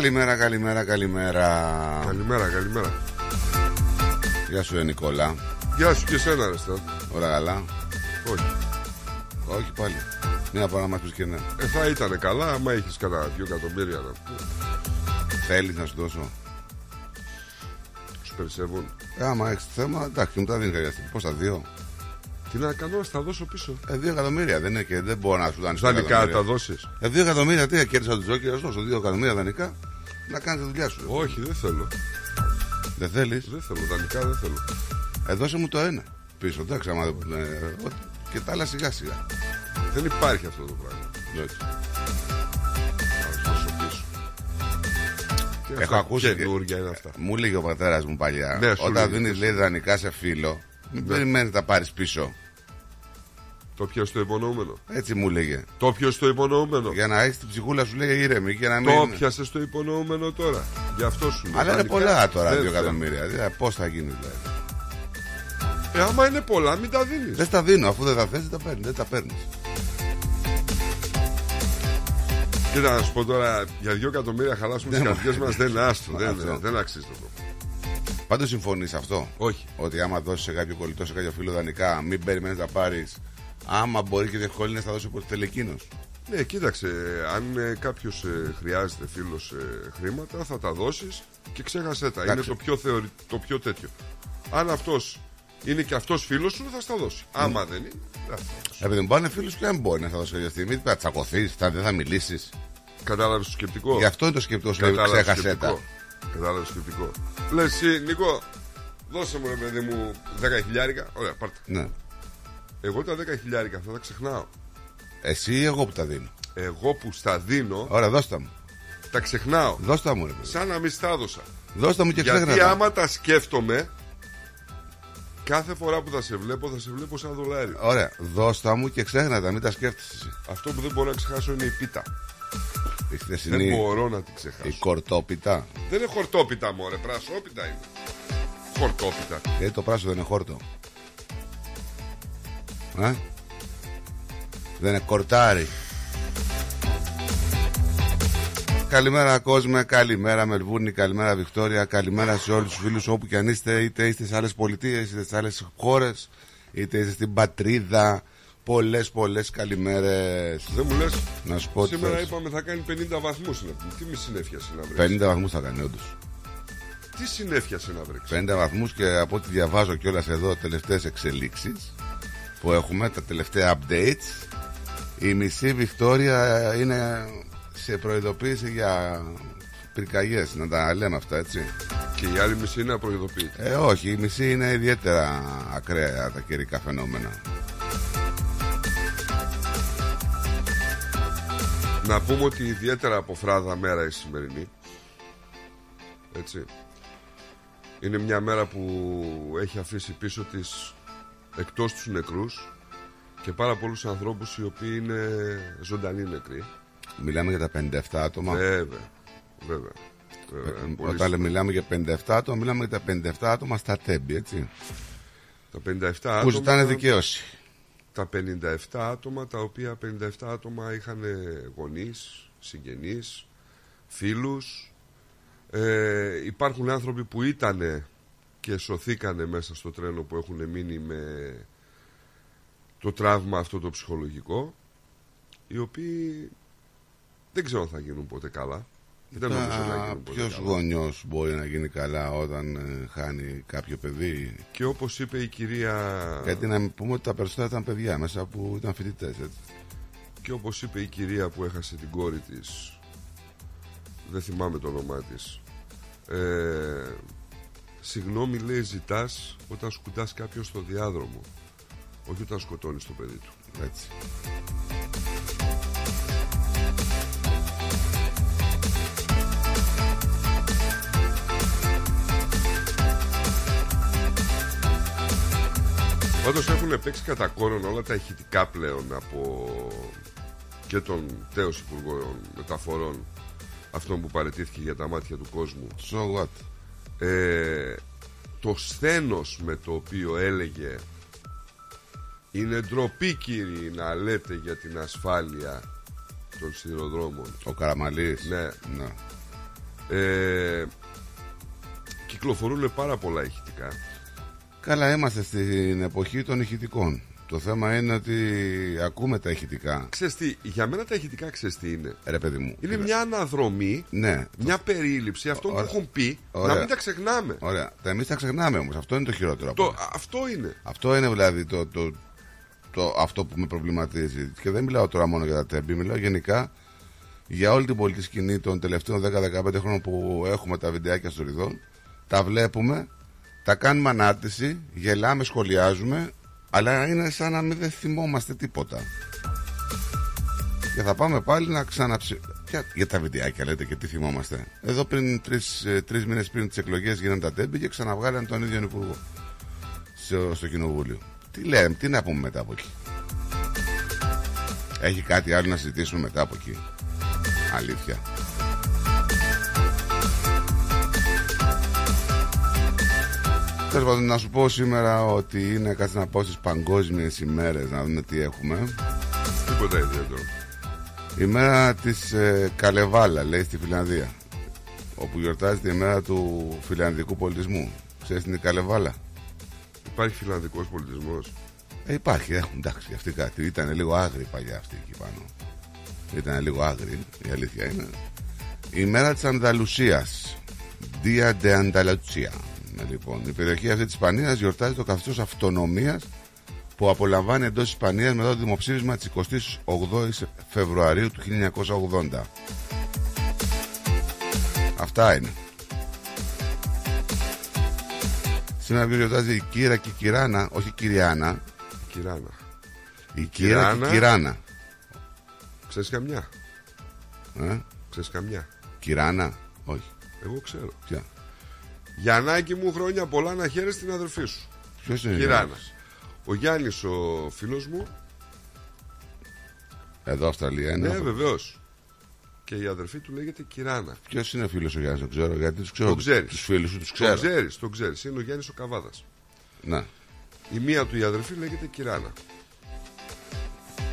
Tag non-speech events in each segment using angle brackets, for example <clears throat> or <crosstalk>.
Καλημέρα, καλημέρα, καλημέρα. Καλημέρα, καλημέρα. Γεια σου, ε, Νικόλα. Γεια σου και εσένα, ρε Στάν. Όλα καλά. Όχι. Όχι πάλι. Μια φορά να μα πει και ναι. Ε, θα ήταν καλά άμα είχε κανένα δύο εκατομμύρια να πούμε. Θέλεις να σου δώσω; Σου περισσεύουν. Ε, άμα έχεις θέμα, εντάξει, μου τα δίνει χρειαστεί. Πώς τα δύο; Τι να κάνω, να στα δώσω πίσω. Ε, δύο εκατομμύρια δεν είναι και δεν μπορώ να σου δάνει. Δανεικά τα δώσεις. Ε, δύο εκατομμύρια τι κέρδισα του Τζόκερ, να σου δώσω δύο εκατομμύρια δανεικά να κάνεις τη δουλειά σου. Όχι, δεν θέλω. Δεν θέλεις; Δεν θέλω, δανεικά δεν θέλω. Ε, δώσε μου το ένα πίσω. Εντάξει, άμα δεν. Ε, ό,τι- και τα άλλα σιγά σιγά. Δεν υπάρχει αυτό το πράγμα. Εντάξει. Να σου δώσω πίσω. Και Έχω αυτά ακούσει. Καινούργια είναι αυτά. Μου λέγει ο πατέρας μου παλιά. Ναι, σου όταν λέγει, δίνεις σου λέει δανεικά σε φίλο, μην περιμένει να τα πάρεις πίσω. Το πιο στο υπονοούμενο. Έτσι μου λέγε. Το πιο στο υπονοούμενο. Για να έχεις την ψυχούλα σου λέει ήρεμη και να μην. Το πιάσες στο υπονοούμενο τώρα. Γι' αυτό σου λέω. Αλλά είναι Δανεικά πολλά τώρα δεν δύο θέλω. εκατομμύρια. Δηλαδή, πώς θα γίνει δηλαδή. Ε, άμα είναι πολλά, μην τα δίνεις. Δεν στα δίνω, αφού δεν τα θες, δεν τα παίρνεις. Δεν τα παίρνεις. Κοίτα να σου πω τώρα, για δύο εκατομμύρια χαλάσουμε τις Δεν καρδιές μου- μας δεν είναι άστο. Δεν, Αυτό. δεν αξίζει το πράγμα. Πάντως συμφωνείς αυτό; Όχι. Ότι άμα δώσεις σε κάποιο κολλητό, σε κάποιο φίλο δανεικά, μην περιμένεις να πάρεις. Άμα μπορεί και διευκόλυνε, θα δώσει όπω θέλει εκείνο. Ναι, κοίταξε, αν ε, κάποιος χρειάζεται φίλος χρήματα, θα τα δώσεις και ξέχασέ τα. Είναι Εντάξει. το πιο, θεωρη... το πιο τέτοιο. Αν αυτός είναι και αυτός φίλος σου, θα στα δώσει. Άμα δεν είναι, δεν θα τα δώσει. Επειδή μου πάνε φίλου και αν μπορεί να θα δώσει κάποια στιγμή, θα τσακωθείς, θα, δεν θα μιλήσεις. Κατάλαβες το σκεπτικό; Γι' αυτό είναι το σκεπτικό σου, λέει, Κατάλαβες το ξέχασέ τα. σκεπτικό; Κατάλαβες το σκεπτικό; Λες, εσύ, Νικό, δώσε μου ρε παιδί μου 10 χιλιάρικα. Ωραία, πάρτε. Ναι. Εγώ τα 10 χιλιάρικα θα τα ξεχνάω. Εσύ ή εγώ που τα δίνω; Εγώ που στα δίνω, Ωραία, δώστα μου. τα ξεχνάω. Δώστα μου, ρε παιδί. Σαν να μην στα έδωσα. Δώστα μου και ξέχνα. Γιατί τα. άμα τα σκέφτομαι, κάθε φορά που θα σε βλέπω, θα σε βλέπω σαν δολάριο. Ωραία, δώστα μου και ξέχνα τα, μην τα σκέφτεσαι εσύ. Αυτό που δεν μπορώ να ξεχάσω είναι η πίτα. Η Δεν χθεσινή, μπορώ να την ξεχάσω. η κορτόπιτα. Δεν είναι χορτόπιτα, μωρέ, πρασόπιτα είναι. Χορτόπιτα. Γιατί το πράσινο δεν είναι χόρτο. Ε; Δεν είναι κορτάρι. Καλημέρα κόσμε, καλημέρα Μελβούρνη, καλημέρα Βικτόρια, καλημέρα σε όλους τους φίλους όπου και αν είστε, είτε είστε σε άλλες πολιτείες, είτε σε άλλες χώρες, είτε είστε στην πατρίδα. Πολλές πολλές καλημέρες. Δεν μου λες, Να σου πω τι σήμερα θες. είπαμε θα κάνει 50 βαθμούς να πούμε. Τι μη συνέφιασε να βρέξεις; 50 βαθμούς θα κάνει όντως. Τι συνέφιασε να βρέξεις; 50 βαθμούς και από ό,τι διαβάζω κιόλας εδώ τελευταίες εξελίξεις που έχουμε, τα τελευταία updates η μισή Βικτόρια είναι σε προειδοποίηση για πυρκαγιές, να τα λέμε αυτά έτσι. Και η άλλη μισή είναι απροειδοποιητή. Ε, όχι, η μισή είναι ιδιαίτερα ακραία τα καιρικά φαινόμενα. Να πούμε ότι ιδιαίτερα από φράδα μέρα η σημερινή. Έτσι. Είναι μια μέρα που έχει αφήσει πίσω της εκτός τους νεκρούς και πάρα πολλούς ανθρώπους οι οποίοι είναι ζωντανοί νεκροί. Μιλάμε για τα 57 άτομα; Βέβαια. Βέβαια. Βέβαια. Ε, Πολύ Όταν λέμε, μιλάμε για 57 άτομα, μιλάμε για τα 57 άτομα στα τέμπη, έτσι. Τα 57 Που άτομα, ζητάνε δικαίωση. τα 57 άτομα τα οποία 57 άτομα είχαν γονείς, συγγενείς, φίλους. Ε, υπάρχουν άνθρωποι που ήταν και σωθήκανε μέσα στο τρένο που έχουν μείνει με το τραύμα αυτό το ψυχολογικό οι οποίοι δεν ξέρω αν θα γίνουν ποτέ καλά. Δεν νομίζω να γίνουν ποτέ Ποιος καλά. γονιός μπορεί να γίνει καλά όταν ε, χάνει κάποιο παιδί; Και όπως είπε η κυρία Γιατί να μην πούμε ότι τα περισσότερα ήταν παιδιά μέσα που ήταν φοιτητές. και όπως είπε η κυρία που έχασε την κόρη της δεν θυμάμαι το όνομά της ε, συγγνώμη λέει ζητάς όταν σκουτάς κάποιον στο διάδρομο όχι όταν σκοτώνεις το παιδί του Έτσι. Πάντως έχουν παίξει κατά κόρον όλα τα ηχητικά πλέον από και τον τέος Υπουργό Μεταφορών αυτόν που παρετήθηκε για τα μάτια του κόσμου So what; Ε, το σθένος με το οποίο έλεγε είναι ντροπή κύριοι να λέτε για την ασφάλεια των σιδηροδρόμων Ο Καραμαλής. ναι, ναι. ε, κυκλοφορούν πάρα πολλά ηχητικά Καλά, είμαστε στην εποχή των ηχητικών. Το θέμα είναι ότι ακούμε τα ηχητικά. Ξέρεις τι, για μένα τα ηχητικά ξέρεις τι είναι Ρε παιδί μου. είναι Κοίτα. μια αναδρομή Ναι, μια περίληψη αυτών που Ωραία. έχουν πει Ωραία. να μην τα ξεχνάμε ωραία. Τα εμείς τα ξεχνάμε όμως. Αυτό είναι το χειρότερο. από το, όλα. αυτό είναι Αυτό είναι δηλαδή το, το, το, αυτό που με προβληματίζει. Και δεν μιλάω τώρα μόνο για τα τέμπη, μιλάω γενικά για όλη την πολιτική σκηνή των τελευταίων 10-15 χρόνων που έχουμε τα βιντεάκια στο ριδόν. Τα βλέπουμε, τα κάνουμε ανάρτηση, γελάμε, σχολιάζουμε, αλλά είναι σαν να μην δεν θυμόμαστε τίποτα. Και θα πάμε πάλι να ξαναψη... Για, για τα βιντεάκια λέτε και τι θυμόμαστε. Εδώ πριν τρεις τρεις μήνες πριν τις εκλογές γίνανε τα τέμπη και ξαναβγάλανε τον ίδιο υπουργό στο, στο κοινοβούλιο. Τι λέμε, τι να πούμε μετά από εκεί. Έχει κάτι άλλο να συζητήσουμε μετά από εκεί. Αλήθεια. Τέλος πάντων, να σου πω σήμερα ότι είναι κάτι να πω στις παγκόσμιες ημέρες να δούμε τι έχουμε. τίποτα ιδιαίτερο Η μέρα της ε, Καλεβάλα, λέει στη Φιλανδία. Όπου γιορτάζεται η μέρα του φιλανδικού πολιτισμού. Ξέρεις την Καλεβάλα; υπάρχει φιλανδικός πολιτισμός Ε, υπάρχει, έχουν εντάξει αυτή κάτι. Ήταν λίγο άγρη παλιά αυτή εκεί πάνω. Ήταν λίγο άγρη, η αλήθεια είναι. Η μέρα της Ανταλουσίας. Dia de Andalucía. Ε, Λοιπόν, η περιοχή αυτή της Ισπανίας γιορτάζει το καθεστώς αυτονομίας που απολαμβάνει εντός της Ισπανίας μετά το δημοψήφισμα της 28ης Φεβρουαρίου του 1980. Αυτά είναι. Σήμερα ποιος γιορτάζει η Κύρα και η Κυράνα, όχι η Κυριάνα, Κυράνα η Κύρα και Κυράνα. η Κυράνα. Ξέρεις καμιά; Ε; Ξέρεις καμιά; Κυράνα, όχι. Εγώ ξέρω Ποια; Γιαννάκη μου χρόνια πολλά να χαίρεσαι την αδερφή σου Ποιος είναι Κυράνα Γιάννης; Ο Γιάννης ο φίλος μου Εδώ Αυστραλία είναι. Ναι βεβαίως Και η αδερφή του λέγεται Κυράνα Ποιος είναι φίλος ο Γιάννης, δεν ξέρω. Γιατί τους ξέρω. Το ξέρεις. Τους φίλους σου τους Το ξέρω. ξέρεις, το ξέρεις Είναι ο Γιάννης ο Καβάδας Ναι. Η μία του η αδερφή λέγεται Κυράνα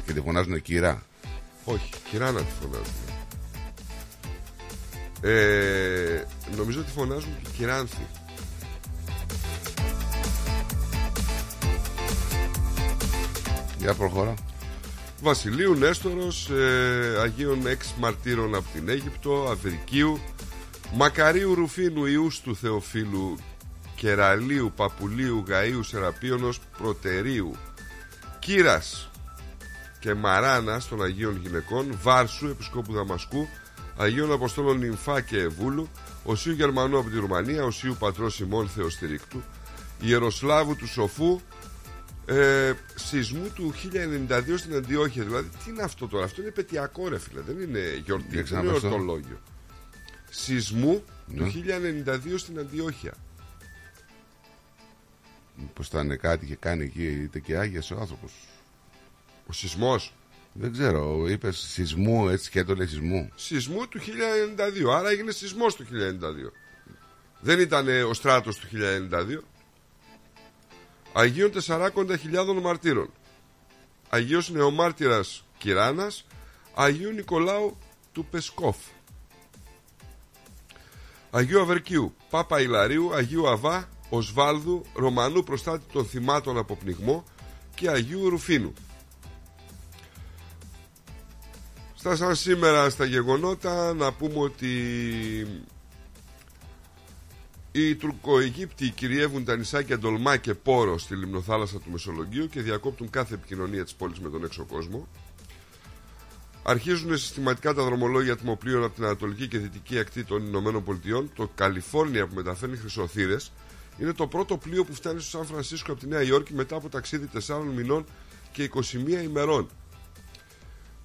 Και τη φωνάζουν κύρα. Όχι, Κυράνα τη φωνάζουν ε, Νομίζω ότι φωνάζουν και Κυράνθη Για προχώρα. Βασιλείου Νέστορος ε, Αγίων έξι μαρτύρων από την Αίγυπτο Αφρικίου Μακαρίου Ρουφίνου Ιούς του Θεοφίλου Κεραλίου Παπουλίου Γαΐου Σεραπίωνος Προτερίου Κύρας και Μαράνας των Αγίων Γυναικών Βάρσου Επισκόπου Δαμασκού Αγίων Αποστόλων Νυμφά και Ευούλου Οσίου Γερμανού από τη Ρουμανία Οσίου Πατρός Σιμών Θεοστηρίκτου Ιεροσλάβου του Σοφού ε, σεισμού του 1092 στην Αντιόχεια. Δηλαδή, τι είναι αυτό τώρα, αυτό είναι πετειακό ρε φίλε, δεν είναι γιορτή, Για δεν είναι ξαναπες το. ορτολόγιο. Σεισμού Ναι. του 1092 στην Αντιόχεια. Πώ θα είναι κάτι και κάνει εκεί, είτε και άγιο ο άνθρωπος. Ο σεισμός Δεν ξέρω, είπες σεισμού, έτσι και το λέει σεισμού. Σεισμού του 1092, άρα έγινε σεισμός του 1092. Δεν ήταν ε, ο στράτος του 1092. Αγίων 40.000 μαρτύρων. Αγίος Νεομάρτυρας Κυράνας. Αγίου Νικολάου του Πεσκόφ. Αγίου Αβερκίου, Πάπα Ιλαρίου, Αγίου Αβά Οσβάλδου, Ρωμανού προστάτη των θυμάτων από πνιγμό και Αγίου Ρουφίνου. Στα σαν σήμερα στα γεγονότα να πούμε ότι οι Τουρκοαιγύπτιοι κυριεύουν τα νησάκια Ντολμά και Πόρο στη λιμνοθάλασσα του Μεσολογγίου και διακόπτουν κάθε επικοινωνία της πόλης με τον έξω κόσμο. Αρχίζουν συστηματικά τα δρομολόγια ατμοπλοίων από την Ανατολική και Δυτική ακτή των Ηνωμένων Πολιτειών. Το Καλιφόρνια που μεταφέρνει χρυσοθύρες είναι το πρώτο πλοίο που φτάνει στο Σαν Φρανσίσκο από τη Νέα Υόρκη μετά από ταξίδι 4 μηνών και 21 ημερών.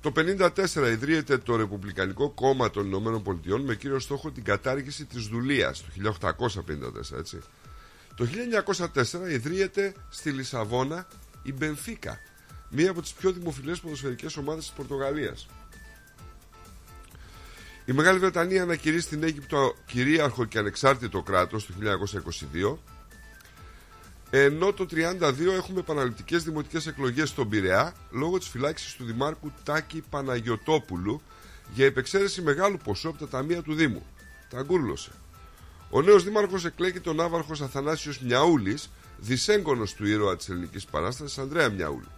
Το 1954 ιδρύεται το Ρεπουμπλικανικό Κόμμα των Ηνωμένων Πολιτειών με κύριο στόχο την κατάργηση της δουλείας το 1854 έτσι. Το 1904 ιδρύεται στη Λισαβόνα η Μπενφίκα, μία από τις πιο δημοφιλές ποδοσφαιρικές ομάδες της Πορτογαλίας. Η Μεγάλη Βρετανία ανακηρύσσει στην Αίγυπτο κυρίαρχο και ανεξάρτητο κράτος το 1922 ενώ το 32 έχουμε επαναληπτικές δημοτικές εκλογές στον Πειραιά λόγω της φυλάξης του Δημάρχου Τάκη Παναγιοτόπουλου για υπεξαίρεση μεγάλου ποσού από τα ταμεία του Δήμου. Τα αγκούρλωσε. Ο νέος δήμαρχος εκλέγει τον άβαρχος Αθανάσιος Μιαούλης, δυσέγγονος του ήρωα της ελληνικής παράστασης Ανδρέα Μιαούλη.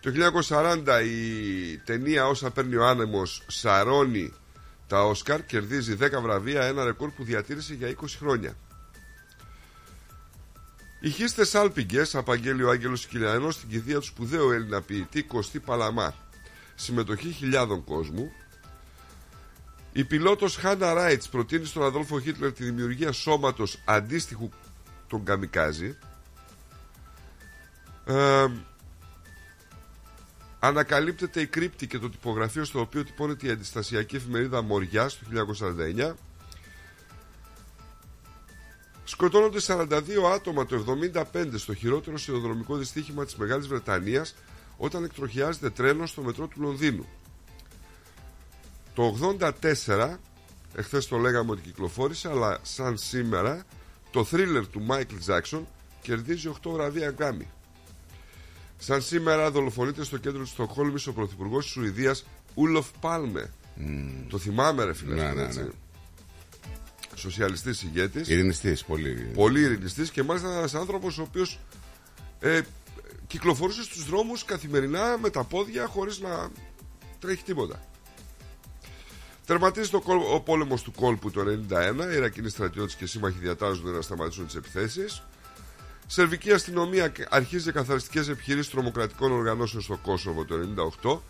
Το 1940 η ταινία Όσα παίρνει ο άνεμος σαρώνει τα Όσκαρ, κερδίζει 10 βραβεία, ένα ρεκόρ που διατήρησε για 20 χρόνια. Οι χίστε Άλπιγκε απαγγέλει ο Άγγελος Κυλιανό στην κηδεία του σπουδαίου Έλληνα ποιητή Κωστή Παλαμά. Συμμετοχή χιλιάδων κόσμου. Η πιλότος Χάνα Ράιτς προτείνει στον Αδόλφο Χίτλερ τη δημιουργία σώματος αντίστοιχου των Καμικάζη. Ε, ανακαλύπτεται η κρύπτη και το τυπογραφείο στο οποίο τυπώνεται η αντιστασιακή εφημερίδα Μοριά το 1949. Σκοτώνονται 42 άτομα το 75 στο χειρότερο σιδηροδρομικό δυστύχημα της Μεγάλης Βρετανίας όταν εκτροχιάζεται τρένο στο μετρό του Λονδίνου. Το 84, εχθές το λέγαμε ότι κυκλοφόρησε, αλλά σαν σήμερα το θρίλερ του Μάικλ Τζάξον κερδίζει 8 βραβεία γκάμι. Σαν σήμερα δολοφονείται στο κέντρο της Στοκχόλμης ο πρωθυπουργός της Σουηδίας Ούλοφ Πάλμε. Το θυμάμαι ρε φίλε. Ναι, ναι, έτσι. ναι. Σοσιαλιστής ηγέτης. Ειρηνιστής, πολύ. Πολύ ειρηνιστής και μάλιστα ένας άνθρωπος ο οποίος ε, κυκλοφορούσε στους δρόμους καθημερινά με τα πόδια χωρίς να τρέχει τίποτα. Τερματίζει το κόλ- ο πόλεμος του κόλπου το 1991. Οι Ιρακινοί στρατιώτες και σύμμαχοι διατάζονται να σταματήσουν τις επιθέσεις. Σερβική αστυνομία αρχίζει καθαριστικές επιχειρήσεις τρομοκρατικών οργανώσεων στο Κόσοβο το 1998.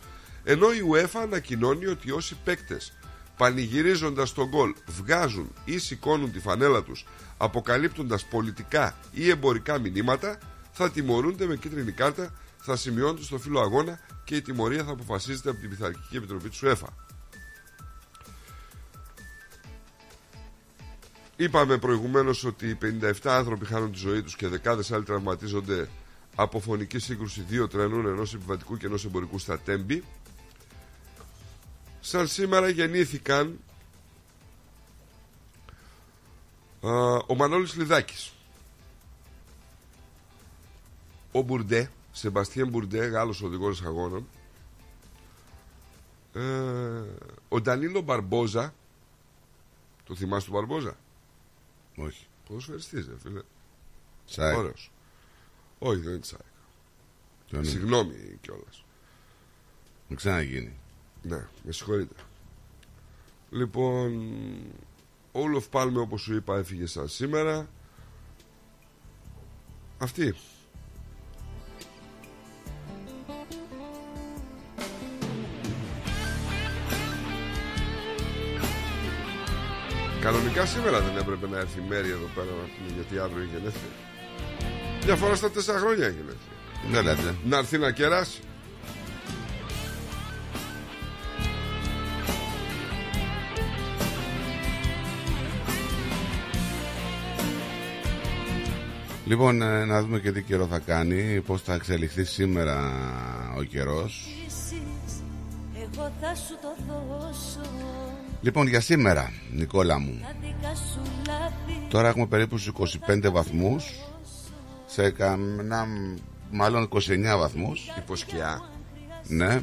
Ενώ η UEFA ανακοινώνει ότι όσοι παίκτες πανηγυρίζοντας τον γκολ βγάζουν ή σηκώνουν τη φανέλα τους αποκαλύπτοντας πολιτικά ή εμπορικά μηνύματα θα τιμωρούνται με κίτρινη κάρτα, θα σημειώνονται στο φύλλο αγώνα και η τιμωρία θα αποφασίζεται από την Πειθαρχική Επιτροπή της UEFA. Είπαμε προηγουμένως ότι 57 άνθρωποι χάνουν τη ζωή τους και δεκάδες άλλοι τραυματίζονται από φωνική σύγκρουση δύο τρένων ενός επιβατικού και ενός εμπορικού στα Τέμπη. Σαν σήμερα γεννήθηκαν α, ο Μανώλης Λιδάκης, ο Μπουρντέ, Σεμπαστιέν Μπουρντέ, Γάλλος οδηγός αγώνων, ε, ο Ντανίλο Μπαρμπόζα, το θυμάσαι του Μπαρμπόζα, Όχι. ποδοσφαιριστής ρε φίλε, Σάι. ωραίος. Όχι δεν είναι τσάι. Το είναι. Συγγνώμη κιόλας. Μην ξαναγίνει. Ναι, με συγχωρείτε. Λοιπόν, ο Όλοφ Πάλμε όπως σου είπα έφυγε σαν σήμερα. Αυτή. Κανονικά σήμερα δεν έπρεπε να έρθει η Μέρη εδώ πέρα να πούμε γιατί αύριο έχει γενέθλια. Μια φορά στα τέσσερα χρόνια έχει γενέθλια. Δεν λέτε. Να έρθει να κεράσει. Λοιπόν, ε, να δούμε και τι καιρό θα κάνει, πώς θα εξελιχθεί σήμερα ο καιρός. Εγώ θα σου το δώσω. Λοιπόν, για σήμερα, Νικόλα μου, Τα δικά σου λάθη τώρα έχουμε περίπου στους 25 βαθμούς, σε καμιά, μάλλον 29 βαθμούς, Υποσκιά. ναι,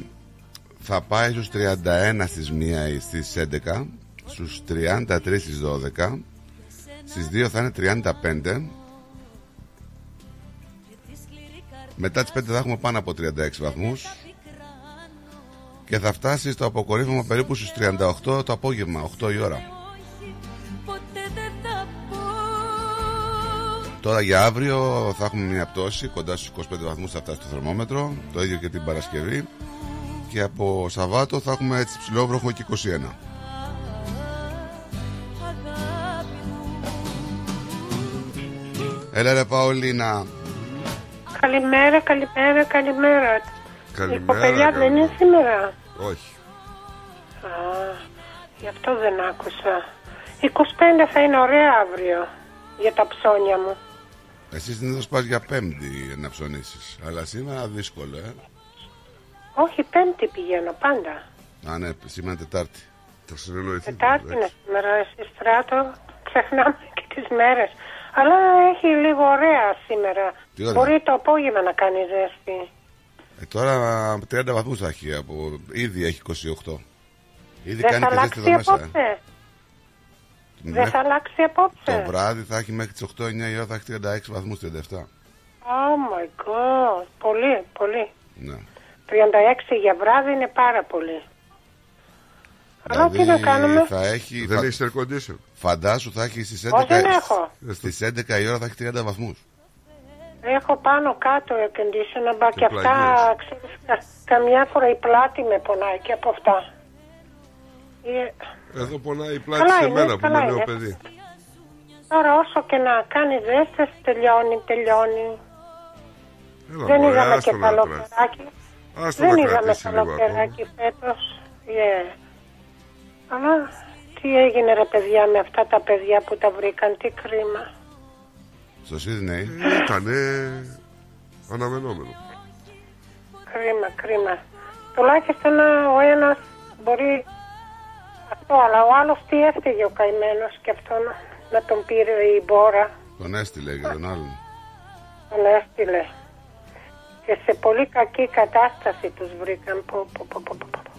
θα πάει στους 31 στις 1 ή στις 11, στους 33 στις 12, Στις 2 θα είναι 35. Μετά τις 5 θα έχουμε πάνω από 36 βαθμούς. Και θα φτάσει στο αποκορύφωμα περίπου στους 38 το απόγευμα, 8 η ώρα. Όχι, ποτέ δεν θα πω Τώρα για αύριο θα έχουμε μια πτώση κοντά στους 25 βαθμούς θα φτάσει το θερμόμετρο. Το ίδιο και την Παρασκευή. Και από Σαββάτο θα έχουμε έτσι ψηλό βροχο και 21. αγάπη μου Έλα ρε Παολίνα. Καλημέρα, καλημέρα, καλημέρα. Η Καλημέρα. κοπελιά δεν είναι καλημέρα. σήμερα. Όχι. Α, γι' αυτό δεν άκουσα. 25 θα είναι ωραία αύριο για τα ψώνια μου. Εσύ συνήθως πας για πέμπτη να ψωνίσεις. Αλλά σήμερα δύσκολο, ε. Όχι, πέμπτη πηγαίνω πάντα. Α, ναι, σήμερα είναι Τετάρτη. Θα συνεννοηθείτε. Τετάρτη είναι εντάξει. σήμερα, εσύ στράτο. Ξεχνάμε και τις μέρες. Αλλά έχει λίγο ωραία σήμερα. Τι ωραία. Μπορεί το απόγευμα να κάνει ζέστη. Ε, τώρα 30 βαθμούς θα έχει. Από... Ήδη έχει 28. Ήδη Δεν κάνει θα και ζέστη αλλάξει εδώ μέσα. ε. απόψε. Δεν Μέχρι θα αλλάξει απόψε. Το βράδυ θα έχει μέχρι τις 8-9 η ώρα θα έχει 36 βαθμούς, 37. Oh my god. Πολύ, πολύ. Ναι. 36 για βράδυ είναι πάρα πολύ. Αλλά τι να κάνουμε; θα έχει... Δεν φα- έχει air condition. Φαντάσου θα έχει στις 11... Όχι, δεν έχω. Στις 11 η ώρα θα έχει 30 βαθμούς. Έχω πάνω κάτω air conditioner, μπα Και και αυτά, πλαγιές. ξέρεις, κα- καμιά φορά η πλάτη με πονάει και από αυτά. Ε, Εδώ πονάει η πλάτη Καλά σε είναι, μένα που καλά είμαι νέο είναι. παιδί. Τώρα όσο και να κάνει ζέστες, τελειώνει, τελειώνει. Έλα, δεν μωρέ, είδαμε άστο και να κρατήσει. καλοκαιράκι. Άστο Δεν να είδαμε κρατήσει λίγο ακόμα. καλοκαιράκι φέτος. Yeah. Αλλά τι έγινε ρε παιδιά με αυτά τα παιδιά που τα βρήκαν, τι κρίμα. Στο Σίδνεϊ. Ήτανε αναμενόμενο. Κρίμα, κρίμα. Τουλάχιστον α, ο ένας μπορεί αυτό, αλλά ο άλλος τι έφταιγε ο καημένος και αυτόν να τον πήρε η μπόρα, Τον έστειλε και τον άλλον. τον έστειλε. Και σε πολύ κακή κατάσταση τους βρήκαν. Πω, πω, πω, πω, πω, πω.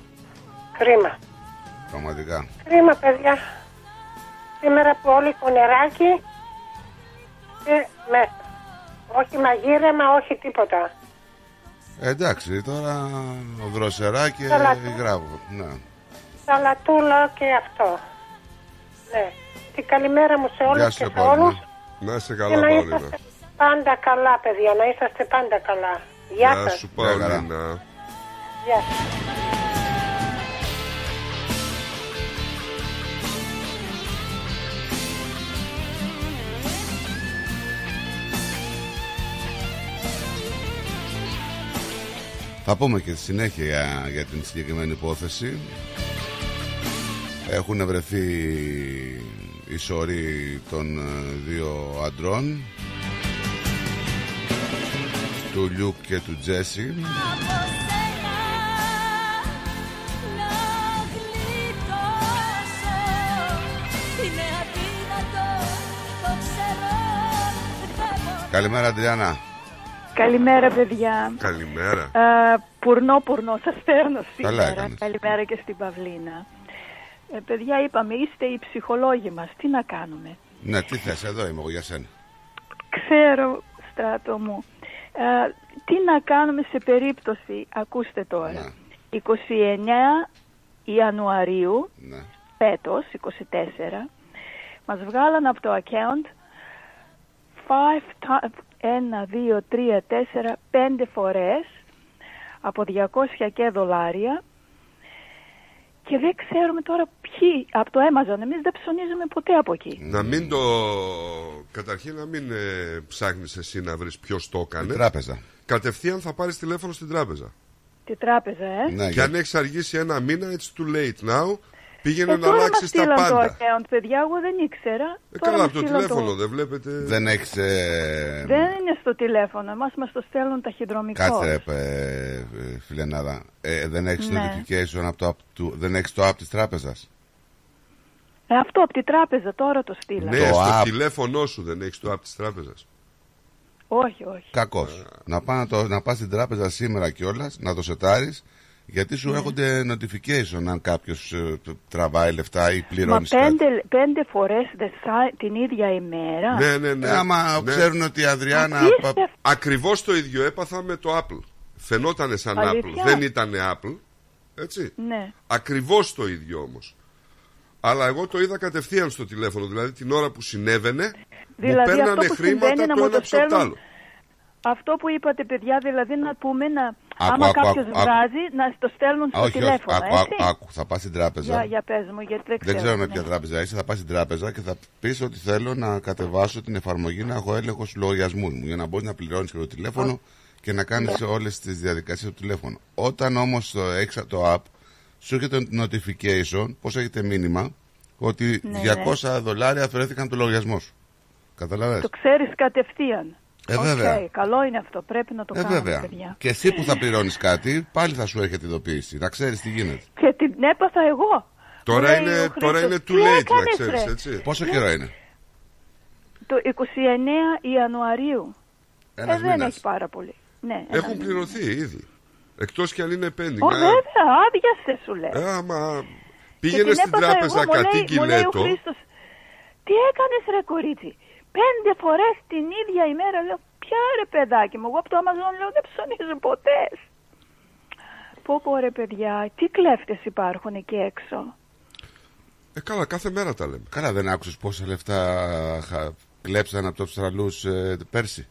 Κρίμα. Πραγματικά. Κρίμα, παιδιά. Σήμερα που όλοι νεράκι και μέσα. Όχι μαγείρεμα, όχι τίποτα. Ε, εντάξει, τώρα δροσερά και Καλά. γράβο. Ναι. Σαλατούλα και αυτό. Ναι. Την καλημέρα μου σε Γεια όλους σου, και σε Παύλα. όλους. Να είσαι Και καλά, να Παολίνα. είσαστε πάντα καλά, παιδιά. Να είσαστε πάντα καλά. Γεια Γεια σας. σου, Γεια χαρά. Παολίνα. Γεια σας. Θα πούμε και στη συνέχεια για, για την συγκεκριμένη υπόθεση. Έχουν βρεθεί οι σωροί των ε, δύο αντρών του Λιούκ και του Τζέσι. Από σένα να γλιτώσω. Είναι αδύνατο, το ξέρω δεν μπορώ Καλημέρα Αντριάννα Καλημέρα, παιδιά. Καλημέρα. Α, πουρνό, πουρνό, σας φέρνω Καλά σήμερα. έκανες. Καλημέρα και στην Παυλίνα. Ε, παιδιά, είπαμε, είστε οι ψυχολόγοι μας. Τι να κάνουμε; Ναι τι θες εδώ είμαι εγώ για σένα Ξέρω, στράτο μου. Α, τι να κάνουμε σε περίπτωση, ακούστε τώρα. Ναι. 29 Ιανουαρίου, ναι. φέτος, 24, μας βγάλαν από το account 5, 1, 2, 3, 4, 5 φορές από 200 και δολάρια και δεν ξέρουμε τώρα ποιοι από το Amazon. Εμείς δεν ψωνίζουμε ποτέ από εκεί. Να μην το. Καταρχήν να μην ε, ψάχνεις εσύ να βρεις ποιος το Η έκανε. τράπεζα Κατευθείαν θα πάρεις τηλέφωνο στην τράπεζα. Τη τράπεζα, ε. ναι, Και για- αν έχει αργήσει ένα μήνα, it's too late now. Πήγαινε Ε, να τώρα μας αλλάξεις τα στείλαν το πάντα. account, παιδιά, εγώ δεν ήξερα. Ε, Τώρα καλά, μας από το στείλαν τηλέφωνο δεν βλέπετε. Δεν έχεις ε, Δεν είναι στο τηλέφωνο, μας μας το στέλνουν ταχυδρομικός. Κάτσε ρε ε, ε, φιλενάδα ε, Δεν έχεις Ναι. notification από το app του Δεν έχεις το app της τράπεζας; Ε, αυτό από τη τράπεζα τώρα το στείλαν. Ναι, Το στο app. τηλέφωνό σου δεν έχεις το app της τράπεζας. Όχι, όχι. Κακός Να, πά, να, το, να πας στην τράπεζα σήμερα κιόλας, Να το σετάρεις Γιατί σου έρχονται notification αν κάποιος τραβάει λεφτά ή Μα πληρώνεις κάτι. πέντε, πέντε φορές the si- την ίδια ημέρα. Ναι, ναι, ναι. Ε, άμα ναι. ξέρουν ότι η Αδριάνα. Απίστευτο. Ακριβώς το ίδιο έπαθα με το Apple. Φαινότανε σαν Αλήθεια; Apple. Δεν ήταν Apple. Έτσι. Ναι. Ακριβώς το ίδιο όμως. Αλλά εγώ το είδα κατευθείαν στο τηλέφωνο. Δηλαδή την ώρα που συνέβαινε, μου Δηλαδή, παίρνανε αυτό που χρήματα συμβαίνει να το μου ένα το πίσω από το στέλνουν άλλο. Αυτό που είπατε, παιδιά, δηλαδή να πούμε να. Άκου, άμα άκου, κάποιος άκου, άκου. βγάζει, να το στέλνουν στο Α, όχι, όχι. τηλέφωνο. Άκου, έτσι. άκου, άκου. Θα πας στην τράπεζα. Για, για πες μου, γιατί δεν ξέρω. Δεν ξέρω με ναι. ποια τράπεζα είσαι. Θα πας στην τράπεζα και θα πεις ότι θέλω να κατεβάσω την εφαρμογή να έχω έλεγχο στους λογαριασμούς μου. Για να μπορείς να πληρώνεις και το τηλέφωνο και να κάνεις Ναι. όλες τις διαδικασίες του τηλέφωνο. Όταν όμως το έχει το app, σου έρχεται notification, πως έχετε μήνυμα, ότι Ναι, 200 δολάρια αφαιρέθηκαν από το λογαριασμό σου. Καταλαβαίνεις. Το ξέρεις κατευθείαν. Ε, Οκ, βέβαια. καλό είναι αυτό. Πρέπει να το Ε, κάνουμε, βέβαια. παιδιά. Και εσύ που θα πληρώνεις κάτι, πάλι θα σου έρχεται ειδοποίηση. Να ξέρεις τι γίνεται. Και την έπαθα εγώ. Τώρα Μου λέει είναι, ο τώρα Χρήστος, είναι too «Τι late να έκανες, ξέρεις, ρε;» έτσι. Πόσο καιρό είναι, Το 29 Ιανουαρίου. Ένας ε, δεν μήνας. έχει πάρα πολύ. Ναι, ένας Έχουν μήνας. πληρωθεί ήδη. Εκτός κι αν είναι pending. Ω, Α, βέβαια, άδειασε σου λέει. ε, άμα Και πήγαινε την στην έπαθα τράπεζα εγώ, μου λέει- κατοίκη μου λέει ο λέτο. Χρήστος, τι έκανες ρε κορίτσι, πέντε φορές την ίδια ημέρα, λέω, ποια ρε παιδάκι μου, εγώ από το Amazon λέω δεν ψωνίζω ποτέ. Πω πω ρε παιδιά, τι κλέφτες υπάρχουν εκεί έξω. Ε, καλά, κάθε μέρα τα λέμε. Καλά, δεν άκουσες πόσα λεφτά χα... κλέψαν από τους Αυστραλού ε, πέρσι.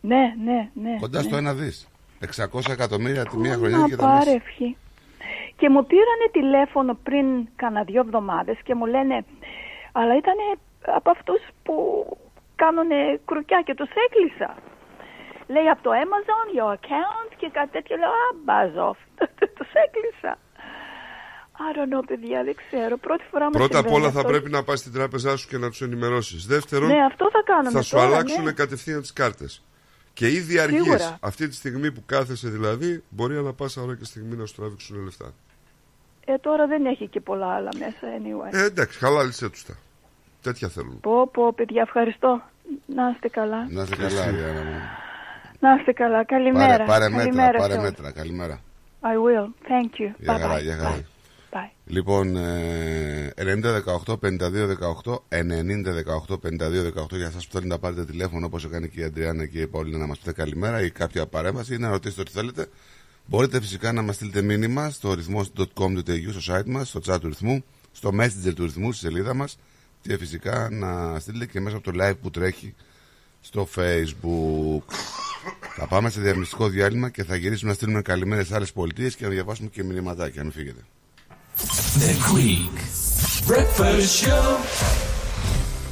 Ναι, ναι, ναι. Κοντά ναι. στο ένα δις. 600 εκατομμύρια τη μία Ω, χρονιά να και τα μέσα. πάρε ευχή. Και μου πήρανε τηλέφωνο πριν κάνα δύο εβδομάδες και μου λένε, αλλά ήταν από αυτούς που κάνουν κρουκιά και τους έκλεισα. Λέει από το Amazon, your account και κάτι τέτοιο. Λέω, α, buzz off. <laughs> τους έκλεισα. I don't know, παιδιά, δεν ξέρω. Πρώτη φορά μου Πρώτα απ' συμβαίνει όλα θα αυτό. πρέπει να πας στην τράπεζά σου και να τους ενημερώσεις. Δεύτερον, Ναι, αυτό θα κάνουμε θα σου τώρα, αλλάξουν ναι. κατευθείαν τις κάρτες. Και ήδη αργείς. Σίγουρα. Αυτή τη στιγμή που κάθεσαι δηλαδή, μπορεί να πάσα ώρα και στιγμή να σου τραβήξουν λεφτά. Ε, τώρα δεν έχει και πολλά άλλα μέσα, anyway. Ε, εντάξει, χαλάλισέ τους τα. Τέτοια θέλουν. Πω, πω, παιδιά, ευχαριστώ. Να είστε καλά. Να είσαι καλά, Ριάννα μου. Να είστε καλά. Καλημέρα. Πάρε, πάρε Καλημέρα μέτρα, σε πάρε όλους. μέτρα. Καλημέρα. I will. Thank you. Γεια Bye χαρά, bye. γεια χαρά. Bye. Bye. Λοιπόν, ε, 90-18-52-18, 90-18-52-18 για εσάς που θέλετε να πάρετε τηλέφωνο όπως έκανε και η Αντριάννα και η Παολίνα να μας πείτε καλημέρα ή κάποια παρέμβαση ή να ρωτήσετε ό,τι θέλετε. Μπορείτε φυσικά να μας στείλετε μήνυμα στο ρυθμός.com.au στο site μας, στο chat του ρυθμού, στο messenger του ρυθμού στη σελίδα μας και φυσικά να στείλετε και μέσα από το live που τρέχει στο facebook. θα πάμε σε διαμνηστικό διάλειμμα και θα γυρίσουμε να στείλουμε καλημέρες σε άλλες πολιτείες και να διαβάσουμε και μηνυματάκια, μην φύγετε. The Greek Breakfast Show.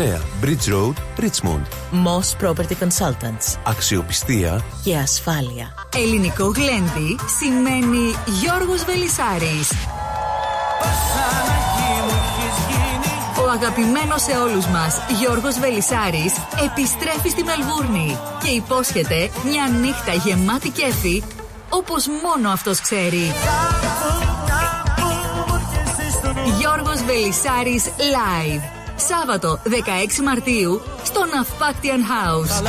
Bridge Road, Richmond. Moss Property Consultants. Αξιοπιστία Και ασφάλεια. Ελληνικό γλέντι σημαίνει Γιώργος Βελισάρης. Ο αγαπημένος σε όλους μας Γιώργος Βελισάρης επιστρέφει στη Μελβούρνη και υπόσχεται μια νύχτα γεμάτη κέφι όπως μόνο αυτός ξέρει. Γιώργος Βελισάρης Live. Σάββατο 16 Μαρτίου στο Ναυπάκτιαν House.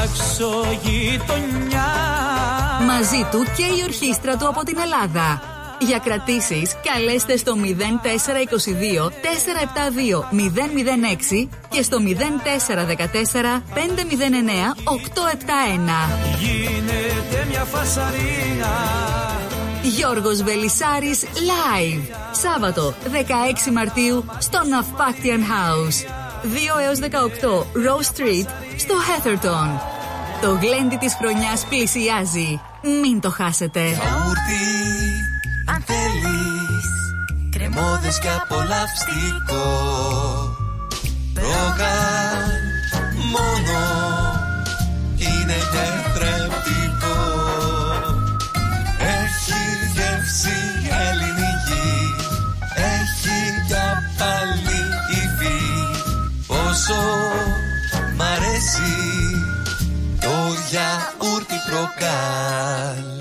Μαζί του και η ορχήστρα του από την Ελλάδα. Για κρατήσεις καλέστε στο 0422 472 006 και στο 0414 509 871. Γιώργος Βελισάρης Live. Σάββατο 16 Μαρτίου στο Ναυπάκτιαν House. 2 έως 18 Rose Street στο Heatherton. Το γλέντι της χρονιάς πλησιάζει. Μην το χάσετε. Γιαούρτι, αν θέλεις Κρεμόδες και απολαυστικό Ρόγαν μόνο Είναι τετρεπτικό Πόσο μ' αρέσει Το γιαούρτι προκάλ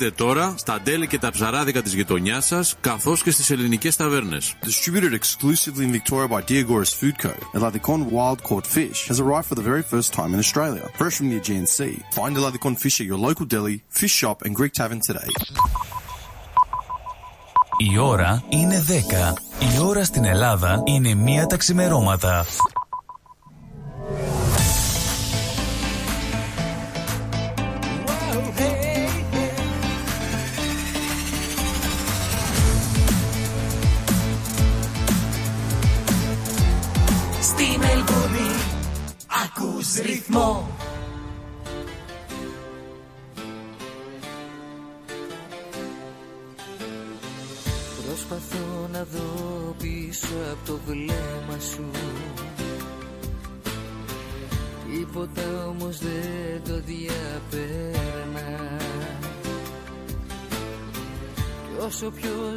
τώρα στα τέλη και τα ψαράδικα της γειτονιάς σας καθώς και στις ελληνικές ταβέρνες. Distributed exclusively in Victoria by Diagoras Food Co. Eladicon wild caught fish has arrived for the very first time in Australia, fresh from the Aegean Sea. Find Eladicon fish at your local deli, fish shop, and Greek tavern today. Η ώρα είναι 10. Η ώρα στην Ελλάδα είναι μία τα ξημερώματα.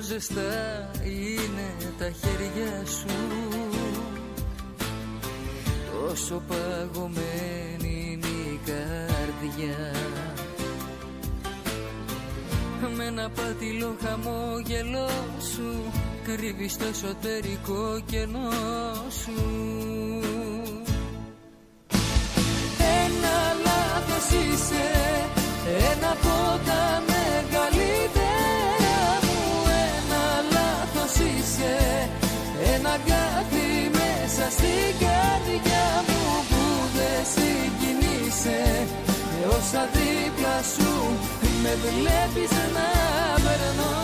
Ζεστά είναι τα χέρια σου. Τόσο παγωμένη είναι η καρδιά. Με ένα πάτηλο χαμόγελό σου Κρύβεις το εσωτερικό κενό σου σου. Με βλέπεις να περνώ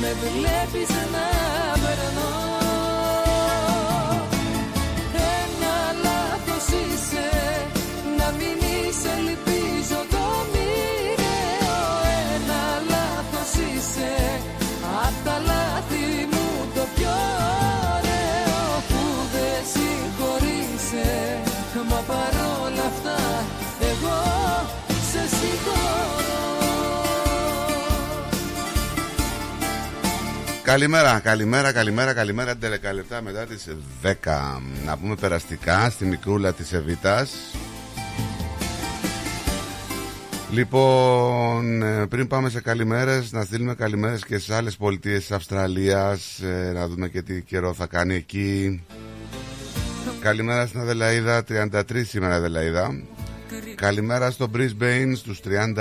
Με βλέπεις να περνώ Καλημέρα, καλημέρα, καλημέρα, καλημέρα. 11 λεπτά μετά τις 10. Να πούμε περαστικά στη μικρούλα της Εβίτας. Λοιπόν, ε, πριν πάμε σε καλημέρες, να στείλουμε καλημέρες και σε άλλες πολιτείες της Αυστραλίας, ε, να δούμε και τι καιρό θα κάνει εκεί. Καλημέρα στην Αδελαίδα, 33 σήμερα Αδελαίδα. Καλημέρα στο Brisbane στους 31.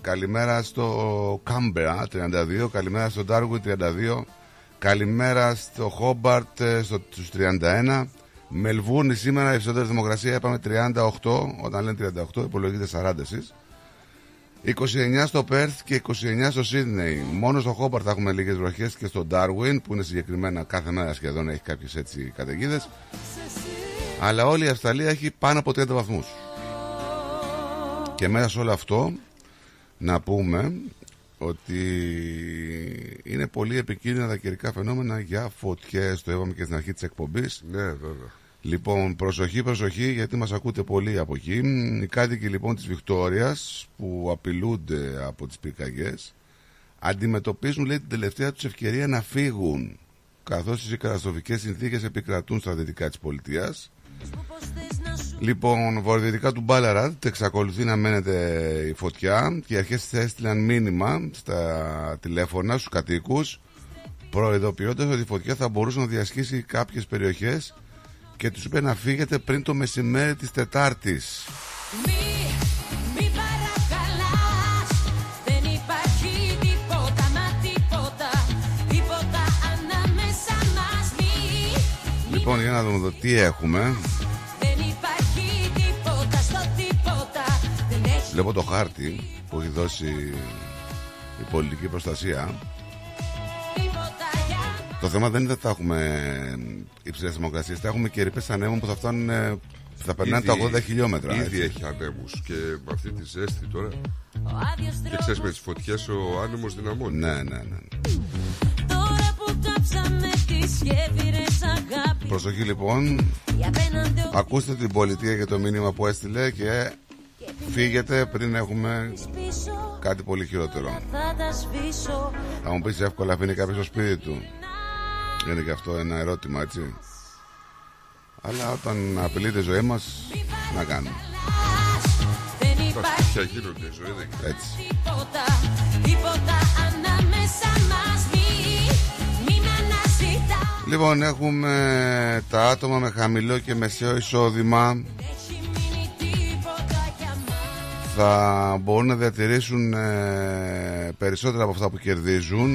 Καλημέρα στο Canberra 32. Καλημέρα στο Darwin 32. Καλημέρα στο Hobart ε, στο, στους 31. Μελβούρνη σήμερα η υψηλότερη θερμοκρασία είπαμε 38. Όταν λένε 38 υπολογίζεται 40 εσείς. 29 στο Πέρθ και 29 στο Σίδνεϊ. Μόνο στο Χόμπαρτ θα έχουμε λίγες βροχές και στο Darwin που είναι συγκεκριμένα κάθε μέρα σχεδόν έχει κάποιες έτσι καταιγίδες. Αλλά όλη η Αυστραλία έχει πάνω από 30 βαθμούς. Και μέσα σε όλο αυτό να πούμε ότι είναι πολύ επικίνδυνα τα καιρικά φαινόμενα για φωτιές, το είπαμε και στην αρχή της εκπομπής. Ναι, βέβαια. Λοιπόν, προσοχή, προσοχή, γιατί μας ακούτε πολύ από εκεί. Οι κάτοικοι λοιπόν της Βικτόριας που απειλούνται από τις πυρκαγιές αντιμετωπίζουν λέει την τελευταία τους ευκαιρία να φύγουν καθώς οι καταστροφικές συνθήκες επικρατούν στα δυτικά της πολιτείας. Λοιπόν, βορειοδυτικά του Μπάλαρατ εξακολουθεί να μένεται η φωτιά και οι αρχές έστειλαν μήνυμα στα τηλέφωνα στους κατοίκους προειδοποιώντας ότι η φωτιά θα μπορούσε να διασχίσει κάποιες περιοχές και τους είπε να φύγετε πριν το μεσημέρι της Τετάρτης. Μη παρακαλάς Δεν υπάρχει τίποτα μα τίποτα Τίποτα ανάμεσα μας Μη Λοιπόν, για να δούμε εδώ τι έχουμε. Βλέπω το χάρτη που έχει δώσει η πολιτική προστασία. τίποτα για Το θέμα δεν είναι ότι θα έχουμε υψηλές θερμοκρασίες, θα έχουμε και ρηπές ανέμων που θα φτάνουν. ε, θα περνάνε τα 80 χιλιόμετρα. Ήδη έτσι. έχει ανέμους και με αυτή τη ζέστη τώρα. Ο άδειος Και δρόμος ξέρεις με τις φωτιές ο άνεμος δυναμώνει. Ναι, ναι, ναι. Τώρα που κάψαμε τις γέφυρες αγάπη Προσοχή λοιπόν. Οι απέναντι Ακούστε την πολιτεία για το μήνυμα που έστειλε και φύγετε πριν έχουμε πίσω κάτι πολύ χειρότερο. Θα τα σβήσω Θα μου πεις εύκολα αφήνει κάποιος στο σπίτι του. Είναι και αυτό ένα ερώτημα, έτσι. Αλλά όταν απειλείται η ζωή μας, να κάνουμε. Δεν Τα υπάρχει σπίτια γίνονται η ζωή δεν γίνεται. Έτσι. τίποτα Τίποτα ανάμεσα μας Μη, μη με αναζητάς Λοιπόν, έχουμε τα άτομα με χαμηλό και μεσαίο εισόδημα θα μπορούν να διατηρήσουν ε, περισσότερα από αυτά που κερδίζουν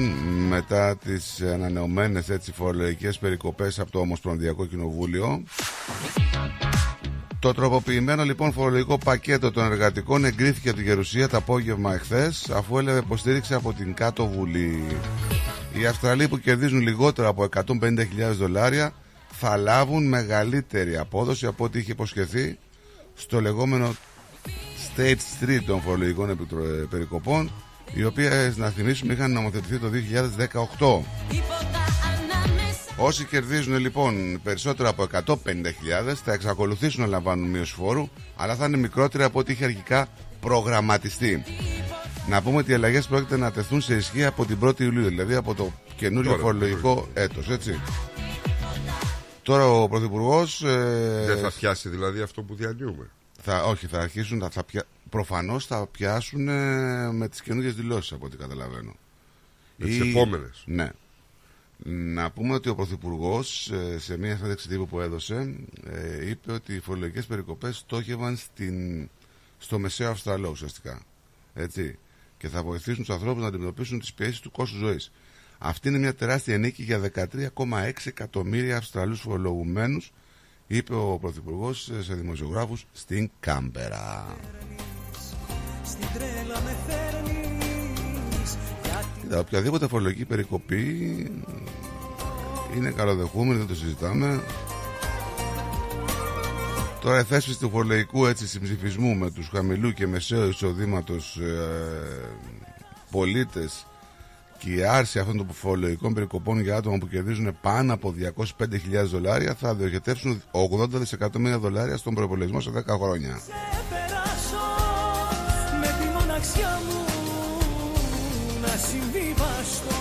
μετά τις ανανεωμένες έτσι φορολογικές περικοπές από το Ομοσπονδιακό Κοινοβούλιο. Το τροποποιημένο λοιπόν φορολογικό πακέτο των εργατικών εγκρίθηκε από την Γερουσία το απόγευμα εχθές αφού έλαβε υποστήριξη από την Κάτω Βουλή. Οι Αυστραλοί που κερδίζουν λιγότερα από 150.000 δολάρια θα λάβουν μεγαλύτερη απόδοση από ό,τι είχε υποσχεθεί στο λεγόμενο State 3 των φορολογικών επιτρο- ε, περικοπών οι οποίες να θυμίσουμε είχαν νομοθετηθεί το 2018. Όσοι κερδίζουν λοιπόν περισσότερο από 150.000 θα εξακολουθήσουν να λαμβάνουν μείωση φόρου αλλά θα είναι μικρότερη από ό,τι είχε αρχικά προγραμματιστεί. Να πούμε ότι οι αλλαγές πρόκειται να τεθούν σε ισχύ από την 1η Ιουλίου, δηλαδή από το καινούριο Τώρα, φορολογικό έτος, έτσι. Τώρα ο Πρωθυπουργός. Δεν θα πιάσει δηλαδή αυτό που διανύουμε. Θα, όχι, θα αρχίσουν, θα, θα πια... προφανώς θα πιάσουν ε, με τις καινούργιες δηλώσεις από ό,τι καταλαβαίνω. Με τις επόμενες. Ναι. Να πούμε ότι ο Πρωθυπουργός σε μια συνέντευξη τύπου που έδωσε ε, είπε ότι οι φορολογικές περικοπές στόχευαν στην, στο μεσαίο Αυστραλό ουσιαστικά. Έτσι. Και θα βοηθήσουν τους ανθρώπους να αντιμετωπίσουν τις πιέσεις του κόστους ζωής. Αυτή είναι μια τεράστια νίκη για 13,6 εκατομμύρια Αυστραλούς φορολογουμένους είπε ο Πρωθυπουργός σε δημοσιογράφους στην Κάμπερα. Στην τρέλα με φέρνεις Κοίτα, οποιαδήποτε φορολογική περικοπή είναι καλοδεχούμενη, δεν το συζητάμε. Τώρα η θέσπιση του φορολογικού έτσι συμψηφισμού με τους χαμηλού και μεσαίου εισοδήματος ε, πολίτες και η άρση αυτών των φορολογικών περικοπών για άτομα που κερδίζουν πάνω από 205.000 δολάρια θα διοχετεύσουν 80 δισεκατομμύρια δολάρια στον προπολογισμό σε 10 χρόνια. περάσω με τη μοναξιά μου να συμβιβαστώ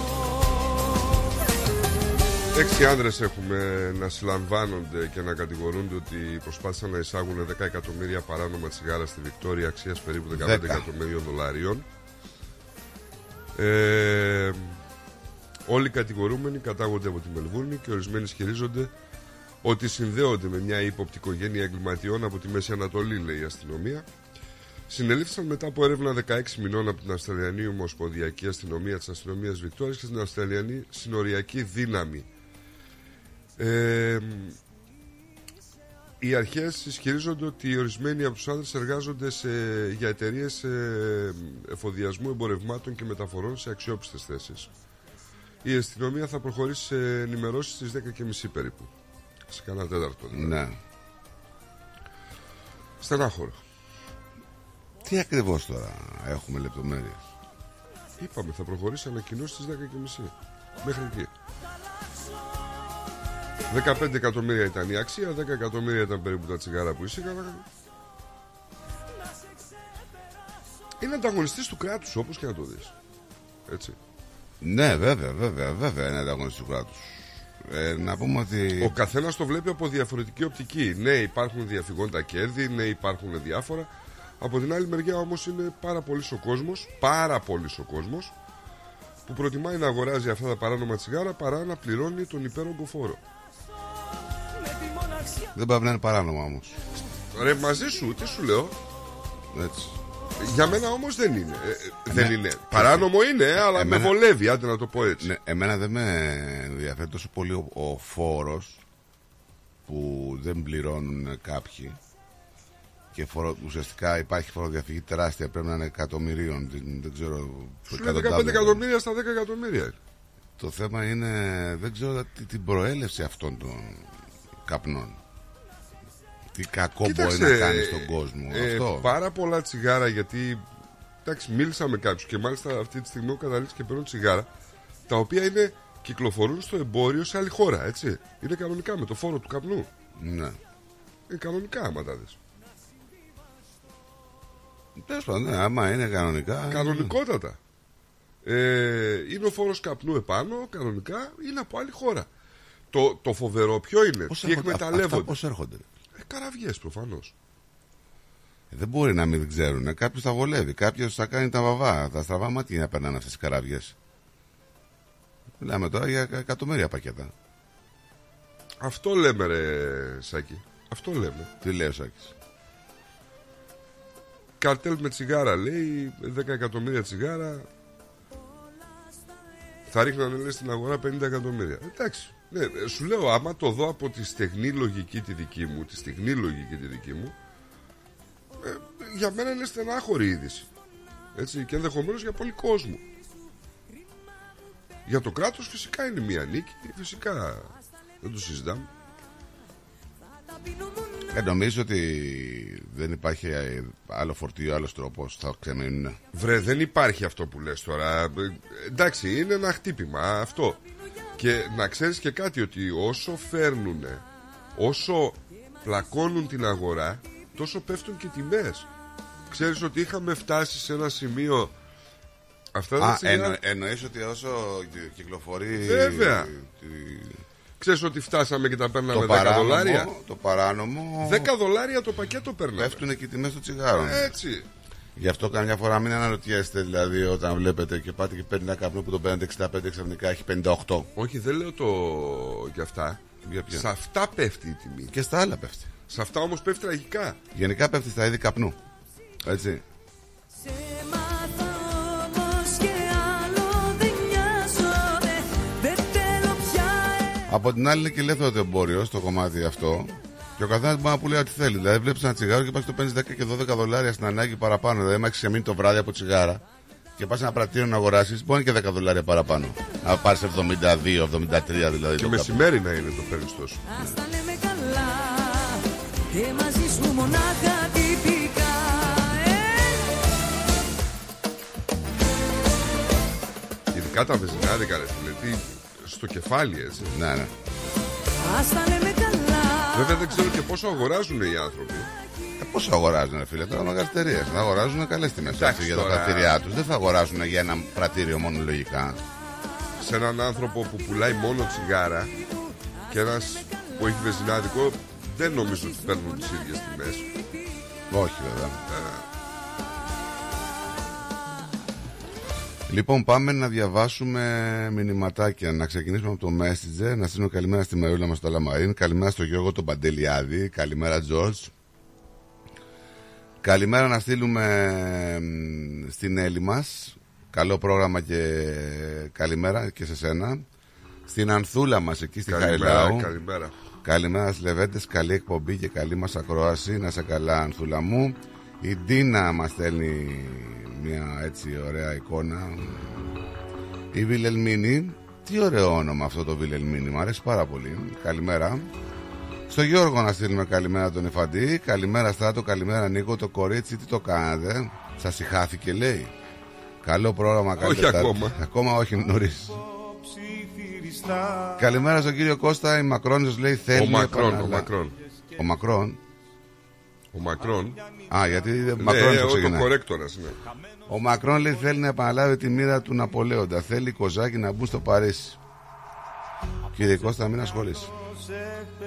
Έξι άνδρες έχουμε να συλλαμβάνονται και να κατηγορούνται ότι προσπάθησαν να εισάγουν 10 εκατομμύρια παράνομα τσιγάρα στη Βικτόρια αξίας περίπου 15 Δέκα. εκατομμυρίων δολαρίων. Ε, όλοι οι κατηγορούμενοι κατάγονται από τη Μελβούρνη και ορισμένοι ισχυρίζονται ότι συνδέονται με μια υποπτικογένεια εγκληματιών από τη Μέση Ανατολή, λέει η αστυνομία. Συνελήφθησαν μετά από έρευνα 16 μηνών από την Αυστραλιανή Ομοσπονδιακή Αστυνομία της Αστυνομίας Βικτόρια και την Αυστραλιανή Συνοριακή Δύναμη. Ε, οι αρχές ισχυρίζονται ότι ορισμένοι από τους άνδρες εργάζονται σε, για εταιρείες εφοδιασμού εμπορευμάτων και μεταφορών σε αξιόπιστες θέσεις. Η αστυνομία θα προχωρήσει σε ενημερώσεις στις 10.30 περίπου. Σε κανένα τέταρτο. δηλαδή. Ναι. Στενάχωρο. Τι ακριβώς τώρα έχουμε λεπτομέρειες; Είπαμε, θα προχωρήσει ανακοινώσεις στις 10.30. Μέχρι εκεί. 15 εκατομμύρια ήταν η αξία, 10 εκατομμύρια ήταν περίπου τα τσιγάρα που εισήγαγαν. Είναι ανταγωνιστής του κράτους όπως και να το δεις. Έτσι. Ναι, βέβαια, βέβαια, βέβαια είναι ανταγωνιστής του κράτους. Ε, να πούμε ότι. Ο καθένας το βλέπει από διαφορετική οπτική. Ναι, υπάρχουν διαφυγόντα κέρδη, ναι, υπάρχουν διάφορα. Από την άλλη μεριά όμως είναι πάρα πολύς ο κόσμος, πάρα πολύς ο κόσμος, που προτιμάει να αγοράζει αυτά τα παράνομα τσιγάρα παρά να πληρώνει τον υπέρογκο φόρο. Δεν πάει να είναι παράνομα όμως. Ρε, μαζί σου, τι σου λέω. Έτσι. Για μένα όμως δεν είναι. Ε, ε, δεν Ναι. είναι. Παράνομο είναι, ε, αλλά Εμένα- με βολεύει, άντε να το πω έτσι. Ναι, εμένα δεν με ενδιαφέρει τόσο πολύ ο, ο φόρος που δεν πληρώνουν κάποιοι και φορο, ουσιαστικά υπάρχει φοροδιαφυγή τεράστια πρέπει να είναι εκατομμυρίων δεν, δεν ξέρω Σου λέει 15 εκατοντάδων. εκατομμύρια στα 10 εκατομμύρια. το θέμα είναι δεν ξέρω τι, την προέλευση αυτών των καπνών τι κακό μπορεί να κάνει στον κόσμο ε, αυτό Πάρα πολλά τσιγάρα γιατί. Εντάξει, μίλησα με κάποιους και μάλιστα αυτή τη στιγμή έχω καταλήξει και παίρνω τσιγάρα τα οποία είναι, κυκλοφορούν στο εμπόριο σε άλλη χώρα, έτσι. Είναι κανονικά με το φόρο του καπνού. ναι. Είναι κανονικά, άμα τα δεις. Τέλος πάντων, ναι, άμα είναι κανονικά Κανονικότατα. Ε, είναι ο φόρος καπνού επάνω, κανονικά, είναι από άλλη χώρα. Το, το φοβερό ποιο είναι, Πώς τι έρχονται- εκμεταλλεύονται. αυτά πώς έρχονται; ρε; Ε, καραβιές προφανώς. Ε, Δεν μπορεί να μην ξέρουν. Κάποιος τα βολεύει. Κάποιος θα κάνει τα βαβά. Τα στραβά μάτια να περνάνε αυτές τι καράβιε. Μιλάμε τώρα για εκατομμύρια πακέτα. Αυτό λέμε ρε Σάκη. Αυτό λέμε. Τι λέει ο Σάκης; Καρτέλ με τσιγάρα λέει 10 εκατομμύρια τσιγάρα θα ρίχνανε λέει στην αγορά 50 εκατομμύρια. Εντάξει. Ναι, ε, σου λέω άμα το δω από τη στεγνή λογική τη δική μου, τη στεγνή λογική τη δική μου, ε, για μένα είναι στενάχωρη είδηση. Έτσι, και ενδεχομένως για πολύ κόσμο. Για το κράτος φυσικά είναι μια νίκη, φυσικά δεν το συζητάμε. Ε, νομίζω ότι δεν υπάρχει ε, άλλο φορτίο, άλλος τρόπος. Θα ξεμείνουν. Βρε, δεν υπάρχει αυτό που λες τώρα. Ε, Εντάξει, είναι ένα χτύπημα αυτό. Και να ξέρεις και κάτι ότι όσο φέρνουν, όσο πλακώνουν την αγορά, τόσο πέφτουν και οι τιμές. Ξέρεις ότι είχαμε φτάσει σε ένα σημείο... Αυτά τα Α, τσιγάρα- εννο, εννοείς ότι όσο κυ- κυκλοφορεί. Βέβαια. τη- Ξέρεις ότι φτάσαμε και τα παίρναμε το 10 παράνομο, δολάρια; Το παράνομο. 10 δολάρια το πακέτο παίρναμε. Πέφτουν και οι τιμές των τσιγάρων. Έτσι. Γι' αυτό καμιά φορά μην αναρωτιέστε, δηλαδή, όταν βλέπετε και πάτε και παίρνει ένα καπνό που το παίρνετε 65 ξαφνικά έχει 58. Όχι, δεν λέω το για αυτά. Για ποια; Σε αυτά πέφτει η τιμή. Και στα άλλα πέφτει. Σε αυτά όμως πέφτει τραγικά. Γενικά πέφτει στα είδη καπνού. Έτσι. Όμως και άλλο δεν νοιάζομαι Δεν θέλω πια Από την άλλη είναι και ελεύθερο το εμπόριο στο κομμάτι αυτό. Και ο καθένας μπορεί να πουλάει ό,τι θέλει. Δηλαδή, βλέπεις ένα τσιγάρο και πας το παίρνει 10 και 12 δολάρια στην ανάγκη παραπάνω. Δηλαδή, άμα έχεις ξεμείνει το βράδυ από τσιγάρα και πας ένα πρατήριο να αγοράσεις, μπορεί και 10 δολάρια παραπάνω. Να πάρεις 72, 73 δηλαδή. Και το καπνό. μεσημέρι να είναι το παίρνεις τόσο. Ας τα λέμε καλά Και μαζί σου μονάχα τυπικά ε. Ειδικά τα βεζινάδικα, ρε φίλε. Τι, στο κεφάλι, έτσι. Ναι, ναι. Ας τα λέμε καλά Βέβαια δεν ξέρω και πόσο αγοράζουν οι άνθρωποι. Ε, πόσο αγοράζουν, ρε φίλε, τώρα μεγάλε εταιρείε. Θα αγοράζουν καλές τιμές Εντάξει, για τα τώρα. πρατήριά τους. Δεν θα αγοράζουν για ένα πρατήριο μόνο λογικά. σε έναν άνθρωπο που πουλάει μόνο τσιγάρα και ένας που έχει βεζινάδικο δεν νομίζω ότι παίρνουν τις ίδιες τιμές. Όχι βέβαια. Λοιπόν, πάμε να διαβάσουμε μηνυματάκια. Να ξεκινήσουμε από το Messenger. Να στείλουμε καλημέρα στη Μαρούλα μας στο Λαμαρίν. Καλημέρα στο Γιώργο τον Παντελιάδη. Καλημέρα, George. Καλημέρα να στείλουμε μ, στην Έλλη μας. Καλό πρόγραμμα και καλημέρα και σε σένα. Στην Ανθούλα μας εκεί στη Καλημέρα, Χαϊλάου. καλημέρα. Καλημέρα στις Λεβέντες. Καλή εκπομπή και καλή μας ακρόαση. Να σε καλά, Ανθούλα μου. Η Ντίνα μας στέλνει μια έτσι ωραία εικόνα. Η Βιλελμίνη. Τι ωραίο όνομα αυτό το Βιλελμίνη. Μου αρέσει πάρα πολύ. Καλημέρα. Στο Γιώργο να στείλουμε καλημέρα τον Εφαντή. Καλημέρα Στράτο, καλημέρα Νίκο. Το κορίτσι τι το κάνατε. Σας συχάθηκε λέει. Καλό πρόγραμμα, καλή Όχι Τετάρτη. ακόμα. Ακόμα όχι νωρίς. Καλημέρα στον κύριο Κώστα. Η Μακρόν λέει θέλει Ο Μακρόν, επαναλα- ο Μακρόν. Ο Μακρόν. Ο Μακρόν. Α, γιατί δεν Ναι, Μακρόν το ο ξεκινάει. κορέκτορας, ναι. Ο Μακρόν λέει θέλει να επαναλάβει τη μοίρα του Ναπολέοντα. Θέλει οι Κοζάκοι να μπουν στο Παρίσι. Κύριε Κώστα, μην ασχολείσαι.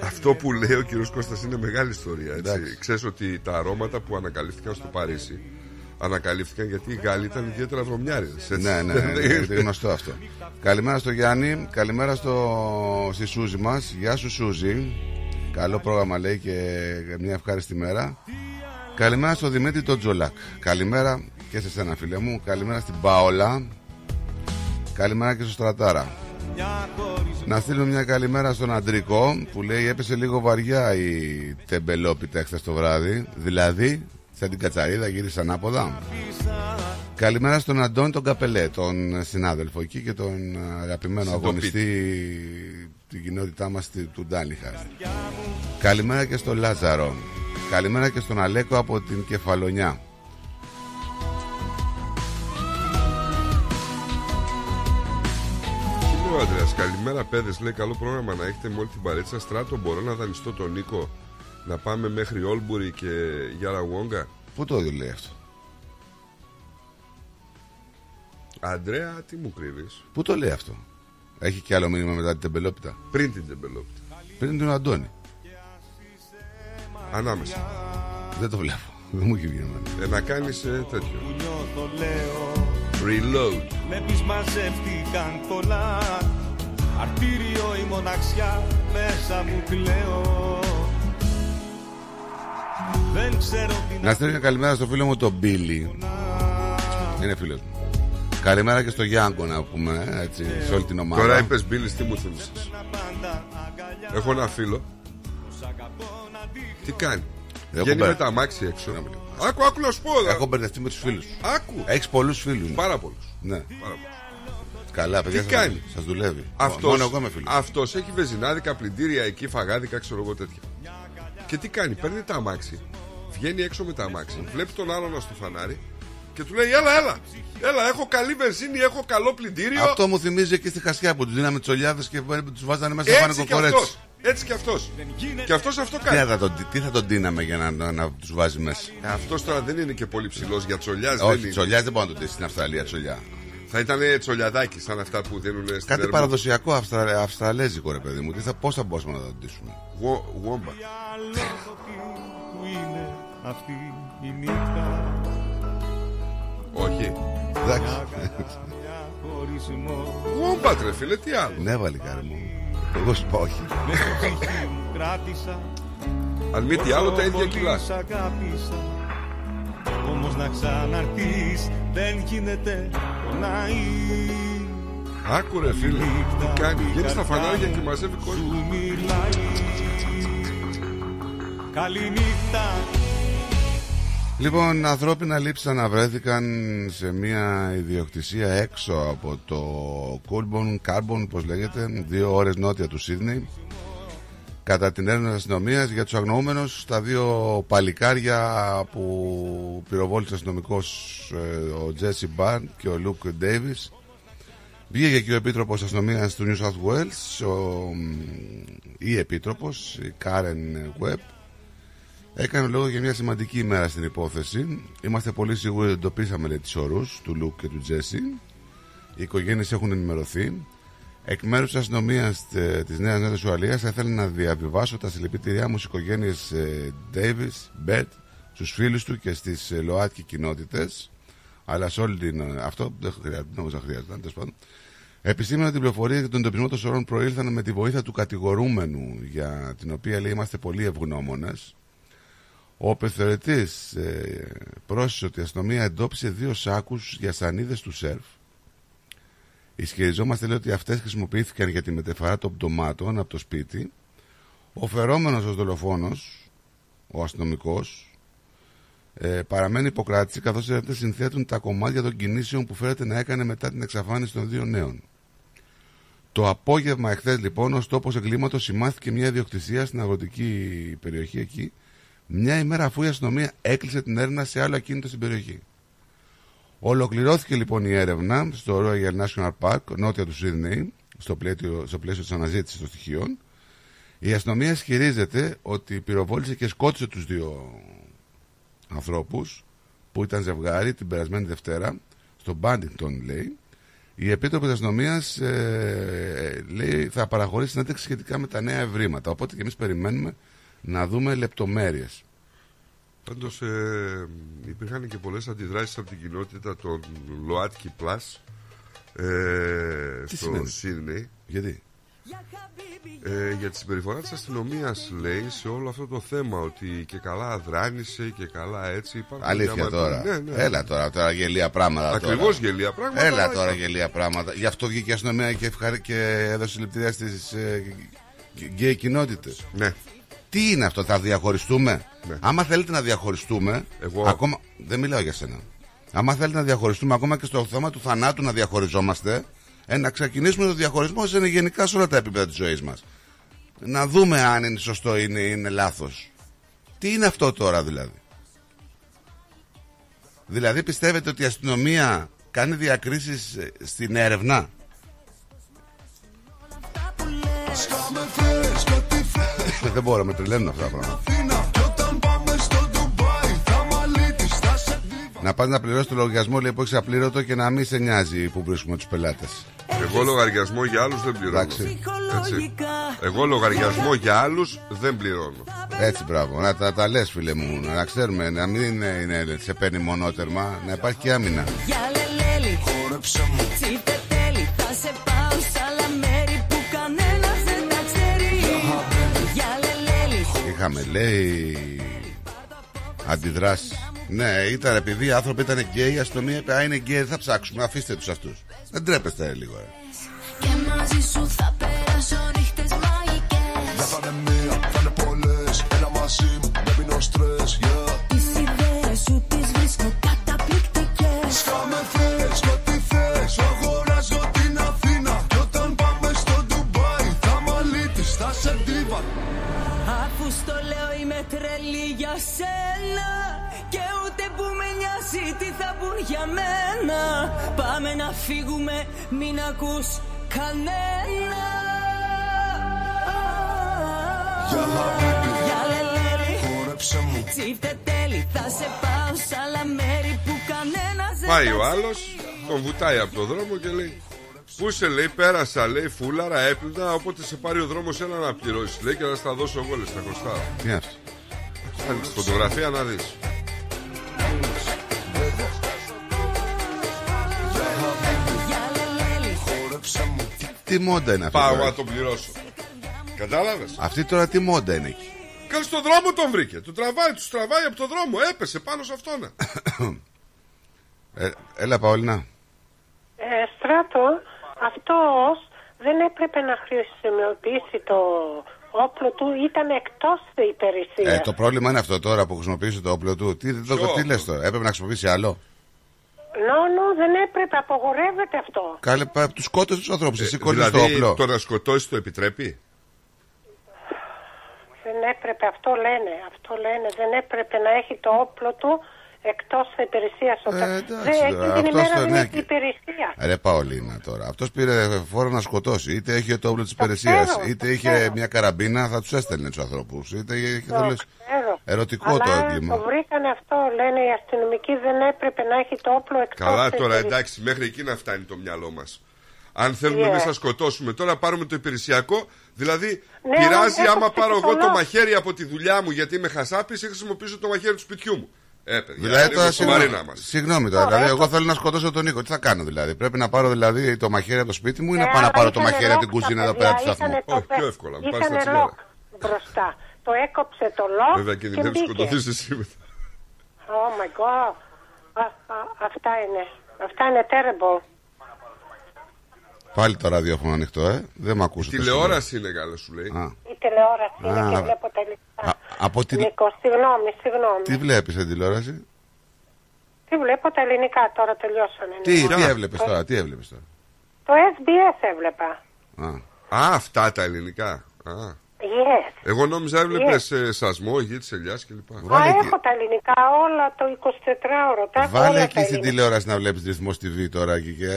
Αυτό που λέει ο κύριος Κώστας είναι μεγάλη ιστορία. Έτσι. Εντάξει. Ξέρεις ότι τα αρώματα που ανακαλύφθηκαν στο Παρίσι ανακαλύφθηκαν γιατί οι Γάλλοι ήταν ιδιαίτερα βρωμιάριδες. έτσι. Ναι, ναι, ναι, ναι, είναι γνωστό αυτό. <laughs> Καλημέρα στο Γιάννη, καλημέρα στο... στη Σούζη μας. Γεια σου, Σούζη. Καλό πρόγραμμα λέει και μια ευχάριστη μέρα. Καλημέρα στο Δημήτρη τον Τζολάκ. Καλημέρα και σε σένα, φίλε μου. Καλημέρα στην Πάολα. Καλημέρα και στο Στρατάρα. Να στείλουμε μια καλημέρα στον Αντρικό που λέει έπεσε λίγο βαριά η τεμπελόπιτα χθες το βράδυ. Δηλαδή, σαν την κατσαρίδα γύρισε ανάποδα. Καλημέρα στον Αντώνη τον Καπελέ, τον συνάδελφο εκεί και τον ε, αγαπημένο Συντοπίτη. αγωνιστή την κοινότητά μας τη- του Ντάνιχα. Καλημέρα και στον Λάζαρο. Καλημέρα και στον Αλέκο από την Κεφαλονιά. Τι λέει ο Ανδρέας, καλημέρα παιδες, λέει καλό πρόγραμμα να έχετε με όλη την παρέτσα στράτο. Μπορώ να δανειστώ τον Νίκο να πάμε μέχρι Όλμπουρη και Γιάρα Γουόγκα; Πού το λέει αυτό; Αντρέα, τι μου κρύβεις; Πού το λέει αυτό; Έχει και άλλο μήνυμα μετά την τεμπελόπιτα. Πριν την τεμπελόπιτα. Πριν τον Αντώνη. Ανάμεσα. Δεν το βλέπω. Δεν μου έχει βγει εμένα. Ε, να κάνεις ε, τέτοιο. Νιώθω λέω Reload. Βλέπεις μαζεύτηκαν πολλά Αρτήριο η μοναξιά μέσα μου κλαίω Δεν ξέρω τι Να στείλω μια καλημέρα στο φίλο μου τον Μπίλι. Είναι φίλος μου. Καλημέρα και στο Γιάνκο να πούμε ε, έτσι, σε όλη την ομάδα. Τώρα είπες Μπίλης, τι μου θύμισες. Έχω ένα φίλο. Τι κάνει; Έχω Βγαίνει μπε- με τα αμάξι έξω. Άκου, άκου να σου πω. Έχω μπερδευτεί με τους φίλους σου. Άκου. Έχεις πολλούς φίλους. Πάρα πολλούς. Ναι. Πάρα πολλούς. Καλά, παιδιά. Τι κάνει; Σας δουλεύει. Αυτός, Μόνο εγώ είμαι φίλος. αυτός έχει βεζινάδικα, πλυντήρια εκεί, φαγάδικα, ξέρω εγώ τέτοια. Και τι κάνει, παίρνει τα αμάξι, βγαίνει έξω με τα αμάξι, βλέπει τον άλλον στο φανάρι και του λέει: Έλα, έλα, έλα, έχω καλή βενζίνη, έχω καλό πλυντήριο. Αυτό μου θυμίζει εκεί στη χασιά που τους δίναμε τσολιάδε και τους βάζανε μέσα Έτσι στο κι κορέτσι. αυτός, Έτσι κι αυτός. Και αυτός αυτό Τι κάνει. θα, τον, τι θα τον δίναμε για να, να, να τους βάζει μέσα; Αυτός τώρα δεν είναι και πολύ ψηλός για τσολιάς. Όχι, τσολιά δεν μπορεί να τον δει στην Αυστραλία τσολιά. Θα ήταν τσολιαδάκι σαν αυτά που δίνουν στην Κάτι Ερμού. παραδοσιακό αυστρα, αυστραλέζικο ρε παιδί μου. Τι θα, πώς θα μπορούσαμε να το ντύσουμε. Γο- Γόμπα. που είναι αυτή η νύχτα Όχι. Εντάξει. χωρισμό Γόμπα, τρε φίλε, τι άλλο; ναι, βαλικάρι μου. Εγώ σου πω όχι. Μες στο ψυχή μου κράτησα Αν μη τι άλλο, τα ίδια Όσο κιλά. πολύ σ' αγάπησα Όμως να ξαναρθείς δεν γίνεται πονάει Άκου ρε φίλε, τι κάνει. Βγαίνει στα φανάρια και μαζεύει κόσμο. Σου μιλάει Καληνύχτα Λοιπόν, ανθρώπινα λείψανα βρέθηκαν σε μια ιδιοκτησία έξω από το Κούλμπον, Κάρμπον, πώς λέγεται, δύο ώρες νότια του Σίδνεϊ. Κατά την έρευνα της αστυνομίας για τους αγνοούμενους, τα δύο παλικάρια που πυροβόλησε ο αστυνομικός ε, ο Τζέσι Μπερντ και ο Λουκ Ντέιβις. Βγήκε και ο Επίτροπος Αστυνομίας του New South Wales, ο, η Επίτροπος, η Κάρεν Webb, Έκανε λόγο για μια σημαντική ημέρα στην υπόθεση. Είμαστε πολύ σίγουροι ότι εντοπίσαμε λέει, τις σορούς του Λουκ και του Τζέσι. Οι οικογένειες έχουν ενημερωθεί. Εκ μέρους της αστυνομίας της Νέας Νότιας Ουαλίας, θα ήθελα να διαβιβάσω τα συλληπιτήριά μου στις οικογένειες Ντέιβις, Μπερντ, στους φίλους του και στις ε, ΛΟΑΤΚΙ κοινότητες. Αλλά σε όλη την. ε, Αυτό δεν χρειάζεται, νόμιζα χρειάζεται. τέλος πάντων. Επιστήμονα την πληροφορία και τον εντοπισμό των σωρών προήλθαν με τη βοήθεια του κατηγορούμενου, για την οποία λέει είμαστε πολύ ευγνώμονες. Ο επιθεωρητή ε, πρόσθεσε ότι η αστυνομία εντόπισε δύο σάκους για σανίδες του σερφ. Ισχυριζόμαστε λέει ότι αυτές χρησιμοποιήθηκαν για τη μεταφορά των πτωμάτων από το σπίτι. Ο φερόμενος ω δολοφόνος, ο αστυνομικός, ε, παραμένει υποκράτηση καθώς οι έρευνε συνθέτουν τα κομμάτια των κινήσεων που φέρεται να έκανε μετά την εξαφάνιση των δύο νέων. Το απόγευμα εχθές λοιπόν ως τόπος εγκλήματος σημάθηκε μια ιδιοκτησία στην αγροτική περιοχή εκεί, μια ημέρα αφού η αστυνομία έκλεισε την έρευνα σε άλλο ακίνητο στην περιοχή. Ολοκληρώθηκε λοιπόν η έρευνα στο Royal National Park, νότια του Σίδνεϊ, στο πλαίσιο, στο πλαίσιο της αναζήτησης των στοιχείων. Η αστυνομία ισχυρίζεται ότι πυροβόλησε και σκότωσε τους δύο ανθρώπους που ήταν ζευγάρι την περασμένη Δευτέρα στο Μπάντιγκτον λέει. Η Επίτροπη της Αστυνομίας ε, λέει θα παραχωρήσει συνέντευξη σχετικά με τα νέα ευρήματα. Οπότε και εμείς περιμένουμε να δούμε λεπτομέρειες. Πάντω ε, υπήρχαν και πολλέ αντιδράσει από την κοινότητα των ΛΟΑΤΚΙ Plus ε, Τι στο σημαίνει? Σίδνεϊ. Γιατί? Ε, για τη συμπεριφορά της αστυνομίας λέει σε όλο αυτό το θέμα ότι και καλά αδράνησε και καλά έτσι υπάρχουν Αλήθεια διαμα- τώρα. Ναι, ναι. Έλα τώρα, τώρα γελία πράγματα. Ακριβώς τώρα. γελία πράγματα, Έλα αλλά τώρα είπα. γελία πράγματα. Γι' αυτό βγήκε η αστυνομία και, ευχαρι... και έδωσε συλληπιτήρια στι ε, γκέι κοινότητε. Ναι. Τι είναι αυτό, θα διαχωριστούμε; Άμα θέλετε να διαχωριστούμε. Εγώ- Ακόμα... Δεν μιλάω για σένα. Άμα θέλετε να διαχωριστούμε, ακόμα και στο θέμα του θανάτου να διαχωριζόμαστε, ε, να ξεκινήσουμε το διαχωρισμό σε γενικά σε όλα τα επίπεδα της ζωής μας. Να δούμε αν είναι σωστό ή είναι, είναι λάθος. Τι είναι αυτό τώρα δηλαδή; Δηλαδή πιστεύετε ότι η αστυνομία κάνει διακρίσεις ε, στην έρευνα; Δεν μπορώ, με τρελαίνουν αυτά τα πράγματα. Να πας να πληρώσεις το λογαριασμό λέει, που έχεις απλήρωτο και να μην σε νοιάζει που βρίσκουμε τους πελάτες. Εγώ λογαριασμό για άλλους δεν πληρώνω. Εντάξει. Έτσι. Εγώ λογαριασμό για άλλους δεν πληρώνω. Έτσι, μπράβο. Να τα, τα λες φίλε μου, να ξέρουμε, να μην είναι, είναι, σε παίρνει μονότερμα, να υπάρχει και άμυνα. Για λελέλη Είχαμε, λέει, αντιδράσεις. Ναι, ήταν επειδή οι άνθρωποι ήταν γκέι, η αστυνομία είπε: Α, είναι γκέι, δεν θα ψάξουμε, αφήστε τους αυτούς. Δεν ντρέπεστε, ρε, λίγο. Ρε. Και μαζί σένα Και ούτε που με νοιάζει τι θα πουν για μένα Πάμε να φύγουμε μην ακούς κανένα Για λελέλη Χόρεψε μου Τσίφτε τέλει θα σε πάω σ' άλλα μέρη που κανένας δεν Πάει τα ο ξέρει. άλλος, τον βουτάει από το δρόμο και λέει Πού σε λέει, πέρασα, λέει, φούλαρα, έπλυνα. Οπότε σε πάρει ο δρόμος, έλα να πληρώσεις. Λέει και θα στα δώσω εγώ, λέει, στα κοστά. Τι είναι αυτό; Άνοιξε τη φωτογραφία να δεις. Τι μόντα είναι αυτή. Πάω τώρα; να τον πληρώσω. Κατάλαβες; Αυτή τώρα τι μόντα είναι εκεί; Καλή στον δρόμο τον βρήκε. Του τραβάει, τους τραβάει από το δρόμο. Έπεσε πάνω σε αυτόν. <coughs> Ε, έλα, Παόλινα. Ε, στράτο, αυτός δεν έπρεπε να χρησιμοποιήσει το όπλο του, ήταν εκτός υπηρεσίας. Ε, το πρόβλημα είναι αυτό τώρα που χρησιμοποιήσει το όπλο του. Τι, το, Ποιο τι όπλο; λες τώρα, έπρεπε να χρησιμοποιήσει άλλο; Νο, νο, δεν έπρεπε, απογορεύεται αυτό. Κάλε, πα, τους σκότωσες τους ανθρώπους. Εσύ κόλλησε το δηλαδή όπλο. το να σκοτώσεις το επιτρέπει; Δεν έπρεπε, αυτό λένε, αυτό λένε, δεν έπρεπε να έχει το όπλο του εκτός υπηρεσίας. Όταν... Ε, εντάξει, δεν, εκείνη τώρα, την αυτός ημέρα το- δεν ναι, έχει και- υπηρεσία. Ρε Παολίνα τώρα. Αυτός πήρε φόρο να σκοτώσει. Είτε έχει το όπλο της υπηρεσίας, ξέρω, είτε το είχε ξέρω. μια καραμπίνα, θα τους έστελνε τους ανθρώπους. Είτε είχε Το θέλεις, ξέρω. ερωτικό Αλλά το έγκλημα. το βρήκανε αυτό, λένε οι αστυνομικοί δεν έπρεπε να έχει το όπλο εκτός Καλά τώρα, υπηρεσίας. εντάξει, μέχρι εκεί να φτάνει το μυαλό μας. Αν θέλουμε Yeah. εμεί να σκοτώσουμε, τώρα πάρουμε το υπηρεσιακό. Δηλαδή, Ναι, πειράζει αλλά άμα έχω πάρω εγώ το ψυχολόγο. μαχαίρι από τη δουλειά μου γιατί είμαι χασάπης ή χρησιμοποιήσω το μαχαίρι του σπιτιού μου. Ε, παιδιά, Δηλαδή λίγο τώρα σοβαροί συγγνώμη, να είμαστε. συγγνώμη τώρα. Δηλαδή, εγώ θέλω να σκοτώσω τον Νίκο. Τι θα κάνω δηλαδή. Πρέπει να πάρω δηλαδή το μαχαίρι από το σπίτι μου ή να Ε, πάω να αλλά πάρω το ήτανε μαχαίρι από την lock τα κουζίνα εδώ παιδιά, πέρα του σταθμού. ήτανε το Όχι, πε- πιο εύκολα, μου πάρεις τα Ήτανε τσιγάρα. lock μπροστά. Το έκοψε το lock Βέβαια και κινδυνεύει μπήκε. σκοτωθείς εσύ μετά. Oh my god. Α, α, αυτά είναι. Αυτά είναι terrible. Πάλι το ραδιόφωνο ανοιχτό, ε. Δεν με ακούσατε. Τηλεόραση είναι καλά, σου λέει. Α. Η τηλεόραση είναι Α, και βλέπω τα λεπτά. Α, από τη... Νίκο, συγγνώμη, συγγνώμη. Τι βλέπεις στην τηλεόραση, Τι βλέπω τα ελληνικά, τώρα τελειώσανε. Τι, Νίκο. τι έβλεπες τώρα, τι έβλεπες τώρα; Το SBS έβλεπα. Α. Α, αυτά τα ελληνικά. Α. Yes. Εγώ νόμιζα έβλεπες σασμό, γη της ελιάς κλπ. Α, έχω τα ελληνικά όλα το 24ωρο. Τα έχω Βάλε όλα τα εκεί στην ελληνικά. τηλεόραση να βλέπεις ρυθμός TV τώρα και, και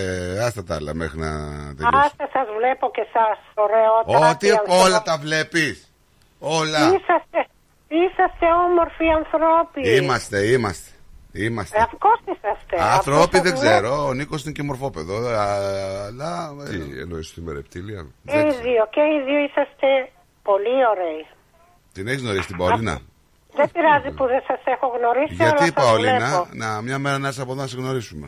άστα τα άλλα μέχρι να τελειώσει. Άστε σας βλέπω και σας ωραιότερα. Ό,τι όλα τα βλέπεις. Όλα. Είσαστε, είσαστε όμορφοι ανθρώποι. Είμαστε, είμαστε. Είμαστε. Ε, of course είσαστε. Άνθρωποι Αυτό δεν σας ξέρω. Ο Νίκος είναι και μορφόπεδο. α, Αλλά. ε, Τι εννοείς ότι είμαι ρεπτήλια; Και οι δύο, και οι δύο είσαστε πολύ ωραίοι. Την έχεις γνωρίσει την Παολίνα; Δεν πειράζει που δεν σας έχω γνωρίσει, αλλά Γιατί σας Παολίνα, βλέπω. να, μια μέρα να είσαι από εδώ να σε γνωρίσουμε;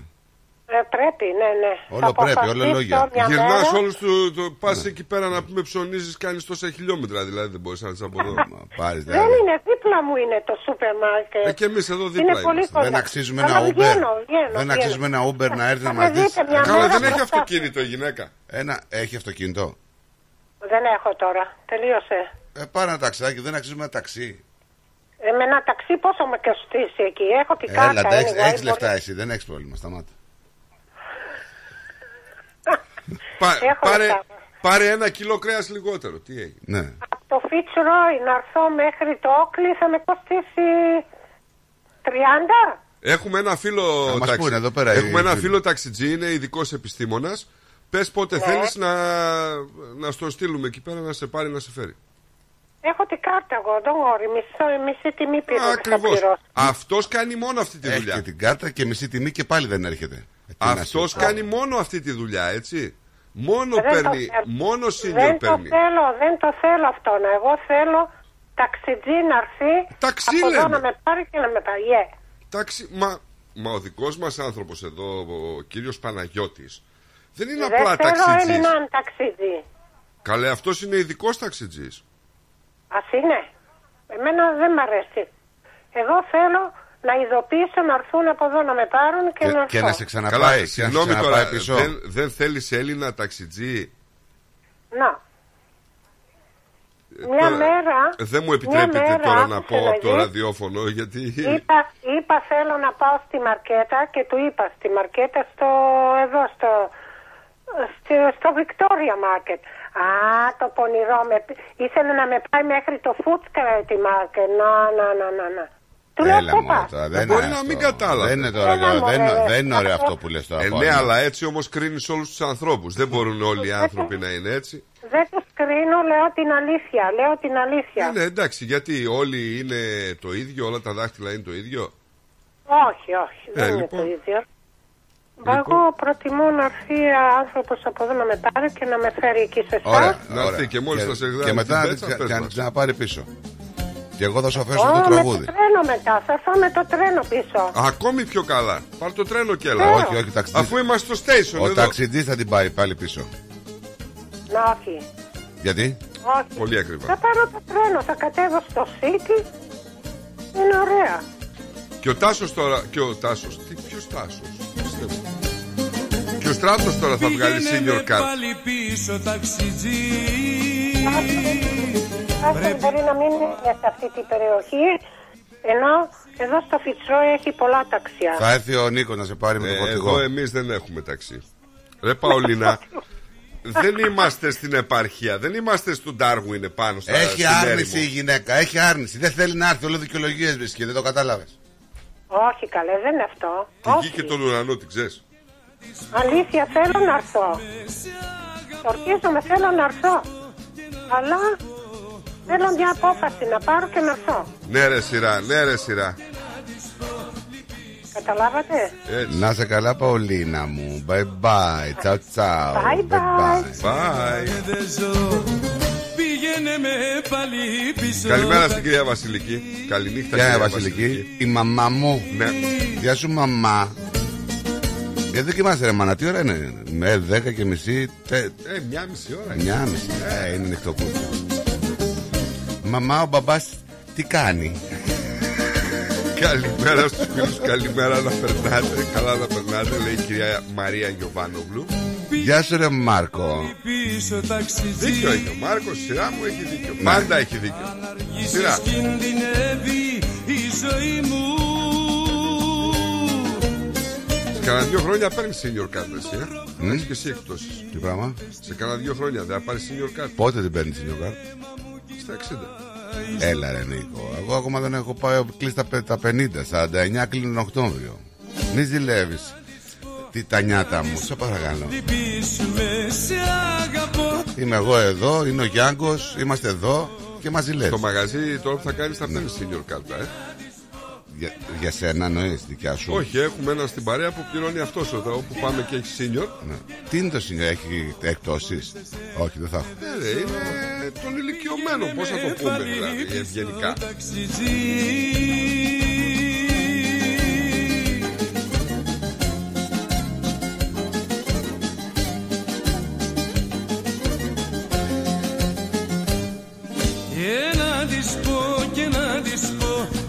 Ε, πρέπει, ναι, ναι. Όλο Θα πρέπει, όλο αποφασίσω λόγια. μια Γυρνάς μέρα. όλους του. Το, Πας εκεί πέρα να πούμε ψωνίζεις, κάνει τόσα χιλιόμετρα δηλαδή. Δεν μπορείς να είσαι από εδώ. Πάρεις Δεν είναι, δίπλα μου είναι το σούπερ μάρκετ. Ε, και εμείς εδώ Είναι δίπλα πολύ είμαστε. κοντά. Δεν αξίζουμε Αλλά ένα Uber. βγαίνω, βγαίνω, Δεν βγαίνω. αξίζουμε ένα Uber να έρθει να Θα μα με δει. δείτε μια Καλά, μέρα δεν έχει μπροστά. αυτοκίνητο η γυναίκα. Ένα, έχει αυτοκίνητο. Δεν έχω τώρα. Τελείωσε. Ε, πάρε ένα ταξιδάκι, δεν αξίζουμε ένα ταξί. Ε, με ένα ταξί πόσο με κοστίσει εκεί; Έχω την κάρτα. Έλα, εντάξει, anyway, έχεις λεφτά μπορεί- εσύ, δεν έχεις πρόβλημα. Σταμάτα. <laughs> Πα- Έχω πάρε, λεφτά. πάρε ένα κιλό κρέας λιγότερο. Τι έγινε. Ναι. Από το Fitzroy να έρθω μέχρι το Όκλι θα με κοστίσει 30. Έχουμε ένα φίλο Θα μας ταξι- πούνε εδώ πέρα οι Έχουμε ένα φίλοι. φίλο ταξιτζή, είναι ειδικός επιστήμονας. Πες πότε Ναι. θέλεις να, να στο στείλουμε εκεί πέρα να σε πάρει να σε φέρει. Έχω την κάρτα εγώ, don't worry. Μισό, μισή τιμή πήρε. Ακριβώς. Αυτός κάνει μόνο αυτή τη Έχει δουλειά. και την κάρτα και μισή τιμή και πάλι δεν έρχεται. Ε, τι να Αυτός σου πω. κάνει μόνο αυτή τη δουλειά, έτσι. Μόνο Δεν το παίρνει, θέλω. μόνο σύνιο Δεν το παίρνει. θέλω, δεν το θέλω αυτό. Να εγώ θέλω ταξιτζή να έρθει Ταξί από εδώ λέμε. να με πάρει και να με πάει. Yeah. Εντάξει, μα, μα ο δικός μας άνθρωπος εδώ, ο κύριος Παναγιώτης, δεν είναι Δεν απλά θέλω ταξιτζής. Έλληναν ταξιτζή. Καλέ, αυτός είναι ειδικός ταξιτζής. Ας είναι. Εμένα δεν μ' αρέσει. Εγώ θέλω να ειδοποιήσω να έρθουν από εδώ να με πάρουν και, να Και, έρθω. και να σε Καλά, ξαναπάει. και να σε συγγνώμη τώρα, ξαναπάει πίσω. δεν, δεν θέλεις Έλληνα ταξιτζή; Να. Μια Τώρα, μέρα. Δεν μου μια επιτρέπετε μέρα τώρα να άκουσε πω από το δεις, ραδιόφωνο γιατί. Είπα, είπα θέλω να πάω στη μαρκέτα και του είπα στη μαρκέτα στο εδώ στο, στο, στο Victoria Market. Α, το πονηρό με, ήθελε να με πάει μέχρι το Footscray Market. Να, να, να, να, να. Του λέω Έλα πού μου πας; τώρα, δεν Μπορεί είναι να αυτό. μην κατάλαβες. Δεν είναι τώρα, Έλα, δεν, μωρέ, είναι- δεν είναι ωραίο αυτό- αυτό που λες τώρα. Ε, ναι, Παύλο. αλλά έτσι όμως κρίνεις όλους τους ανθρώπους. Δεν μπορούν όλοι οι άνθρωποι να είναι έτσι. Δεν τους κρίνω, λέω την αλήθεια. Λέω την αλήθεια. Ναι, ναι, εντάξει, γιατί όλοι είναι το ίδιο, όλα τα δάχτυλα είναι το ίδιο. Όχι, όχι, δεν είναι λοιπόν. το ίδιο. Μα Εγώ προτιμώ να έρθει άνθρωπος από εδώ να με πάρει και να με φέρει εκεί σε εσάς. Ωραία, Να ωραία. έρθει και μόλις θα σε γράψει Και μετά την να πέτσα, την- πες και να μας. την ξαναπάρει πίσω. Και εγώ θα σου αφήσω Ω, το με το τραγούδι. τρένο μετά, θα φάω με το τρένο πίσω. Ακόμη πιο καλά. Πάρ το τρένο και έλα. Θέλω. Όχι, όχι, ταξιτζής. Αφού είμαστε στο station Ο εδώ. ταξιτζής θα την πάρει πάλι πίσω. Να, όχι. Γιατί; όχι. Πολύ ακριβά. Θα πάρω το τρένο, θα κατέβω στο City. Είναι ωραία. Και ο Τάσος τώρα. Και ο Τάσος. Τι, ποιος Τάσος; Και ο Στράτο τώρα θα βγάλει Πήγαινε senior με card. πάλι πίσω ταξιτζή Άστα μπορεί να μην είναι σε αυτή την περιοχή. Ενώ εδώ στο Φιτσρόι έχει πολλά ταξιά. Θα έρθει ο Νίκος να σε πάρει με το Ε, φορτηγό. εδώ εμείς δεν έχουμε ταξί. Ρε Παολίνα, <laughs> δεν είμαστε στην επαρχία. Δεν είμαστε στο Ντάργουιν επάνω στα Έχει στην άρνηση η έρημο. γυναίκα, έχει άρνηση. Δεν θέλει να έρθει, όλο δικαιολογίες βρίσκει, δεν το κατάλαβες. Όχι καλέ, δεν είναι αυτό. Τη γη Όχι. και τον ουρανό, την ξέρεις. Αλήθεια θέλω να έρθω. Ορκίζομαι, θέλω να έρθω. Αλλά θέλω μια απόφαση να πάρω και να έρθω. Ναι, ρε σειρά, ναι, ρε σειρά. Καταλάβατε; Να σε καλά, Παολίνα μου. Bye bye. Τσαου τσαου. Bye bye. Bye. Πήγαινε με πάλι πίσω Καλημέρα στην κυρία Βασιλική. Καληνύχτα, Γεια, κυρία Βασιλική. Η μαμά μου. Ναι. Γεια σου, μαμά. Γιατί κοιμάσαι, ρε μάνα, τι ώρα είναι; Με 10 και μισή. Τε, Ε, μια μισή ώρα. Μια μισή. Ε, είναι νυχτοκούτια. Μαμά, ο μπαμπάς τι κάνει; Καλημέρα στους φίλους, καλημέρα να περνάτε. Καλά να περνάτε, λέει η κυρία Μαρία Γιωβάνογλου. Γεια σου, ρε Μάρκο. Πίσω ταξιτζή Δίκιο έχει ο Μάρκος, σειρά μου έχει δίκιο. Πάντα έχει δίκιο. Σειρά. Αργήσεις κινδυνεύει η ζωή μου κανένα δύο χρόνια παίρνει senior card εσύ, ε. Μμ. Έχεις και εσύ εκτόσεις. Τι πράγμα; Σε κανένα δύο χρόνια δεν θα πάρεις senior card. Πότε την παίρνεις την γιογά. Στα 60. Έλα, ρε Νίκο. Εγώ ακόμα δεν έχω πάει κλείσει τα, πε- τα 50. 49 κλείνει τον Οκτώβριο. Μη ζηλεύεις. Τι τα νιάτα μου, σε παρακαλώ. Λυπήσουμε σε αγαπώ Είμαι εγώ εδώ, είναι ο Γιάνγκος, είμαστε εδώ και μας ζηλεύεις. Το μαγαζί τώρα που θα κάνεις θα παίρνει senior card, ε. Για, για σένα εννοείς, δικιά σου; Όχι, έχουμε ένα στην παρέα που πληρώνει αυτός εδώ όπου πάμε και έχει senior. Ναι. Τι είναι το σύνολο, έχει εκτόσει. Όχι, δεν θα έχω. Ναι, ρε, είναι των ηλικιωμένων. Πώς θα το πούμε δηλαδή, ευγενικά.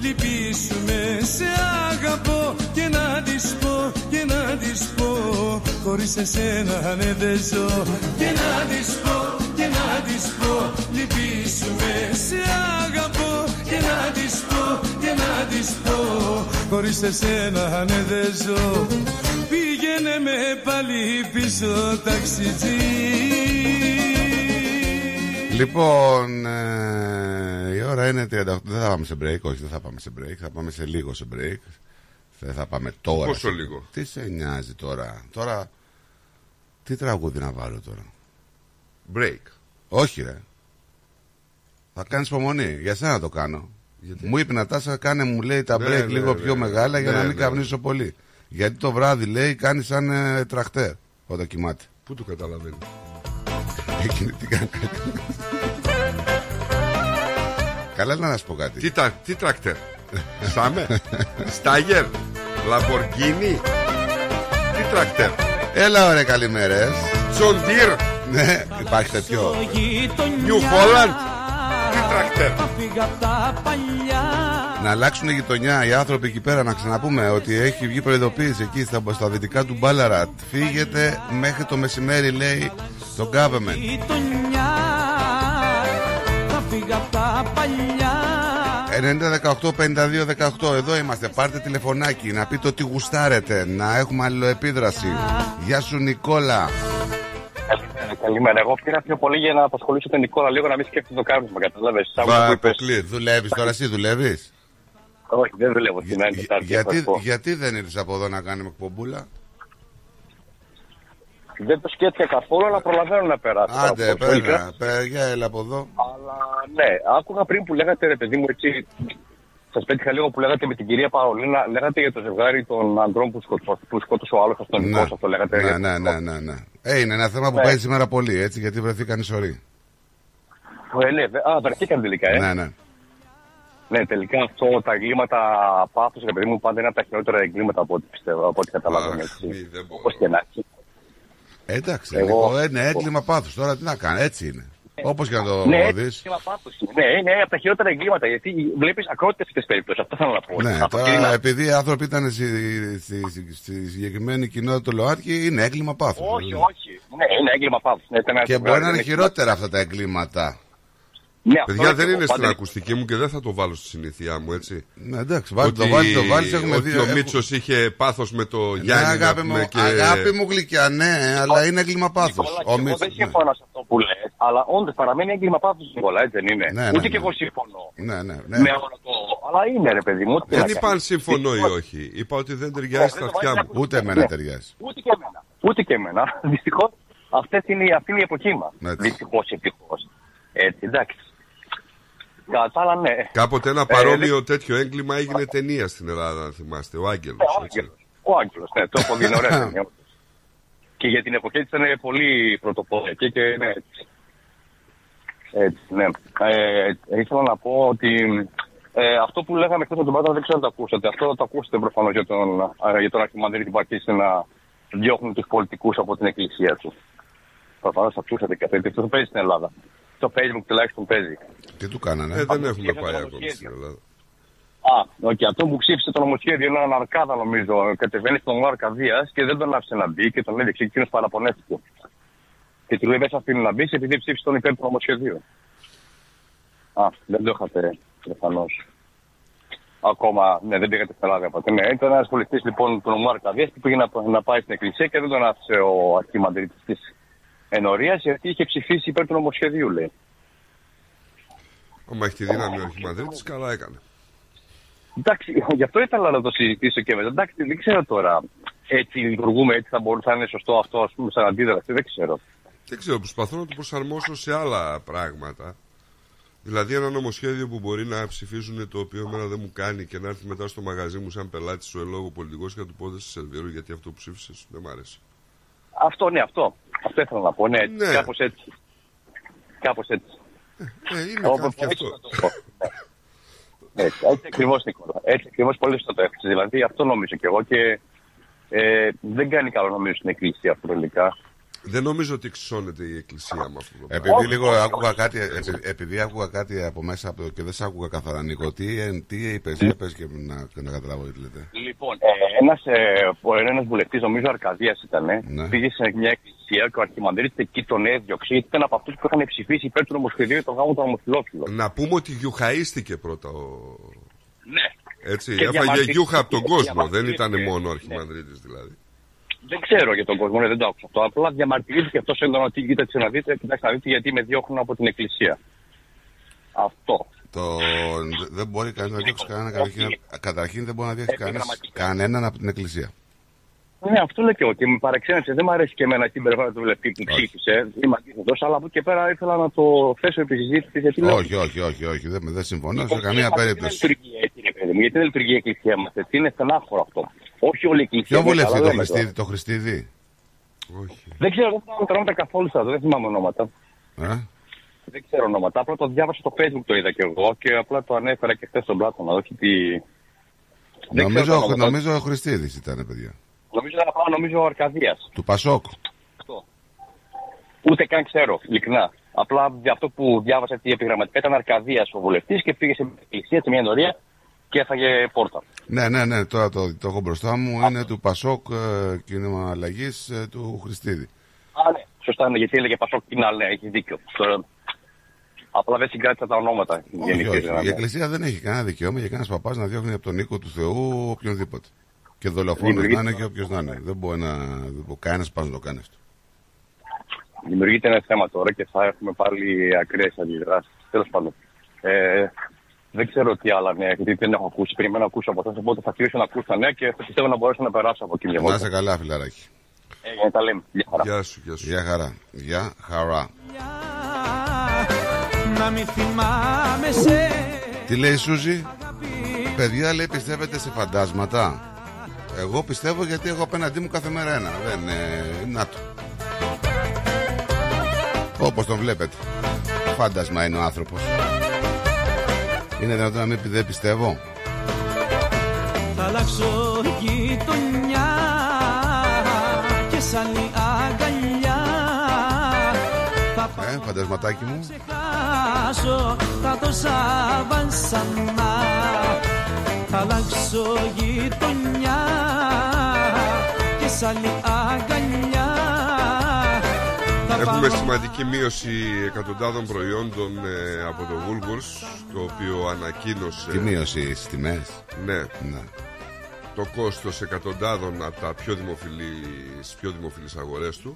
Λυπήσουμε. Σε αγαπώ Και να της πω και να της πω. Χωρίς εσένα ναι δεν ζω. Και να της πω και να της πω. Λυπήσουμε. Σε αγαπώ Και να της πω και να της πω. Χωρίς εσένα ναι δεν ζω. Πήγαινε με πάλι πίσω ταξιτζή. Λοιπόν, ε, η ώρα είναι 38. Δεν θα πάμε σε break, όχι, δεν θα πάμε σε break. Θα πάμε σε λίγο σε break. Δεν θα πάμε τώρα. Πόσο σε- λίγο; Τι σε νοιάζει τώρα; Τώρα, τι τραγούδι να βάλω τώρα; Break. Όχι, ρε. Θα κάνεις υπομονή. Για σένα το κάνω. Μου είπε να τάσα, κάνε μου λέει τα Ναι, break ναι, λίγο ναι, πιο ναι. μεγάλα για Ναι, να μην ναι. καπνίσω πολύ. Γιατί το βράδυ λέει κάνει σαν ε, τραχτέρ όταν κοιμάται. Πού το καταλαβαίνεις; Εκείνη τι κάνει. Καλά να σου πω κάτι. Τι, τα, τι τρακτέρ. Same. Steyr. Lamborghini. Τι τρακτέρ. Έλα ωραία καλημέρες John Deere. Ναι υπάρχει τέτοιο New Holland. Τι τρακτέρ. Φύγα απ' τα παλιά Να αλλάξουν η γειτονιά οι άνθρωποι εκεί πέρα να ξαναπούμε ότι έχει βγει προειδοποίηση εκεί στα, στα δυτικά του Μπάλαρατ Φύγετε μέχρι το μεσημέρι λέει το government παλιά 90-18-52-18 Εδώ είμαστε πάρτε τηλεφωνάκι Να πείτε ότι γουστάρετε Να έχουμε αλληλοεπίδραση Γεια σου Νικόλα Καλημέρα, καλημέρα. Εγώ πήρα πιο πολύ για να απασχολήσω τον Νικόλα λίγο να μην σκέφτεται το κάρβισμα. Κατάλαβες. Va, αποκλείεται. Δουλεύεις τώρα εσύ δουλεύεις; Όχι, δεν δουλεύω στην άλλη Τετάρτη. γιατί, θα σου πω. γιατί δεν ήρθες από εδώ να κάνουμε εκπομπούλα; Δεν το σκέφτηκα καθόλου, αλλά προλαβαίνω να περάσω. Άντε Από το εικρά. πέρα, πέρα, για έλα από εδώ Αλλά ναι, άκουγα πριν που λέγατε ρε παιδί μου έτσι. Σας πέτυχα λίγο που λέγατε με την κυρία Παολίνα, λέγατε για το ζευγάρι των ανδρών που, σκοτώ, που σκότωσε ο άλλο αστυνομικό. Αυτό λέγατε. ναι, για- ναι, ναι, ναι, ναι. Ε, είναι ένα θέμα που Ναι. πάει σήμερα πολύ, έτσι, γιατί βρεθήκαν σωροί. Ε, ναι, βε- α, βρεθήκαν τελικά, ε. Ναι, ναι. Ναι, τελικά αυτό τα εγκλήματα πάθους, ρε παιδί μου, πάντα είναι από τα χειρότερα εγκλήματα από ό,τι πιστεύω, από ό,τι καταλαβαίνω. Όπως και να έχει. Εντάξει, Εγώ- εγώ... είναι έγκλημα πάθους. Τώρα τι να κάνω, έτσι είναι. Όπως και να το Ναι, δεις. έγκλημα πάθους είναι. Ναι, είναι από τα χειρότερα εγκλήματα. Γιατί βλέπεις ακρότητες αυτές τις περιπτώσεις. Αυτό θέλω να πω. Ναι, Από τώρα εκείνη να- επειδή οι άνθρωποι ήταν στη, στη, στη, στη συγκεκριμένη κοινότητα του ΛΟΑΤΚΙ, είναι έγκλημα πάθους. Όχι, όχι. Ναι, είναι έγκλημα πάθους. Ναι, ήταν ένα Και ζευγάρι, μπορεί να είναι δεν έχει- χειρότερα αυτά τα εγκλήματα. Ναι, αυτό Παιδιά δεν εγώ είναι στην πάντα- ακουστική μου και δεν θα το βάλω στη συνήθειά μου, έτσι. Ναι, εντάξει, βάλει το, βάλει το, βάλεις, έχουμε ότι δει. ο έχουμε- Μίτσος είχε πάθος με το Ναι, Γιάννη. να αγάπη πούμε, μου, και... αγάπη μου γλυκιά, ναι, αλλά είναι έγκλημα πάθους. Νικόλα, και Ο εγώ Μίτσος, δεν ναι. συμφωνώ σε αυτό που λες, αλλά όντως παραμένει έγκλημα πάθου Νικόλα, έτσι δεν είναι. Ναι, ναι, Ούτε ναι. και εγώ συμφωνώ. Ναι, ναι, ναι. Με όλο το. Αλλά είναι ρε παιδί μου. τι Δεν να είπα κάνεις. αν συμφωνώ ή όχι. Είπα ότι δεν ταιριάζει στα αυτιά μου. Ούτε εμένα ταιριάζει. Ούτε και εμένα. Ούτε και εμένα. <laughs> Δυστυχώς αυτή είναι, αυτή είναι η εποχή μας. Έτσι. Δυστυχώς, ευτυχώς. Έτσι, εντάξει. Κατά τα άλλα, ναι. Κάποτε ένα Ε, παρόμοιο τέτοιο έγκλημα έγινε ταινία στην Ελλάδα, αν θυμάστε. Ο Άγγελος. Ο Άγγελος. Ο Άγγελος, ναι, το έχω δει, είναι ωραία <laughs> ταινία. Και για την εποχή της ήταν πολύ πρωτοποριακή και ναι, έτσι. Έτσι, ναι. Ε, ήθελα να πω ότι ε, αυτό που λέγαμε χθες με τον Πάτρα δεν ξέρω αν το ακούσατε. Αυτό το ακούσατε προφανώς για τον, ε, για τον Αρχιμανδρίτη που αρχίσει να διώχνουν τους πολιτικούς από την εκκλησία του. Προφανώς το ακούσατε και αυτό, γιατί αυτό παίζει στην Ελλάδα. Το Facebook τουλάχιστον παίζει. Τι του κάνανε; Ε, δεν έχουμε Είχα πάει το ακόμη νομοσχέδιο. στην Ελλάδα. Α, okay. αυτό που ψήφισε το νομοσχέδιο είναι ένα αρκάδα νομίζω. Κατεβαίνει στον νόμο Αρκαδία και δεν τον άφησε να μπει και τον έδειξε. Εκείνος παραπονέθηκε. Και του λέει δεν σε αφήνει να μπεις επειδή ψήφισε τον υπέρ του νομοσχεδίου. Α, δεν το είχατε προφανώς. Ακόμα, ναι, δεν πήγατε στην Ελλάδα ποτέ. Ναι, ήταν ένας πολιτή λοιπόν του νομού Αρκαδία που πήγε να, να πάει στην εκκλησία και δεν τον άφησε ο αρχιμαντρίτης της ενορία γιατί είχε ψηφίσει υπέρ του νομοσχεδίου, λέει. Άμα έχει τη δύναμη ο Αρχιμανδρίτης, καλά έκανε. Εντάξει, γι' αυτό ήθελα να το συζητήσω και μετά. Εντάξει, δεν ξέρω τώρα. Έτσι λειτουργούμε, έτσι θα μπορούσε να είναι σωστό αυτό, ας πούμε, σαν αντίδραση. Δεν ξέρω. Δεν ξέρω, προσπαθώ να το προσαρμόσω σε άλλα πράγματα. Δηλαδή ένα νομοσχέδιο που μπορεί να ψηφίσουν το οποίο εμένα δεν μου κάνει και να έρθει μετά στο μαγαζί μου σαν πελάτης ο ελόγο πολιτικός και να του πω δεν σε σερβίρω γιατί αυτό που ψήφισες δεν μ' αρέσει. Αυτό, ναι, αυτό. Αυτό ήθελα να πω. Ναι, Ναι. κάπως έτσι. Κάπως έτσι. Ε, είναι Όπως κάτι και έτσι αυτό. να το πω. Ναι. Έτσι, έτσι ακριβώς, Νικόλα. Έτσι ακριβώς πολύ σωστά το έφτιαξε. Δηλαδή αυτό νομίζω κι εγώ και ε, δεν κάνει καλό νομίζω στην εκκλησία αυτό τελικά. Δεν νομίζω ότι εξισώνεται η Εκκλησία με αυτό το πράγμα. Επειδή λίγο άκουγα κάτι, επει- επειδή άκουγα κάτι από μέσα από το, και δεν σ' άκουγα καθαρά Νίκο, τι, ε, τι είπες, για πες και να, να καταλάβω τι λέτε. Λοιπόν, ε, ένας, ε, ο- ένας βουλευτής, νομίζω Αρκαδίας ήταν, Ναι. πήγε σε μια εκκλησία και ο αρχιμανδρίτης εκεί τον έδιωξε γιατί ήταν από αυτούς που είχαν ψηφίσει υπέρ του νομοσχεδίου για τον γάμο των ομοφυλόφιλων. Να πούμε ότι γιουχαίστηκε πρώτα ο... Ναι. Έτσι, Και έφαγε διαμαρτυρήθηκε- γιούχα από τον κόσμο, δεν διαμαρτυρήθηκε, ήταν μόνο ο ναι. Αρχιμανδρίτης δηλαδή. Δεν ξέρω για τον κόσμο, ναι, δεν το άκουσα αυτό. Απλά διαμαρτυρήθηκε αυτός έντονα ότι κοίταξε να δείτε, κοιτάξτε να δείτε γιατί με διώχνουν από την εκκλησία. Αυτό. Το, δεν μπορεί κανένα να διώξει κανένα. Καταρχήν, καταρχήν δεν μπορεί να διώξει κανένας, Επιγραμματικά. κανέναν από την εκκλησία. Ναι, αυτό λέω και εγώ και με παρεξένεψε. Δεν μου αρέσει και εμένα την περιβάλλον του βουλευτή που ψήφισε. Είμαι αντίθετο, αλλά από εκεί και πέρα ήθελα να το θέσω επί συζήτησης. Γιατί λέω- Όχι, όχι, όχι, όχι, δεν, δεν συμφωνώ σε Λοιπόν, καμία γιατί περίπτωση. Δεν λειτουργεί έτσι, ρε παιδί μου. Γιατί δεν λειτουργεί η εκκλησία μας έτσι. Είναι στενάχωρο αυτό. Όχι όλη η εκκλησία. Ποιο είναι βουλευτή καλά, το λέμε Χριστίδη, τώρα. το Χριστίδη; Δεν ξέρω, δεν θυμάμαι τα ονόματα καθόλου σας. Δεν θυμάμαι ονόματα. Ε; Δεν ξέρω ονόματα. Απλά το διάβασα στο facebook το είδα και εγώ και απλά το ανέφερα και χθες στον Πλάτωνα. Όχι τι. Δεν ξέρω τα Νομίζω, ονόματα. νομίζω ο Χριστίδης ήταν, παιδιά. Νομίζω να πάω, νομίζω ο Αρκαδίας. Του Πασόκ. Ούτε καν ξέρω, ειλικρινά. Απλά για αυτό που διάβασα τι επιγραμματικά ήταν Αρκαδίας ο βουλευτής και πήγε σε μια εκκλησία, σε μια ενορία και έφαγε πόρτα. Ναι, ναι, ναι, τώρα το, το έχω μπροστά μου. Είναι του Πασόκ ε, κίνημα αλλαγής του Χριστίδη. Α, ναι. Σωστά είναι, γιατί έλεγε Πασόκ την άλλη, έχει δίκιο. Τώρα, απλά δεν συγκράτησα τα ονόματα. Όχι, γενικότερα, όχι. ναι. Η Εκκλησία δεν έχει κανένα δικαίωμα για κανένας παπάς να διώχνει από τον οίκο του Θεού οποιονδήποτε. Και δολοφόνο να Δημιουργείται- είναι και όποιος να είναι. Δεν μπορεί να. Κανένας πας να το κάνει αυτό. Δημιουργείται ένα θέμα τώρα και θα έχουμε πάλι ακραίες αντιδράσεις. Τέλος πάντων. Ε, δεν ξέρω τι άλλα νέα, γιατί δεν έχω ακούσει. Περιμένω να ακούσω από εσά. Οπότε θα κλείσω να ακούσω τα νέα και θα πιστεύω να μπορέσω να περάσω από εκεί μια Να βόλτα. είσαι καλά, φιλαράκι. Ε, τα λέμε. Γεια χαρά. Γεια σου, γεια σου. Γεια χαρά. Γεια χαρά. Να μην θυμάμαι σε Τι λέει η Σούζη, παιδιά λέει πιστεύετε σε φαντάσματα; Εγώ πιστεύω γιατί έχω απέναντί μου κάθε μέρα ένα. Δεν είναι. Να το. Όπως τον βλέπετε. Φάντασμα είναι ο άνθρωπος. Είναι δυνατόν να μην πει- δεν πιστεύω; Θα αλλάξω γειτονιά και σαν η αγκαλιά θα Ε, φαντασματάκι μου. χάσω τα τόσα βάσανα Θα αλλάξω γειτονιά και σαν η αγκαλιά θα Έχουμε πάω σημαντική μείωση εκατοντάδων προϊόντων ε, από το Woolworths το οποίο ανακοίνωσε Τι μείωση στις τιμές; ναι, Ναι. το κόστος εκατοντάδων από τα πιο δημοφιλείς, πιο δημοφιλείς αγορές του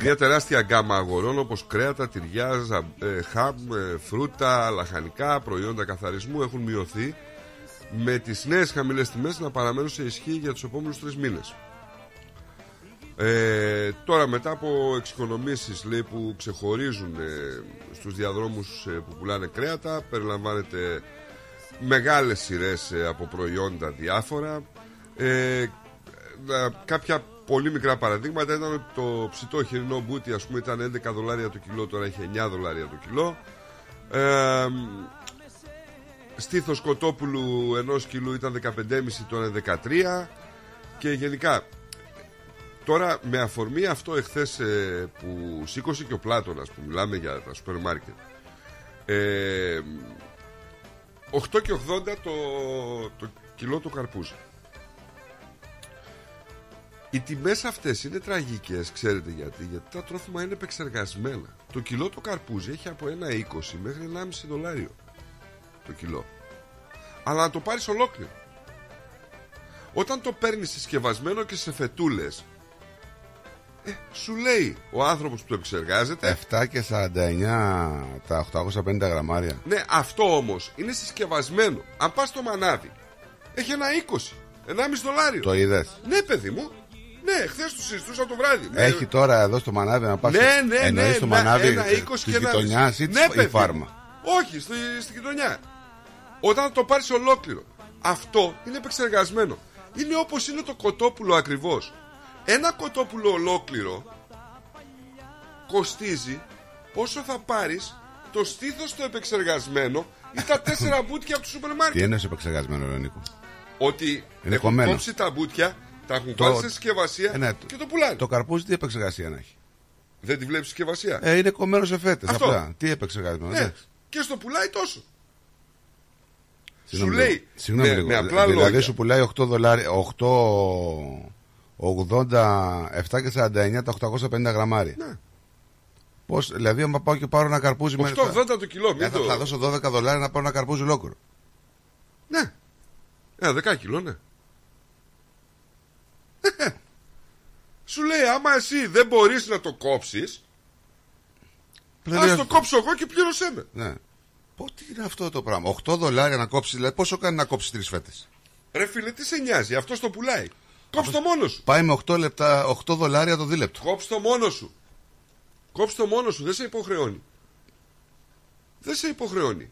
μια τεράστια γκάμα αγορών όπως κρέατα, τυριά, ζα- ε, χαμ, ε, φρούτα, λαχανικά, προϊόντα καθαρισμού έχουν μειωθεί με τις νέες χαμηλές τιμές να παραμένουν σε ισχύ για τους επόμενους τρεις μήνες. Ε, τώρα μετά από εξοικονομήσεις λέει, που ξεχωρίζουν ε, στους διαδρόμους ε, που πουλάνε κρέατα περιλαμβάνεται μεγάλες σειρές ε, από προϊόντα διάφορα. Ε, ε, κάποια πολύ μικρά παραδείγματα ήταν ότι το ψητό χοιρινό μπούτι ας πούμε ήταν 11 δολάρια το κιλό τώρα έχει 9 δολάρια το κιλό. Ε, στήθος κοτόπουλου ενός κιλού ήταν 15,5 τώρα είναι 13 και γενικά Τώρα με αφορμή αυτό εχθές ε, που σήκωσε και ο Πλάτωνας που μιλάμε για τα σούπερ μάρκετ ε, 8 και 80 το, το κιλό το καρπούζι. Οι τιμές αυτές είναι τραγικές ξέρετε γιατί γιατί τα τρόφιμα είναι επεξεργασμένα. Το κιλό το καρπούζι έχει από 1,20 μέχρι 1,5 δολάριο το κιλό. Αλλά να το πάρεις ολόκληρο. Όταν το παίρνεις συσκευασμένο και σε φετούλες ε, σου λέει ο άνθρωπος που το επεξεργάζεται. 7 και 49 τα 850 γραμμάρια. Ναι, αυτό όμως είναι συσκευασμένο. Αν πας στο μανάβι, έχει ένα 20, 1,5 δολάριο. Το είδες; Ναι, παιδί μου. Ναι, χθες τους συζητούσα το βράδυ. Έχει τώρα εδώ στο μανάβι να πας. Ναι, ναι, ναι. στο ναι, μανάβι ένα 20 τη και ένα. γειτονιάς ή ναι, τη παιδί. φάρμα. Όχι, στη, στη γειτονιά. Όταν το πάρεις ολόκληρο, αυτό είναι επεξεργασμένο. Είναι όπως είναι το κοτόπουλο ακριβώς. Ένα κοτόπουλο ολόκληρο κοστίζει όσο θα πάρεις το στήθος το επεξεργασμένο ή τα <laughs> τέσσερα μπουτια από το σούπερ Τι μάρκετ. είναι επεξεργασμένο, Ρενίκο. Ότι Είναι έχουν κομμένο. κόψει τα μπουτια, τα έχουν Το- βάλει σε συσκευασία Ε, ναι, και το πουλάνε. Το καρπούζι τι επεξεργασία να έχει; Δεν τη βλέπεις συσκευασία; Ε, είναι κομμένο σε φέτες. Αυτό. Απλά. Τι επεξεργασμένο. ναι. εντάξει. Και στο πουλάει τόσο. Συγγνώμη Σου λέει, λίγο. Συγγνώμη με- λίγο. με απλά δηλαδή λόγια. σου πουλάει 8 δολάρια. 8. 80, 7 και 49 τα 850 γραμμάρια. Ναι. Πώς, δηλαδή, άμα πάω και πάρω ένα καρπούζι 8,80 το κιλό. Μην Ε, θα, το... θα δώσω 12 δολάρια να πάρω ένα καρπούζι ολόκληρο. Ναι. Ένα δεκάκιλο, ναι. Σου λέει, άμα εσύ δεν μπορείς να το κόψεις, Δηλαδή, ας το κόψω εγώ και πλήρωσέ με. Ναι. Πω, τι είναι αυτό το πράγμα. 8 δολάρια να κόψεις, δηλαδή πόσο κάνει να κόψεις τρεις φέτες; Ρε φίλε, τι σε νοιάζει, αυτός το πουλάει. Κόψ' το μόνος σου. Πάει με 8, λεπτά, 8 δολάρια το δίλεπτο. Κόψ' το μόνος σου. Κόψ' το μόνος σου, δεν σε υποχρεώνει. Δεν σε υποχρεώνει.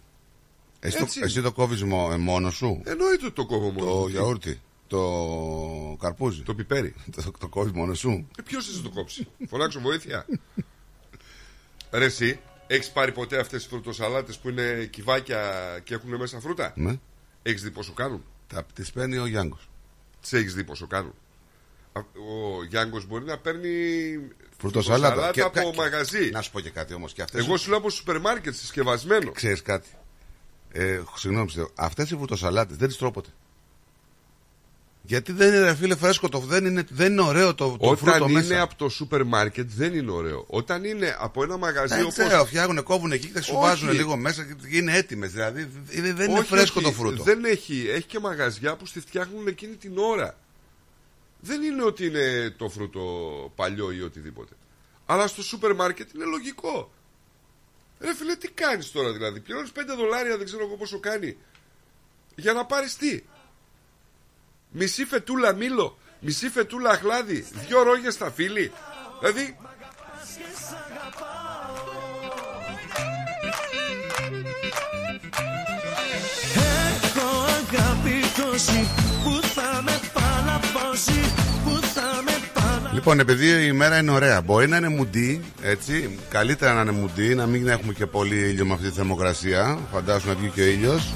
Εσύ, το, Έτσι είναι. εσύ το κόβεις μόνος σου; Εννοείται ότι το κόβω μόνος. Το μου. γιαούρτι. Το καρπούζι. Το πιπέρι. <laughs> το, το κόβεις μόνος σου; Ε, ποιος θα το κόψεις; Φωνάξω βοήθεια. <laughs> Ρε εσύ, έχεις πάρει ποτέ αυτές τις φρουτοσαλάτες που είναι κυβάκια και έχουν μέσα φρούτα; Ναι. Έχεις δει πόσο κάνουν; Τα τις παίρνει ο Γιάνγκος. Τι έχεις δει πόσο κάνουν; Α, Ο Γιάνγκος μπορεί να παίρνει Φρουτοσαλάτα. Και- από και- μαγαζί. Να σου πω και κάτι όμως. Εγώ σου λέω από σούπερ μάρκετ συσκευασμένο. Ξέρεις κάτι; Ε, συγγνώμη, αυτές οι φρουτοσαλάτε δεν τις τρώω ποτέ. Γιατί δεν είναι, ρε φίλε, φρέσκο το. Δεν είναι, δεν είναι ωραίο το, το φρούτο Όταν είναι μέσα. από το σούπερ μάρκετ δεν είναι ωραίο. Όταν είναι από ένα μαγαζί Δεν όπως... ξέρω, φτιάχνουν, κόβουν εκεί και σου Όχι. βάζουν λίγο μέσα και είναι έτοιμες. Δηλαδή δεν δεν είναι Όχι, φρέσκο όχι, το φρούτο. Δεν έχει. Έχει και μαγαζιά που στη φτιάχνουν εκείνη την ώρα. Δεν είναι ότι είναι το φρούτο παλιό ή οτιδήποτε. Αλλά στο σούπερ μάρκετ είναι λογικό. Ρε φίλε, τι κάνεις τώρα δηλαδή; Πληρώνεις 5 δολάρια, δεν ξέρω εγώ πόσο κάνει. Για να πάρεις τι; Μισή φετούλα μήλο, μισή φετούλα αχλάδι, δυο ρόγια στα φίλη. Δηλαδή, Έχω αγάπη τόση που θα με παλαβώσει, που θα με παλαβώσει. Λοιπόν, επειδή η ημέρα είναι ωραία, μπορεί να είναι μουντή, έτσι. Καλύτερα να είναι μουντή, να μην έχουμε και πολύ ήλιο με αυτή τη θερμοκρασία. Φαντάζομαι να βγει και ο ήλιος.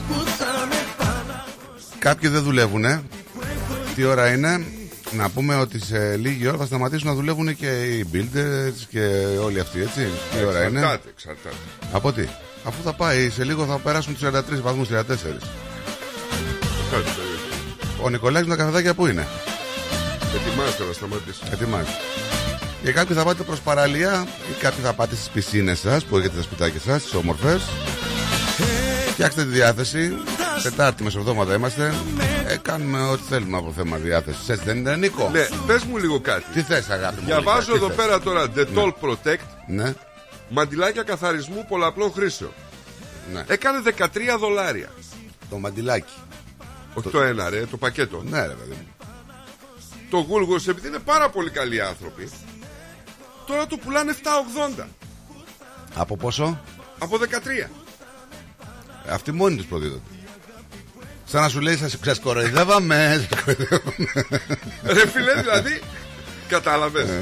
Κάποιοι δεν δουλεύουν. Τι ώρα είναι, να πούμε ότι σε λίγη ώρα θα σταματήσουν να δουλεύουν και οι builders και όλοι αυτοί, έτσι. Τι ώρα είναι; εξαρτάται, εξαρτάται. Από τι; Αφού θα πάει, σε λίγο θα περάσουν τους 43 βαθμούς, 34. Ο Νικολάκης με τα καφεδάκια που είναι; Ετοιμάστε να σταματήσει. Ετοιμάζει. Και κάποιοι θα πάτε προς παραλία ή κάποιοι θα πάτε στις πισίνες σας που έχετε τα σπιτάκια σας, τις όμορφες. Φτιάξτε τη διάθεση. Τετάρτη μεσοβδόματα είμαστε. Ε, κάνουμε ό,τι θέλουμε από θέμα διάθεσης. Έτσι δεν είναι, Νίκο; Ναι, πες μου λίγο κάτι. Τι θες αγάπη μου. Διαβάζω Λίκα, τι εδώ θες; πέρα τώρα Dettol Protect. Ναι. Μαντιλάκια καθαρισμού πολλαπλών χρήσεων. Ναι. Έκανε 13 δολάρια. Το μαντιλάκι. Όχι το ένα, ρε, το πακέτο. Ναι, ρε παιδί μου. το Woolworths επειδή είναι πάρα πολύ καλοί άνθρωποι τώρα το πουλάνε 7,80 Από πόσο; από 13 Αυτοί μόνοι του προδίδονται. Σαν να σου λέει, σας σας κοροϊδεύαμε. σας κοροϊδεύαμε». Ρε φίλε δηλαδή Κατάλαβες <laughs>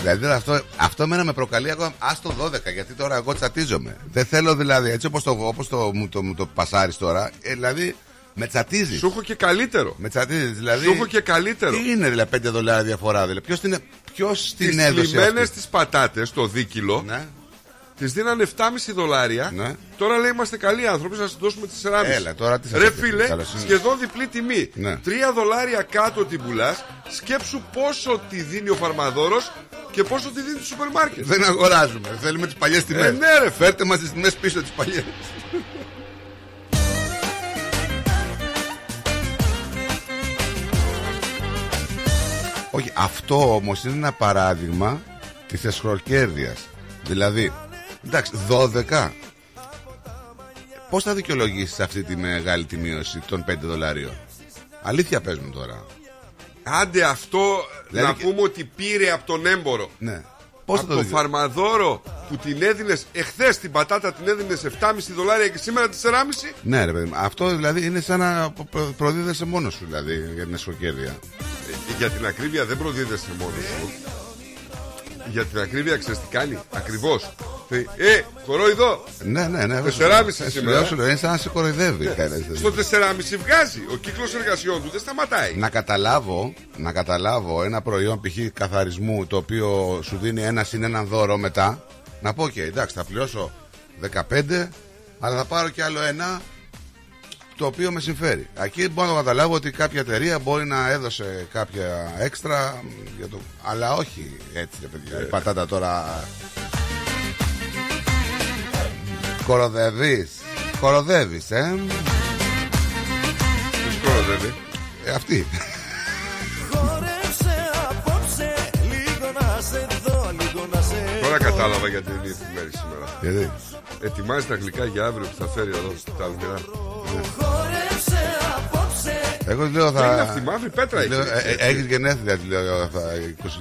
Δηλαδή αυτό, αυτό μένα με προκαλεί ακόμα. Α το 12, γιατί τώρα εγώ τσατίζομαι. Δεν θέλω δηλαδή, έτσι όπως το, όπως το, μου το, μου το πασάρεις τώρα, ε, δηλαδή με τσατίζεις. Σου έχω και καλύτερο Με τσατίζεις, δηλαδή. Σου έχω και καλύτερο Τι είναι δηλαδή 5 δολάρια διαφορά, δηλαδή. Ποιος την, ποιος την Τις έδωσε. λιμένες αυτή; τις πατάτες Το δίκυλο Ναι. Τις δίνανε 7,5 δολάρια Ναι. Τώρα λέει είμαστε καλοί άνθρωποι Να σας δώσουμε 4,5 Έλα, τώρα τι σας Ρε έπαιξε, φίλε καλοσύνη. σχεδόν διπλή τιμή Ναι. 3 δολάρια κάτω την πουλάς Σκέψου πόσο τη δίνει ο φαρμαδόρος Και πόσο τη δίνει το σούπερ μάρκετ Δεν αγοράζουμε. Θέλουμε τις παλιές τιμές. Ε, ναι, ρε. Φέρτε μας τις τιμές πίσω τις παλιές. Όχι, αυτό όμως είναι ένα παράδειγμα της εσχροκέρδεια. Δηλαδή, εντάξει, 12. Πώς θα δικαιολογήσεις αυτή τη μεγάλη τη μείωση των 5 δολαρίων; Αλήθεια πες μου τώρα. Άντε αυτό Δηλαδή να και- πούμε ότι πήρε από τον έμπορο Ναι. Πώς θα Από το το δικαι- φαρμαδόρο που την έδινες εχθές την πατάτα την έδινες 7,5 δολάρια και σήμερα 4,5. Ναι, ρε παιδί μου. Αυτό δηλαδή είναι σαν να προ- προ- προδίδεσαι μόνος σου δηλαδή για την εσχροκέρδεια. Ε, Για την ακρίβεια δεν προδίδεσαι μόνος σου. Για την ακρίβεια ξέρεις τι κάνει; Ακριβώς. Ε, κορόιδο. Ναι, ναι, ναι. 4,5 Ε, σήμερα. σου λέω, Είναι σαν να σε κοροϊδεύει. κανένας. Στο 4,5 βγάζει. Ο κύκλος εργασιών του δεν σταματάει. Να καταλάβω, να καταλάβω ένα προϊόν π.χ. καθαρισμού το οποίο σου δίνει ένα συν έναν δώρο μετά. Να πω και εντάξει, θα πληρώσω 15, αλλά θα πάρω και άλλο ένα το οποίο με συμφέρει. Εκεί μπορώ να το καταλάβω ότι κάποια εταιρεία μπορεί να έδωσε κάποια έξτρα, για το... αλλά όχι έτσι, ρε παιδιά. Η πατάτα τώρα. Κοροδεύεις Κοροδεύεις, ε. Ποιος κοροδεύει; ε αυτή. Χόρεψε απόψε λίγο να σε δω, λίγο να σε Τώρα δω. κατάλαβα γιατί είναι η εφημέρη σήμερα. Γιατί; Ετοιμάζει τα γλυκά για αύριο που θα φέρει εδώ τα αλμυρά. Χόρεψε απόψε Εγώ της λέω θα. Δεν είναι αυτή, μαύρη πέτρα Της λέω, έχεις. ε, ε, Έχεις γενέθλια, της λέω. Θα,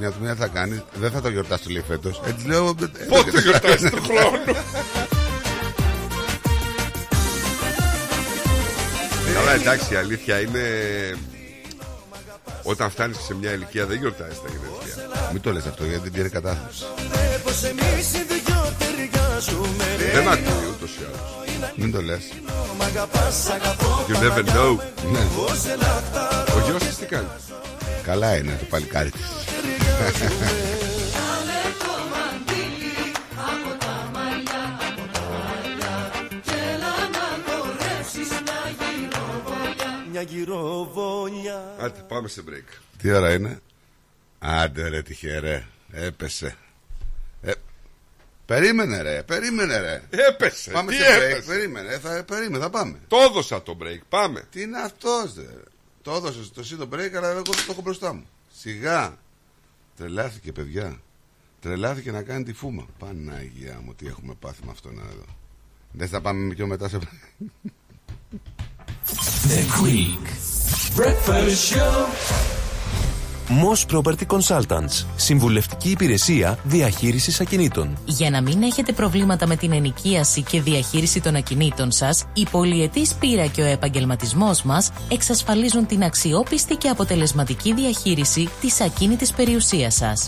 29 του μήνα θα κάνεις. Δεν θα το γιορτάσει το λέει φέτος. Ε, της λέω. ε, Πότε ε, γιορτάζει τον χρόνο. Καλά, εντάξει, η αλήθεια είναι. Όταν φτάνεις σε μια ηλικία δεν γιορτάζεις τα γενέθλια. Μην το λες αυτό γιατί δεν πήρε κατάθλιψη. Πως εμείς οι δυο ταιριάζουμε ρε Δεν ακούει ούτως ή άλλως. Μην το λες. Μ' αγαπάς, αγαπώ You never know. Ναι. Πως ελάχτα Ο γιος της τι κάνει; Καλά είναι το παλικάρι της. <laughs> Μια γυροβόλια Άντε, πάμε σε break. Τι ώρα είναι; Άντε ρε τυχερέ. Έπεσε. Ε, περίμενε ρε, περίμενε ρε. Έπεσε. Πάμε τι σε break. έπεσε; Περίμενε, ε, θα, περίμενε, θα πάμε. Το έδωσα το break. Πάμε. Τι είναι αυτός ρε. Το έδωσε το εσύ το break, αλλά εγώ το έχω μπροστά μου. Σιγά. Τρελάθηκε, παιδιά. Τρελάθηκε να κάνει τη φούμα. Παναγία μου, τι έχουμε πάθει με αυτόν εδώ. Δεν θα πάμε πιο μετά σε. The Greek Breakfast Show. Moss Property Consultants. Συμβουλευτική υπηρεσία διαχείρισης ακινήτων. Για να μην έχετε προβλήματα με την ενοικίαση και διαχείριση των ακινήτων σας, η πολυετής πείρα και ο επαγγελματισμός μας εξασφαλίζουν την αξιόπιστη και αποτελεσματική διαχείριση της ακίνητης περιουσίας σας.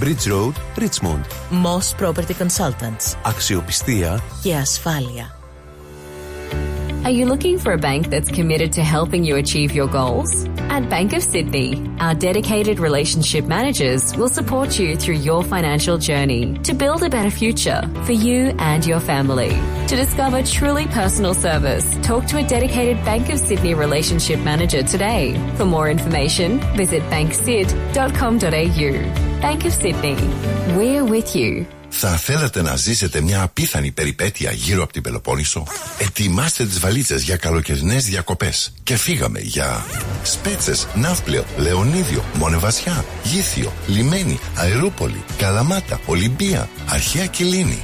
Bridge Road, Richmond. Moss Property Consultants. Αξιοπιστία Και ασφάλεια. Are you looking for a bank that's committed to helping you achieve your goals? At Bank of Sydney, our dedicated relationship managers will support you through your financial journey to build a better future for you and your family. To discover truly personal service, talk to a dedicated Bank of Sydney relationship manager today. For more information, visit banksid.com.au. Bank of Sydney. We're with you. Θα θέλατε να ζήσετε μια απίθανη περιπέτεια γύρω από την Πελοπόννησο; Ετοιμάστε τις βαλίτσες για καλοκαιρινές διακοπές. Και φύγαμε για Σπέτσες, Ναύπλαιο, Λεωνίδιο, Μονεβασιά, Γήθιο, Λιμένη, Αερούπολη, Καλαμάτα, Ολυμπία, Αρχαία Κιλίνη.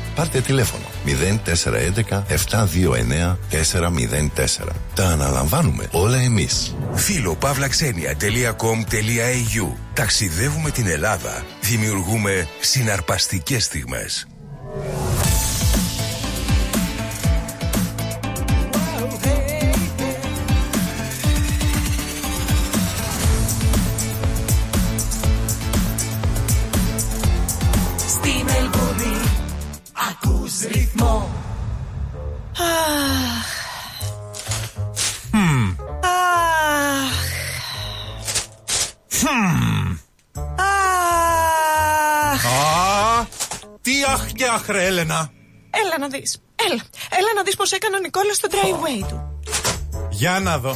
Πάρτε τηλέφωνο 0411 729 404. Τα αναλαμβάνουμε όλα εμείς. Φίλο-παύλαξενια.com.au Ταξιδεύουμε την Ελλάδα. Δημιουργούμε συναρπαστικές στιγμές. Ρυθμό Αχ Αχ Αχ Α, τι αχ και αχ ρε Έλενα. Έλα να δεις. Έλα. Έλα να δεις πως έκανε ο Νικόλας στο driveway του. Για να δω.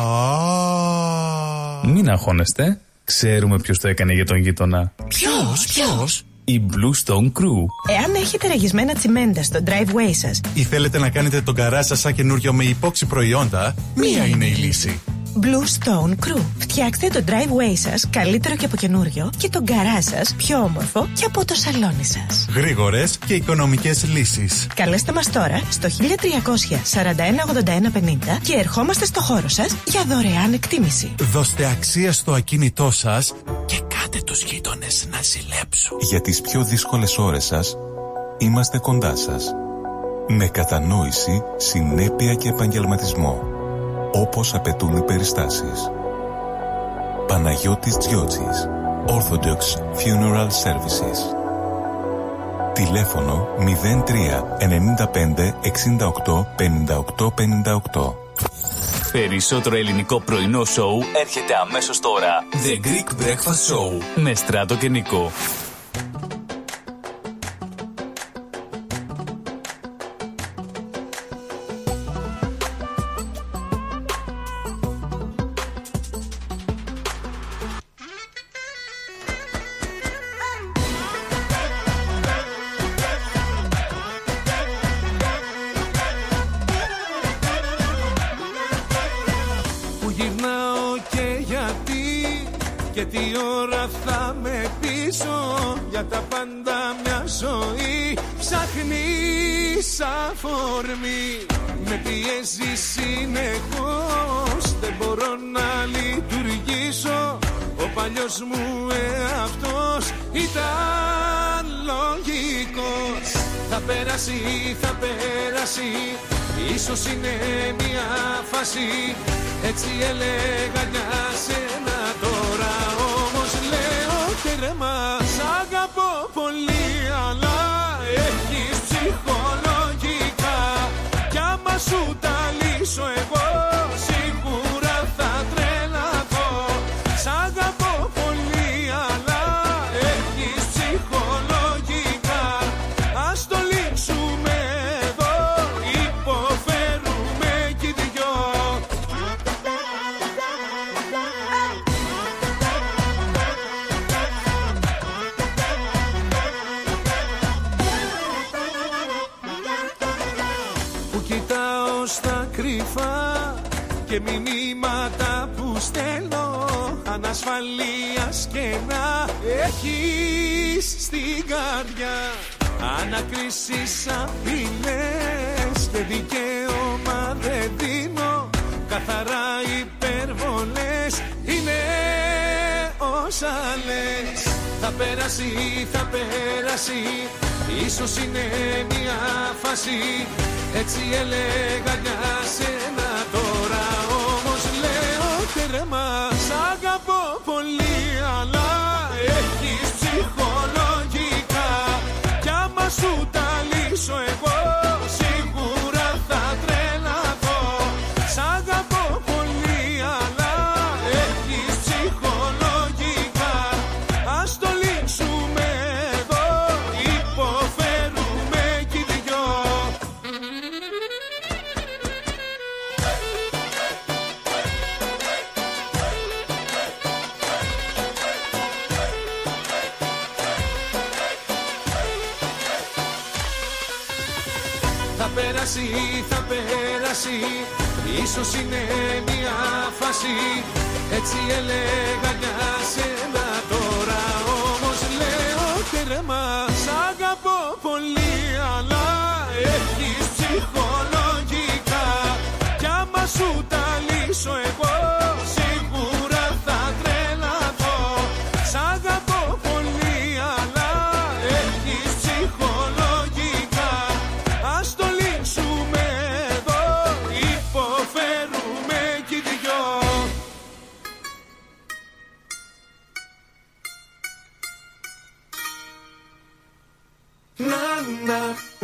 Α, Μην αγχώνεστε. Ξέρουμε ποιος το έκανε για τον γείτονα. Ποιος, ποιος; Η Blue Stone Crew. Εάν έχετε ραγισμένα τσιμέντα στο driveway σας, ή θέλετε να κάνετε τον καρά σας σαν καινούριο με υπόξι προϊόντα, μία είναι η λύση. Blue Stone Crew. Φτιάξτε το driveway σας καλύτερο και από καινούριο και τον καρά σας πιο όμορφο και από το σαλόνι σας. Γρήγορες και οικονομικές λύσεις. Καλέστε μας τώρα στο 1300 41 81 50 και ερχόμαστε στο χώρο σας για δωρεάν εκτίμηση. Δώστε αξία στο ακίνητό σας και κάτε τους γείτονες να ζηλέψουν. Για τις πιο δύσκολες ώρες σας, είμαστε κοντά σας. Με κατανόηση, συνέπεια και επαγγελματισμό. Όπως απαιτούν οι περιστάσεις. Παναγιώτης Τζιότσης. Orthodox Funeral Services. Τηλέφωνο 03 95 68 58 58. Περισσότερο ελληνικό πρωινό σοου έρχεται αμέσως τώρα. The Greek Breakfast Show με Στράτο και Νικό. Περάσει, θα περάσει Ίσως είναι μια φάση Έτσι έλεγα για ανασφαλείας και να έχεις στην καρδιά Ανακρίσεις απειλές και δικαίωμα δεν δίνω. Καθαρά υπερβολές, είναι όσα λες. Θα πέρασει, θα πέρασει Ίσως είναι μια φάση. Έτσι έλεγα για σε λέω τέρμα Σ' αγαπώ πολύ αλλά έχεις ψυχολογικά. Κι άμα σου τα λύσω εγώ Ίσως είναι μια φάση. Έτσι έλεγα για σένα τώρα Όμως λέω τέρμα Σ' αγαπώ πολύ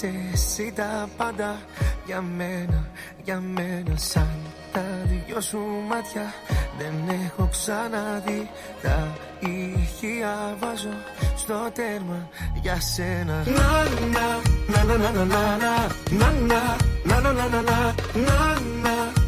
Είσαι εσύ τα πάντα για μένα, για μένα Σαν τα δυο σου μάτια δεν έχω ξαναδεί Τα ηχεία βάζω στο τέρμα για σένα Να να να να να να να να να να να να να να να να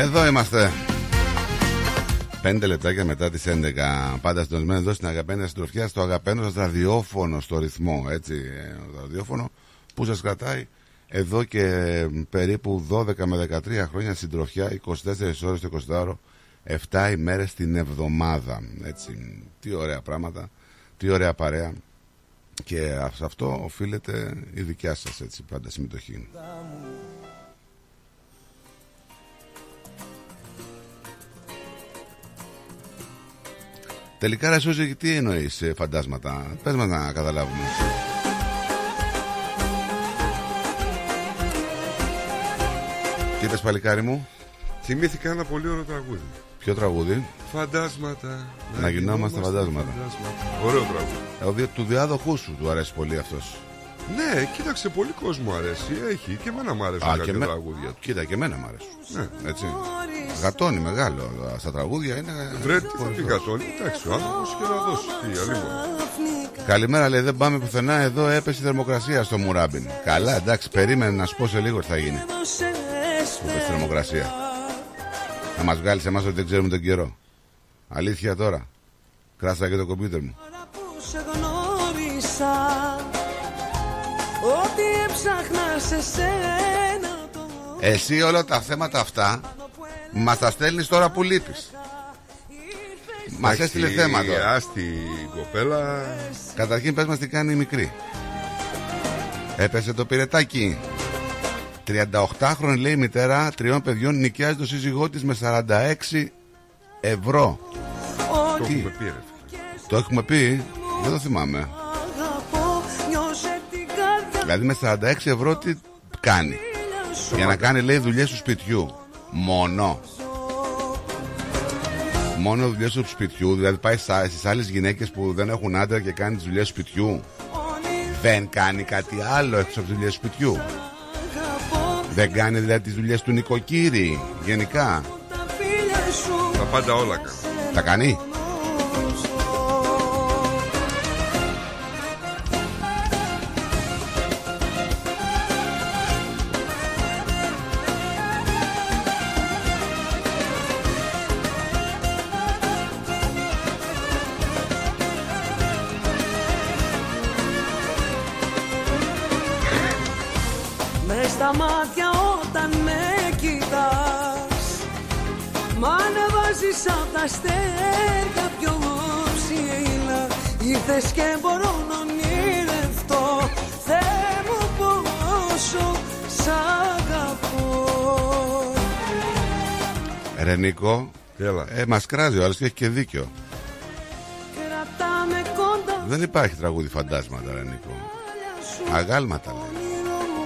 Εδώ είμαστε. Πέντε λεπτάκια μετά τις 11 Πάντα συντονισμένοι εδώ στην αγαπημένη συντροφιά Στο αγαπημένο σας ραδιόφωνο στο ρυθμό Έτσι ε, το ραδιόφωνο Που σας κρατάει εδώ και περίπου 12 με 13 χρόνια συντροφιά 24 ώρες το 24ωρο 7 ημέρες την εβδομάδα. Έτσι. Τι ωραία πράγματα, τι ωραία παρέα. Και σε αυτό οφείλεται η δικιά σας έτσι, πάντα συμμετοχή. Τελικά ρε Σούζη, τι εννοείς ε, φαντάσματα; Πες μας να καταλάβουμε Τι είπες παλικάρι μου; Θυμήθηκα ένα πολύ ωραίο τραγούδι. Ποιο τραγούδι; Φαντάσματα. Να γινόμαστε φαντάσματα Ωραίο τραγούδι. Ε, Ο δι- Του διάδοχού σου του αρέσει πολύ αυτός Ναι, κοίταξε, πολύ κόσμο αρέσει. Έχει και εμένα μου αρέσουν Α, κάποια και με- τραγούδια του. Κοίτα και εμένα μ' αρέσουν Ναι. Έτσι Γατώνει μεγάλο Στα τραγούδια είναι Βρε, τι θα πει γατώνει; Εντάξει, ο άνθρωπος και να δώσει. Τι, αλλήμον. Καλημέρα λέει δεν πάμε πουθενά Εδώ έπεσε η θερμοκρασία στο Μουράμπιν Καλά εντάξει περίμενε να σου πω σε λίγο τι θα γίνει Που πες θερμοκρασία Θα μας βγάλεις εμάς ότι δεν ξέρουμε τον καιρό Αλήθεια τώρα Κράσα και το κομπιούτερ μου που σε γνώρισα Ό,τι έψαχνα σε σένα το Εσύ όλα τα θέματα αυτά Μας τα στέλνεις τώρα που λείπεις. Μας Εντάξει, έστειλε θέμα τώρα Άστη η κοπέλα. Καταρχήν πες μας τι κάνει η μικρή. Έπεσε το πυρετάκι. 38χρονη λέει η μητέρα τριών παιδιών νοικιάζει το σύζυγό της με 46 ευρώ. Το Τι; έχουμε πει, ρε. Το έχουμε πει Δεν το θυμάμαι Δηλαδή με 46 ευρώ τι κάνει; Για να κάνει λέει δουλειές του σπιτιού. Μόνο. Μόνο δουλειές του σπιτιού. Δηλαδή πάει στα- στις άλλες γυναίκες που δεν έχουν άντρα Και κάνει τις δουλειές του σπιτιού. Δεν κάνει κάτι άλλο έξω από τις δουλειές του σπιτιού. Δεν κάνει δηλαδή τις δουλειές του νοικοκύρη Γενικά. Τα φίλια σου Τα πάντα όλα κάνω. Τα κάνει; Ανεβάζεις απ' τα αστέρια πιο ψηλά Ήρθες και μπορώ να ονειρευτώ. Θεέ μου πόσο σ' αγαπώ. Ρε Νίκο Έλα. ε, Μας κράζει ο άλλος και έχει και δίκιο. Κρατάμε κοντά Δεν υπάρχει τραγούδι φαντάσματα ρε Νίκο. Αγάλματα λέει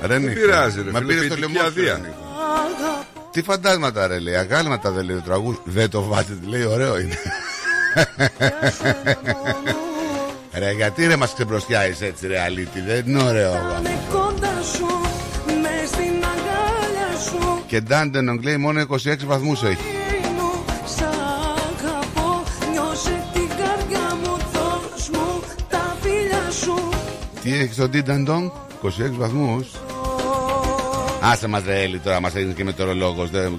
Ρε Δεν Νίκο πειράζει, ρε Με φίλε, πήρες στο ποιητική λαιμό σου, αδεία. ρε Νίκο. Τι φαντάσματα ρε λέει. Αγάλματα δεν λέει το τραγούδι. Δεν το βάζετε λέει ωραίο είναι. Ρε γιατί ρε μας ξεμπροστιάζεις έτσι ρε αλήτη. Δεν είναι ωραίο. Με κοντά σου Μες στην αγκάλια σου. Και Ντάντενον λέει μόνο 26 βαθμούς έχει. μου Σ' αγαπώ. Νιώσε την καρδιά μου Δώσ' μου τα φίλια σου. Τι έχεις στον Ντάντενον 26 βαθμούς Άσε μας ρε Έλλη τώρα Μας έγινε και μετεωρολόγος Δεν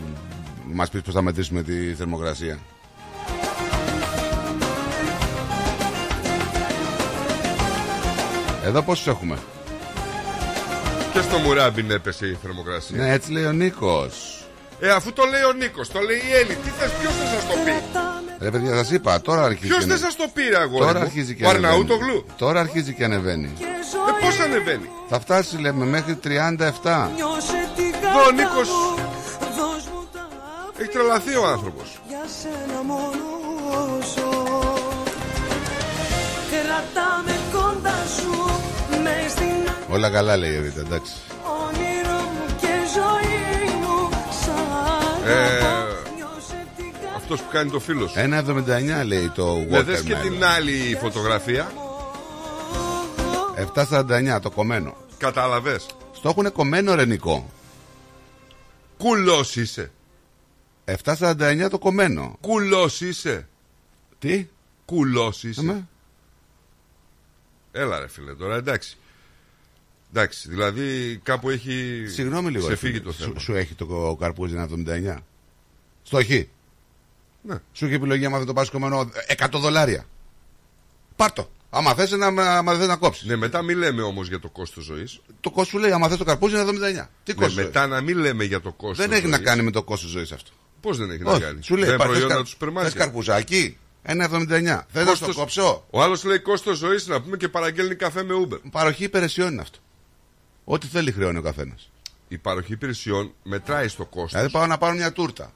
μας πεις πως θα μετρήσουμε τη θερμοκρασία Εδώ πόσους έχουμε; Και στο Μουράμπιν έπεσε η θερμοκρασία. Ναι έτσι λέει ο Νίκος Ε, αφού το λέει ο Νίκος, το λέει η Έλλη, τι θες, ποιος θα σας το πει; Ρε παιδιά σας είπα τώρα αρχίζει Ποιος και δεν ανε- σας το πήρε, αγόρι. Τώρα μου; αρχίζει και Ο ανεβαίνει Αρναούτογλου. Τώρα αρχίζει και ανεβαίνει Ε, πώς ανεβαίνει; Θα φτάσει λέμε μέχρι 37 Νιώσε την Εδώ ο καρδιά Νίκος. μου. Δώσ' μου τα έχει τρελαθεί ο άνθρωπος. για σένα μόνο ζω. Κρατάμε κοντά σου Μες στην Όλα καλά λέει η Ρίτα εντάξει. Όνειρο μου και ζωή μου Σ' Ε, αγαπώ Νιώσε την καρδιά Αυτός που κάνει το φίλος. Σου. 1,79 λέει το Ναι, δες και Watermelon. την άλλη φωτογραφία. 7,49 το κομμένο Κατάλαβες. Στο έχουν κομμένο ρε Νικό Κουλός είσαι. 7,49 το κομμένο Κουλός είσαι. Τι; Κουλός είσαι. Αμέ. Έλα ρε φίλε τώρα, εντάξει. Εντάξει, δηλαδή κάπου έχει Συγγνώμη λίγο ρε ξεφύγει φίλε. το θέμα. σου, σου έχει το καρπούζι 1,79 Στο χ Ναι. Σου έχει επιλογή άμα δεν το πάρεις κομμένο 100 δολάρια Πάρ' το Άμα θες να, άμα θες να κόψεις Ναι, μετά μην λέμε όμως για το κόστος ζωής. Το κόστος σου λέει άμα θες το καρπούζι είναι 79 Τι Ναι, κόστος μετά να μην λέμε για το κόστος. Δεν έχει να κάνει με το κόστος ζωής αυτό Πώς δεν έχει να Όχι, κάνει; σου λέει, δεν «Πα, θες προϊόντα κα- του σούπερ θες μάρκετ. καρπουζάκι, 1,79. Θες να στο Κόστος- κόψω; Ο άλλος λέει κόστος ζωής να πούμε και παραγγέλνει καφέ με Uber. Παροχή υπηρεσιών είναι αυτό. Ό,τι θέλει χρεώνει ο καθένας. Η παροχή υπηρεσιών μετράει στο κόστος. Δηλαδή πάω να πάρω μια τούρτα.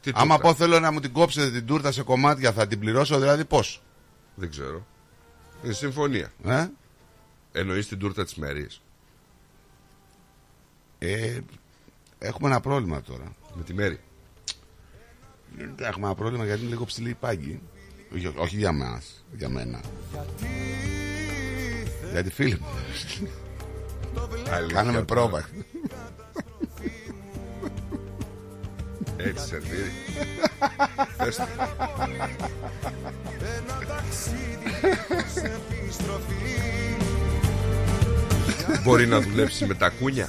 Τι Άμα τούρτα; πω θέλω να μου την κόψετε την τούρτα σε κομμάτια, θα την πληρώσω δηλαδή πώς; Δεν ξέρω. Είναι συμφωνία. Ε; Εννοείς την τούρτα της Μέρη. Ε, έχουμε ένα πρόβλημα τώρα. Με τη Μέρη. Έχουμε ένα πρόβλημα γιατί είναι λίγο ψηλή η πάγκη. Όχι- Όχι για μας, για μένα. Για τη φίλη μου. Κάναμε τώρα. πρόβα. Έτσι σερβίρει. Θες το. Μπορεί να δουλέψει με τα κούνια.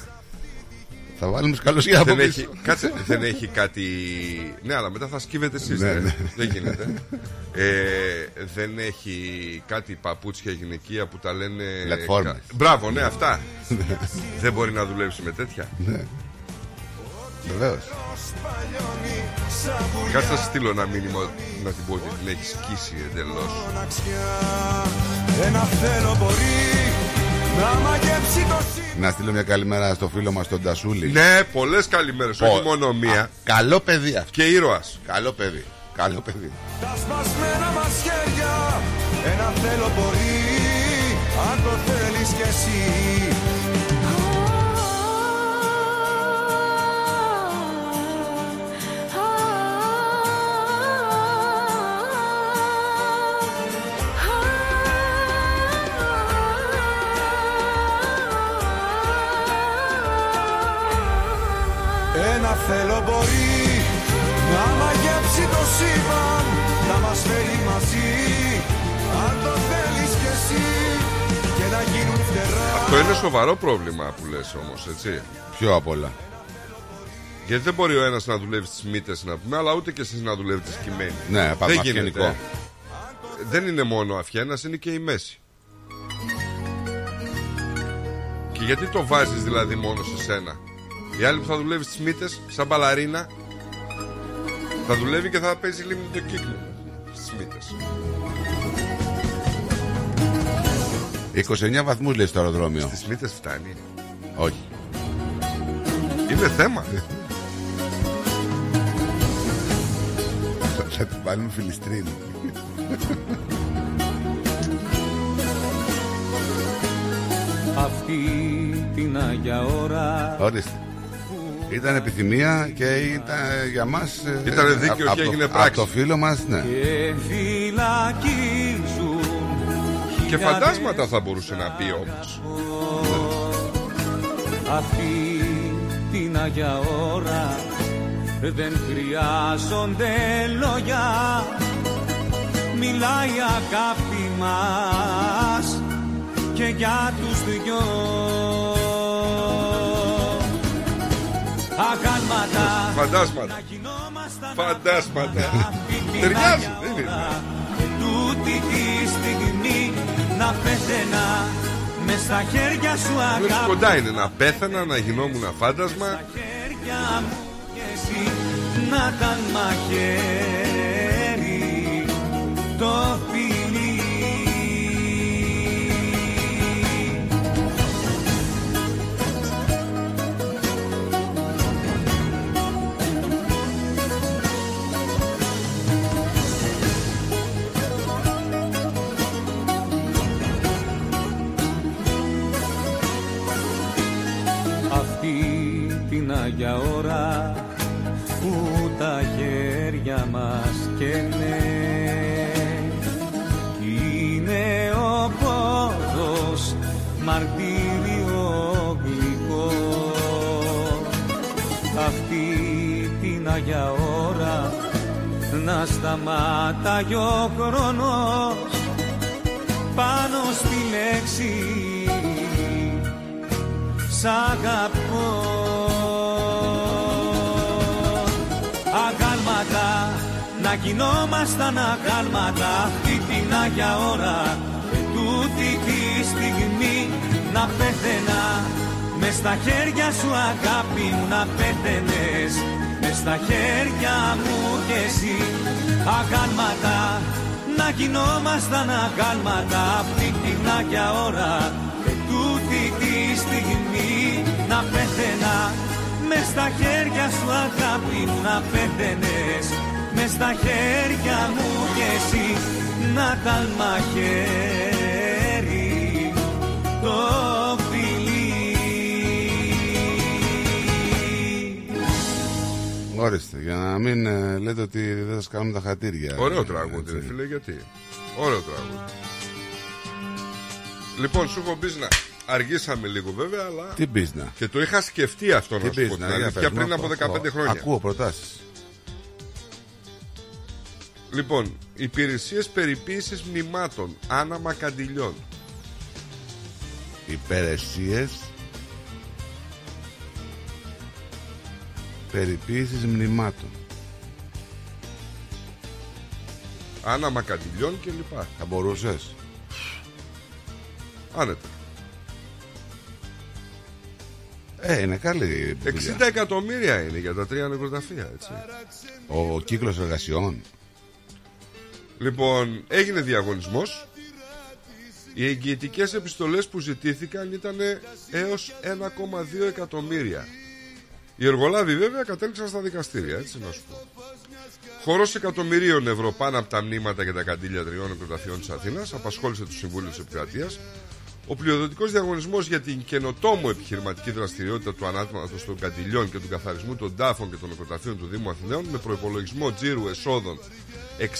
Θα βάλουμε σκαλωσιά από δεν πίσω. έχει, κάτσε, δεν έχει κάτι. Ναι, αλλά μετά θα σκύβετε εσείς. Ναι, ναι. Δεν γίνεται. Ε, δεν έχει κάτι παπούτσια γυναικεία που τα λένε. Πλατφόρμες. κα- Μπράβο, ναι, αυτά. δεν μπορεί να δουλέψει με τέτοια. Ναι. Βεβαίως. Κάτσε να σου στείλω ένα μήνυμα να την πω ότι την έχεις σκίσει εντελώς. Ένα θέλω μπορεί να μαγεύσει το σύμπαν Να στείλω μια καλημέρα στο φίλο μας τον Τασούλη. Ναι, πολλές καλημέρε, όχι Πω- μόνο μία. Α, Καλό παιδί αυτό. Και ήρωας. Καλό παιδί. Καλό παιδί. Τα σπασμένα μας χέρια Ένα θέλω μπορεί Αν το θέλεις κι εσύ θέλω μπορεί Να μαγεύσει το σύμπαν Να μας φέρει μαζί Αν το θέλεις κι εσύ Και να γίνουν φτερά Αυτό είναι σοβαρό πρόβλημα που λες όμως, έτσι. Πιο απ' όλα. Γιατί δεν μπορεί ο ένας να δουλεύει στις μύτες να πούμε, αλλά ούτε και εσείς να δουλεύετε σκυμμένοι. Ναι, δεν παπαφιενικό. γίνεται. Δεν είναι μόνο αφιένας, είναι και η μέση. Και γιατί το βάζεις δηλαδή μόνο σε σένα; Η άλλη που θα δουλεύει στις μύτες, σαν μπαλαρίνα, θα δουλεύει και θα παίζει λίγο το κύκλο στις μύτες. 29 βαθμούς λέει στο αεροδρόμιο. Στις μύτες φτάνει. Όχι. Είναι θέμα. Θα- Θα την βάλουμε φιλιστρίνη. Αυτή την Αγία ώρα Ορίστε. Ήταν επιθυμία και ήταν για μας ε, Ήτανε δίκαιος απ' και απ' το- έγινε απ' πράξη. το φίλο μας, ναι. και φυλακίζουν Και φαντάσματα θα μπορούσε να πει όμως. Αυτή την Αγία ώρα δεν χρειάζονται λόγια Μιλάει η αγάπη μας και για τους δυο Αγάλματα Φαντάσματα. Φαντάσματα. Ταιριάζουν, δεν είναι. Τούτη τη στιγμή να πέθαινα μες στα χέρια σου Βλέπεις αγάπη κοντά είναι να πέθανα, να γινόμουν φάντασμα. χέρια μου και εσύ να ήταν μαχαίρι το την Αγία ώρα που τα χέρια μας καίνε. Είναι ο πόδος μαρτύριο γλυκό. Αυτή την Αγία ώρα να σταματάει ο χρόνος πάνω στη λέξη. Σ' αγαπώ Να γινόμασταν αγάλματα Αυτή την Άγια ώρα. Και τούτη τη στιγμή Να πέθαινα. Μες στα χέρια σου αγάπη μου να πέθαινες. Μες με στα χέρια μου κι εσύ. Αγάλματα. Να γινόμασταν αγάλματα αυτή την άγια ώρα. Και τούτη τη στιγμή να πέθαινα. Μες στα χέρια σου αγάπη μου να πέθαινες με στα χέρια μου κι εσύ να καλμα χέρι το φιλί Ορίστε, για να μην ε, λέτε ότι δεν σας κάνουμε τα χατήρια. Ωραίο τραγούδι, ρε φίλε, γιατί; Ωραίο τραγούδι. Λοιπόν, σου έχω μπει να αργήσαμε λίγο βέβαια, αλλά. Τι μπίζνα; Και το είχα σκεφτεί αυτό Τι να σου πω μπίζνα, την για αλήθεια πες μου, πριν από ακούω. 15 χρόνια. Ακούω προτάσεις. Λοιπόν, υπηρεσίες περιποίησης μνημάτων, άναμα καντιλιών. Υπηρεσίες περιποίησης μνημάτων. Άναμα καντιλιών κλπ. Θα μπορούσες. Άνετα. Ε, είναι καλή 60 δουλειά. εκατομμύρια είναι για τα τρία νεκροταφεία, έτσι. Ο κύκλος εργασιών. Λοιπόν, έγινε διαγωνισμός. Οι εγγυητικές επιστολές που ζητήθηκαν ήταν έως 1,2 εκατομμύρια. Οι εργολάβοι βέβαια κατέληξαν στα δικαστήρια, έτσι να σου πω. Χορός εκατομμυρίων ευρώ πάνω από τα μνήματα και τα καντήλια τριών νεκροταφείων της Αθήνας απασχόλησε το Συμβούλιο της Επικρατείας. Ο πλειοδοτικός διαγωνισμός για την καινοτόμο επιχειρηματική δραστηριότητα του ανάτματος των καντιλιών και του καθαρισμού των τάφων και των νεκροταφείων του Δήμου Αθηναίων με προπολογισμό τζίρου εσόδων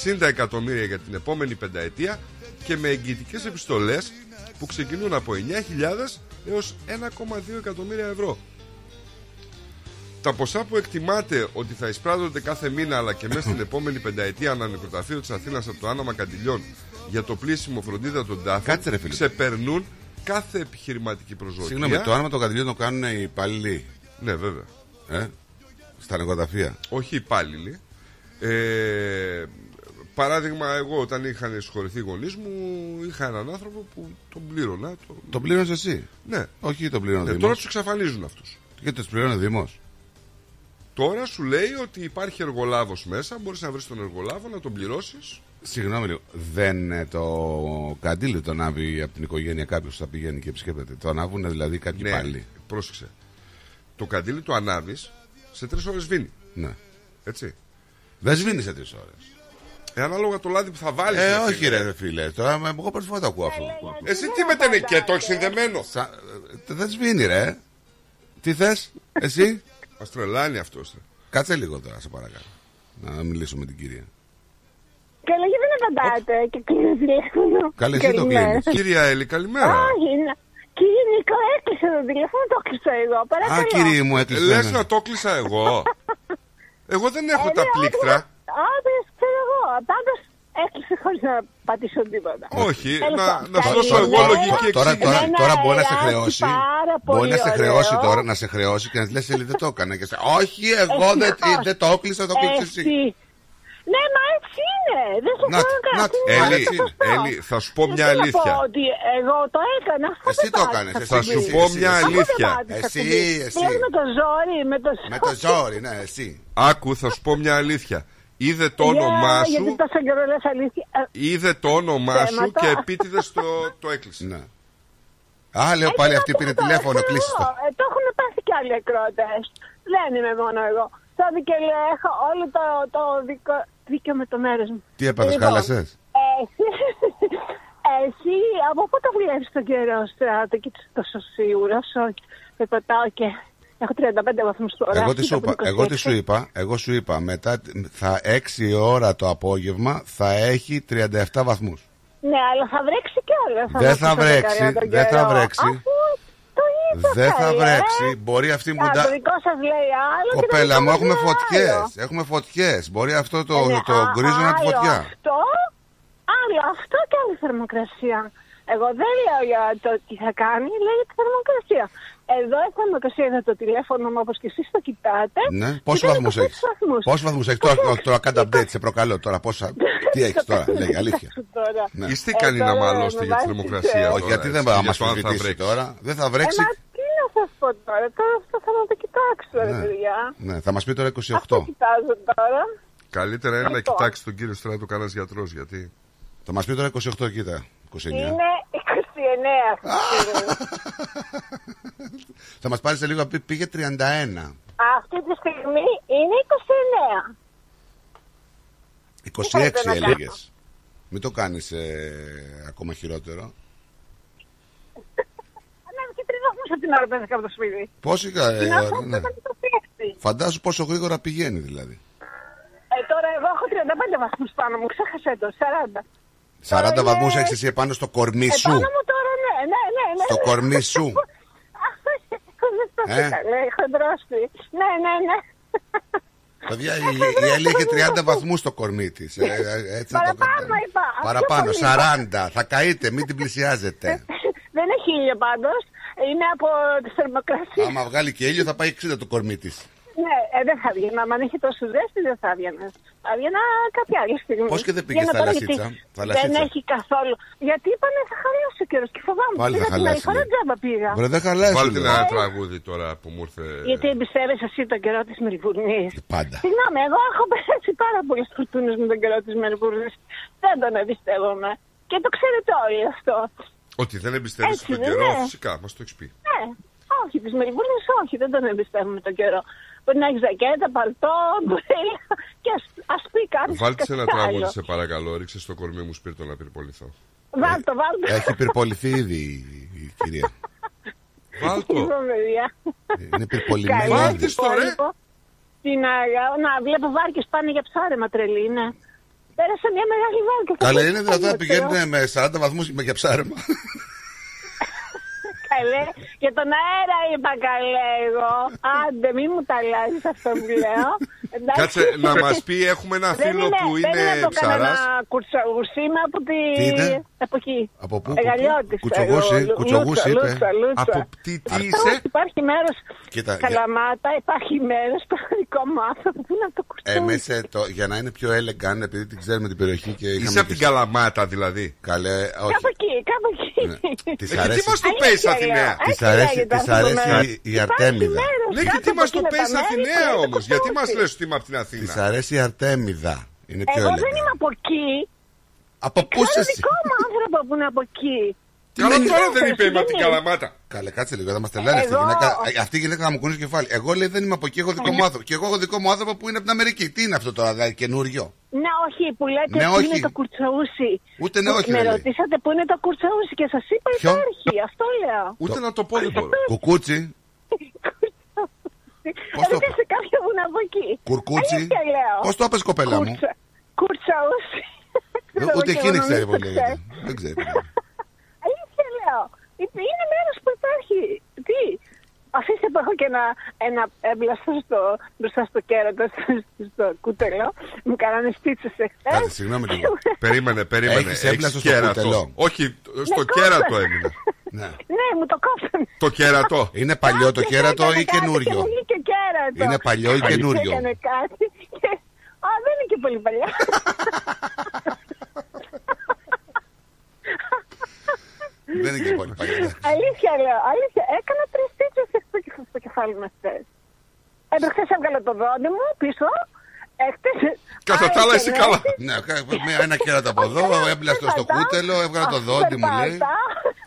60 εκατομμύρια για την επόμενη πενταετία και με εγγυητικές επιστολές που ξεκινούν από 9.000 έως 1,2 εκατομμύρια ευρώ. Τα ποσά που εκτιμάται ότι θα εισπράττονται κάθε μήνα αλλά και μέσα στην <coughs> επόμενη πενταετία ανανεκροταφείο της Αθήνας από το άνομα καντιλιών για το πλήσιμο φροντίδα των τάφων Κάτσε, ρε, φίλε. ξεπερνούν κάθε επιχειρηματική προσδοκία. Συγγνώμη, το άνομα των κατηλίων το κάνουν οι υπαλληλοί. Ναι, βέβαια. Ε, στα νοικοταφεία. Όχι υπάλληλοι. Ε, παράδειγμα, εγώ όταν είχαν συγχωρηθεί οι γονείς μου, είχα έναν άνθρωπο που τον πλήρωνα. Το... Τον πλήρωνε εσύ; Ναι. Όχι, τον πλήρωνε ο Ναι, Δήμος. τώρα τους εξαφανίζουν αυτούς. Γιατί τους πλήρωνε ο Δήμος. Τώρα σου λέει ότι υπάρχει εργολάβος μέσα, μπορείς να βρεις τον εργολάβο, να τον πληρώσεις. Συγγνώμη λίγο. Δεν ε, το καντήλι το ανάβει από την οικογένεια κάποιος που θα πηγαίνει και επισκέπτεται. Το ανάβουν δηλαδή κάποιοι Ναι, υπάλληλοι. πρόσεξε. Το καντήλι το ανάβεις σε τρεις ώρες σβήνει. Ναι. Έτσι. Δεν σβήνει σε τρεις ώρες. Ε, ανάλογα το λάδι που θα βάλεις. Ε, όχι ρε φίλε. Τώρα με- εγώ πρώτη φορά το ακούω αυτό. Εσύ τι μετανε και το έχει συνδεμένο. Σα- ε, Δεν σβήνει ρε. Τι θες, εσύ; Μας τρελάνει αυτός. Κάτσε λίγο τώρα, σε παρακαλώ. Να μιλήσω με την κυρία. Καλά, γιατί δεν απαντάτε και κλείνεις τηλέφωνο; Καλέ, εσύ το Καλημέρα. κλείνεις. Κυρία Έλλη, καλημέρα. Όχι, να- κύριε Νικό, έκλεισε το τηλέφωνο, το έκλεισα εγώ. Παρακαλώ. Α, κύριε μου, έκλεισε. Λες ναι. να το κλείσα εγώ. <laughs> Εγώ δεν έχω Ε, τα ναι, πλήκτρα. Άντρε, ξέρω εγώ. Πάντως έκλεισε χωρίς να πατήσω τίποτα. Όχι, Τέλος να, πάντων, να σου δώσω καλημέρα. εγώ λογική Τώρα, εξήγηση. τώρα, Εμένα τώρα μπορεί να σε εράσει χρεώσει. πάρα Μπορεί να πολύ σε ωραίο. χρεώσει τώρα, να σε χρεώσει και να τη λες: Ελί, δεν το έκανα. Και σε, Όχι, εγώ δεν, Ευτυχώς. δεν το έκλεισα, το έκλεισε εσύ. Εσύ. Ναι, μα έτσι είναι. Δεν σε Να, κάνω να, κάτι. Έλλη, είναι σωστό. Έλλη, θα σου πω Δεν μια θέλω να αλήθεια. πω ότι εγώ το έκανα. Αυτό Εσύ δεν το πάτησα έκανες, εσύ, Θα κουμπί. σου εσύ, πω εσύ, μια εσύ. Αυτό δεν αλήθεια. πάτησα Εσύ, κουμπί. εσύ. Δηλαδή με το ζόρι, με το Με το ζόρι, ναι, εσύ. Άκου, θα σου πω μια αλήθεια. Είδε το όνομά Για- σου, Γιατί τόσο καιρό λες αλήθεια. Ε, είδε το όνομά σου Θέματα. και επίτηδες το, το έκλεισε. Ναι. Α, λέω έτσι πάλι να αυτή το πήρε έχω, τηλέφωνο, ξέρω κλείσει το. εγώ. Ε, το έχουν πάθει και άλλοι ακρότε. Δεν είμαι μόνο εγώ. Το δικαιολέ, έχω όλο το, το δίκο, δίκαιο με το μέρος μου. Τι έπαθες, Λοιπόν, χάλασες; Εσύ, <laughs> εσύ από πότε δουλεύει τον καιρό στράτο και είσαι τόσο σίγουρος. Όχι, πεπατάω και έχω 35 βαθμούς τώρα. Εγώ τι, σου κοίτα είπα, που είναι εγώ τι 26. σου είπα, εγώ σου είπα, μετά θα 6 ώρα το απόγευμα θα έχει 37 βαθμούς. Ναι, αλλά θα βρέξει κιόλα. Δεν θα βρέξει, δεν θα βρέξει. Το είπα. Δεν θα καλέ. βρέξει, μπορεί αυτή μου Α, τα... Το δικό σας λέει άλλο. και το Κοπέλα δικό μου, μας έχουμε λέει φωτιές, άλλο. έχουμε φωτιές. Μπορεί αυτό το, Ε, ναι, το α- γκρίζο να τη άλλο φωτιά. Αυτό, άλλο αυτό και άλλη θερμοκρασία. Εγώ δεν λέω για το τι θα κάνει, λέω για τη θερμοκρασία. Εδώ η θερμοκρασία είδα το τηλέφωνο μου όπως και εσείς το κοιτάτε. Ναι, και πόσους ήταν βαθμούς 26 έχεις; βαθμούς. Πόσους βαθμούς έχεις; Τώρα, τώρα, τώρα κάντε update, σε προκαλώ τώρα, πόσα, <laughs> τι έχεις τώρα, λέγε, αλήθεια. Τώρα. Ναι. Είστε ικανοί Ε, να τώρα μαλώσετε με για τη βάζεις, θερμοκρασία. ε, Όχι, τώρα, γιατί δεν έτσι, θα για μας το αν θα αμφισβητήσει βρέξεις. τώρα, δεν θα Ε, βρέξει. μα τι να σας πω τώρα. Τώρα αυτό θα να το κοιτάξω, ρε Ναι. παιδιά. Ναι, θα μας πει τώρα 28. Αυτό κοιτάζω τώρα. Καλύτερα είναι να Αυτό. κοιτάξει τον κύριο Στράτο κανένας γιατρός γιατί. Θα μας πει τώρα 28, κοίτα. 29. Είναι 29 αυτή τη στιγμή. Θα μας πάρει σε λίγο να πει πήγε 31. Αυτή τη στιγμή είναι 29. 26 θέλετε να κάνω; έλεγες. Μην το κάνεις ακόμα χειρότερο. <laughs> Ανέβη και τρεις βαθμούς από την ώρα που έφυγα από το σπίτι. Πόσο είχα. ε, Την ώρα ναι. που το πέφτει. Φαντάσου πόσο γρήγορα πηγαίνει δηλαδή. Ε, τώρα εγώ έχω 35 βαθμούς πάνω μου, ξέχασε το, 40. 40 είναι- βαθμούς έχεις εσύ επάνω στο κορμί σου. Επάνω μου τώρα, ναι, ναι, ναι. ναι Στο ναι. κορμί σου. Δεν <laughs> το Ε; έκανε, χοντρόσπι. Ναι, ναι, ναι. Παιδιά, η, η Έλλη έχει 30 βαθμούς στο κορμί της. έτσι να το Παραπάνω είπα. Παραπάνω, Πιο πολύ είπα. 40. Θα καείτε, μην την πλησιάζετε. <laughs> Δεν έχει ήλιο πάντως. Είναι από τη θερμοκρασία. Άμα βγάλει και ήλιο θα πάει 60 το κορμί της. Ναι, ε, δεν θα βγει. Αν είχε τόσο ζέστη, δεν θα έβγαινα. Θα έβγαινα κάποια άλλη στιγμή. Πώς και δεν πήγες Για να πάρω, θαλασσίτσα, γιατί θαλασσίτσα. Δεν έχει καθόλου. Γιατί είπανε θα χαλάσει ο καιρός και φοβάμαι. Πάλι θα Πήγα την άλλη χαλάσει, φορά λέει. τζάμπα πήγα. Βρε, δεν χαλάσει. Βάλτε λέει. ένα τραγούδι τώρα που μου ήρθε. Γιατί εμπιστεύεσαι εσύ τον καιρό της Μελβούρνης; Πάντα. Συγγνώμη, εγώ έχω περάσει πάρα πολλές φουρτούνε με τον καιρό της Μελβούρνης. Δεν τον εμπιστεύομαι. Και το ξέρετε όλοι αυτό. Ότι δεν εμπιστεύεσαι Έτσι τον δεν καιρό, είναι. φυσικά, μας το έχεις πει. Ναι, όχι, της Μελβούρνης όχι, δεν τον εμπιστεύομαι τον καιρό. Μπορεί να έχεις ζακέτα, παλτό, μπουρέλα και ας πει κάποιος. Βάλτε σε ένα τραγούδι, σε παρακαλώ. Ρίξε στο κορμί μου σπίρτο να πυρποληθώ. Βάλτο, βάλτο. Έχει πυρποληθεί ήδη η, η κυρία. Βάλτο. Λοιπόν, παιδιά. Είναι πυρπολημένη Καλό ήδη. υπόλοιπο. Τι να, να βλέπω βάρκες πάνε για ψάρεμα τρελή, ναι. Πέρασε μια μεγάλη βάρκα. Καλά, Θα είναι πω, δυνατόν να ξέρω. πηγαίνουν με 40 βαθμούς για ψάρεμα. Καλέ, για τον αέρα είπα καλέ εγώ. Άντε, μη μου τα αλλάζεις αυτό που λέω. Εντάξει. Κάτσε να μας πει, έχουμε ένα Δεν φίλο που δεν είναι από ψαράς. κανένα κουρτσαγουσί, είμαι από τη... Τι είναι; Από εκεί. Από πού, Εγαλιώτης, Κουτσογούσι, εγώ, Λου- κουτσογούσι Λούτσα, είπε. Λούτσα, Λούτσα. Από τι, τι Αυτό είσαι; Υπάρχει μέρος Κοίτα, για- Καλαμάτα, υπάρχει μέρος στο δικό μου άνθρωπο που είναι από το κουρτσαγουσί. Εμείς ε, το, για να είναι πιο elegant, επειδή την ξέρουμε την περιοχή και είχαμε Είσαι από και- την Καλαμάτα δηλαδή. Καλέ, όχι. Κάπου εκεί, κάπου εκεί. Της Ε, και τι αρέσει, μας το πες Αλήθεια Αθηναία. λέω. της Έτσι αρέσει, λέγεται της αυτό το αρέσει μέρος. η, η Υπάρχει Αρτέμιδα. μέρος Ναι, και κάτω τι από μα το εκείνα τα πες μέρη Αθηναία που είναι όμως. το Γιατί μας κουρτσαγουσί. λες ότι είμαι από την Της Αθήνα. αρέσει η Αρτέμιδα. Είναι πιο Εγώ δεν elegant. είμαι από εκεί. Από πού Ξέρω είσαι εσύ; δικό μου άνθρωπο που είναι από εκεί. Καλά λέγεις; τώρα δεν Εσύ είπε είμαι από την δεν είναι. Καλαμάτα. Καλέ, κάτσε λίγο, θα μας τελειώνει αυτή η Εγώ- γυναίκα. Ε, Αυτή η γυναίκα θα μου κουνήσει κεφάλι. Εγώ λέει δεν είμαι από εκεί, έχω δικό μου άνθρωπο. Και εγώ έχω δικό μου άνθρωπο που είναι από την Αμερική. Τι είναι αυτό τώρα, δηλαδή, καινούριο; Ναι, όχι, που λέτε Ναι, που όχι. είναι το κουρτσαούσι. Ούτε ναι, όχι, Με δεν λέει. ρωτήσατε που είναι το κουρτσαούσι και σας είπα Ποιο; υπάρχει. Αυτό λέω. Ούτε να το πω δεν μπορώ. <laughs> Κουκούτσι, <laughs> Πώς το- Ρωτήστε κάποιον που είναι από εκεί. κουρκούτσι. Αλήθεια λέω. Πώς το έπε, κοπέλα μου; Κουρτσα- Κουρτσαούσι. Ε, Ούτε εκείνη ξέρει πολύ. πολύ. λέγεται. Δεν ξέρει. Αλήθεια λέω. Είναι μέρος που υπάρχει. Τι; Αφήστε που έχω και ένα, ένα έμπλαστο στο, μπροστά στο κέρατος, στο, στο κούτελο. Μου κάνανε στίτσε εχθές. Κάτσε, συγγνώμη λίγο. Περίμενε, περίμενε. Έχεις έμπλαστο στο κέρατος. κουτελό. Όχι, στο Ναι, κέρατο κόψε. έμεινε. <laughs> Ναι. Ναι, μου το κόψανε. Το κέρατο. <laughs> Είναι παλιό το Κάποιος κέρατο έκανε ή κάτι καινούριο; και μου βγήκε κέρατο. Είναι παλιό ή Κάποιος καινούριο; Έκανε κάτι και... Α, δεν είναι και πολύ παλιά. <laughs> Δεν είναι και πολύ παλιά. αλήθεια λέω, αλήθεια. Έκανα τρεις στίτσες στο, κεφ- στο κεφάλι μου χθες. Έπρεπε έβγαλα το δόντι μου πίσω. Έχτες... Κατά τα άλλα, είσαι καλά. Ναι, κα- μία- ένα κέρατο από εδώ, έμπλαστο στο κούτελο, έβγαλα το δόντι μου λέει.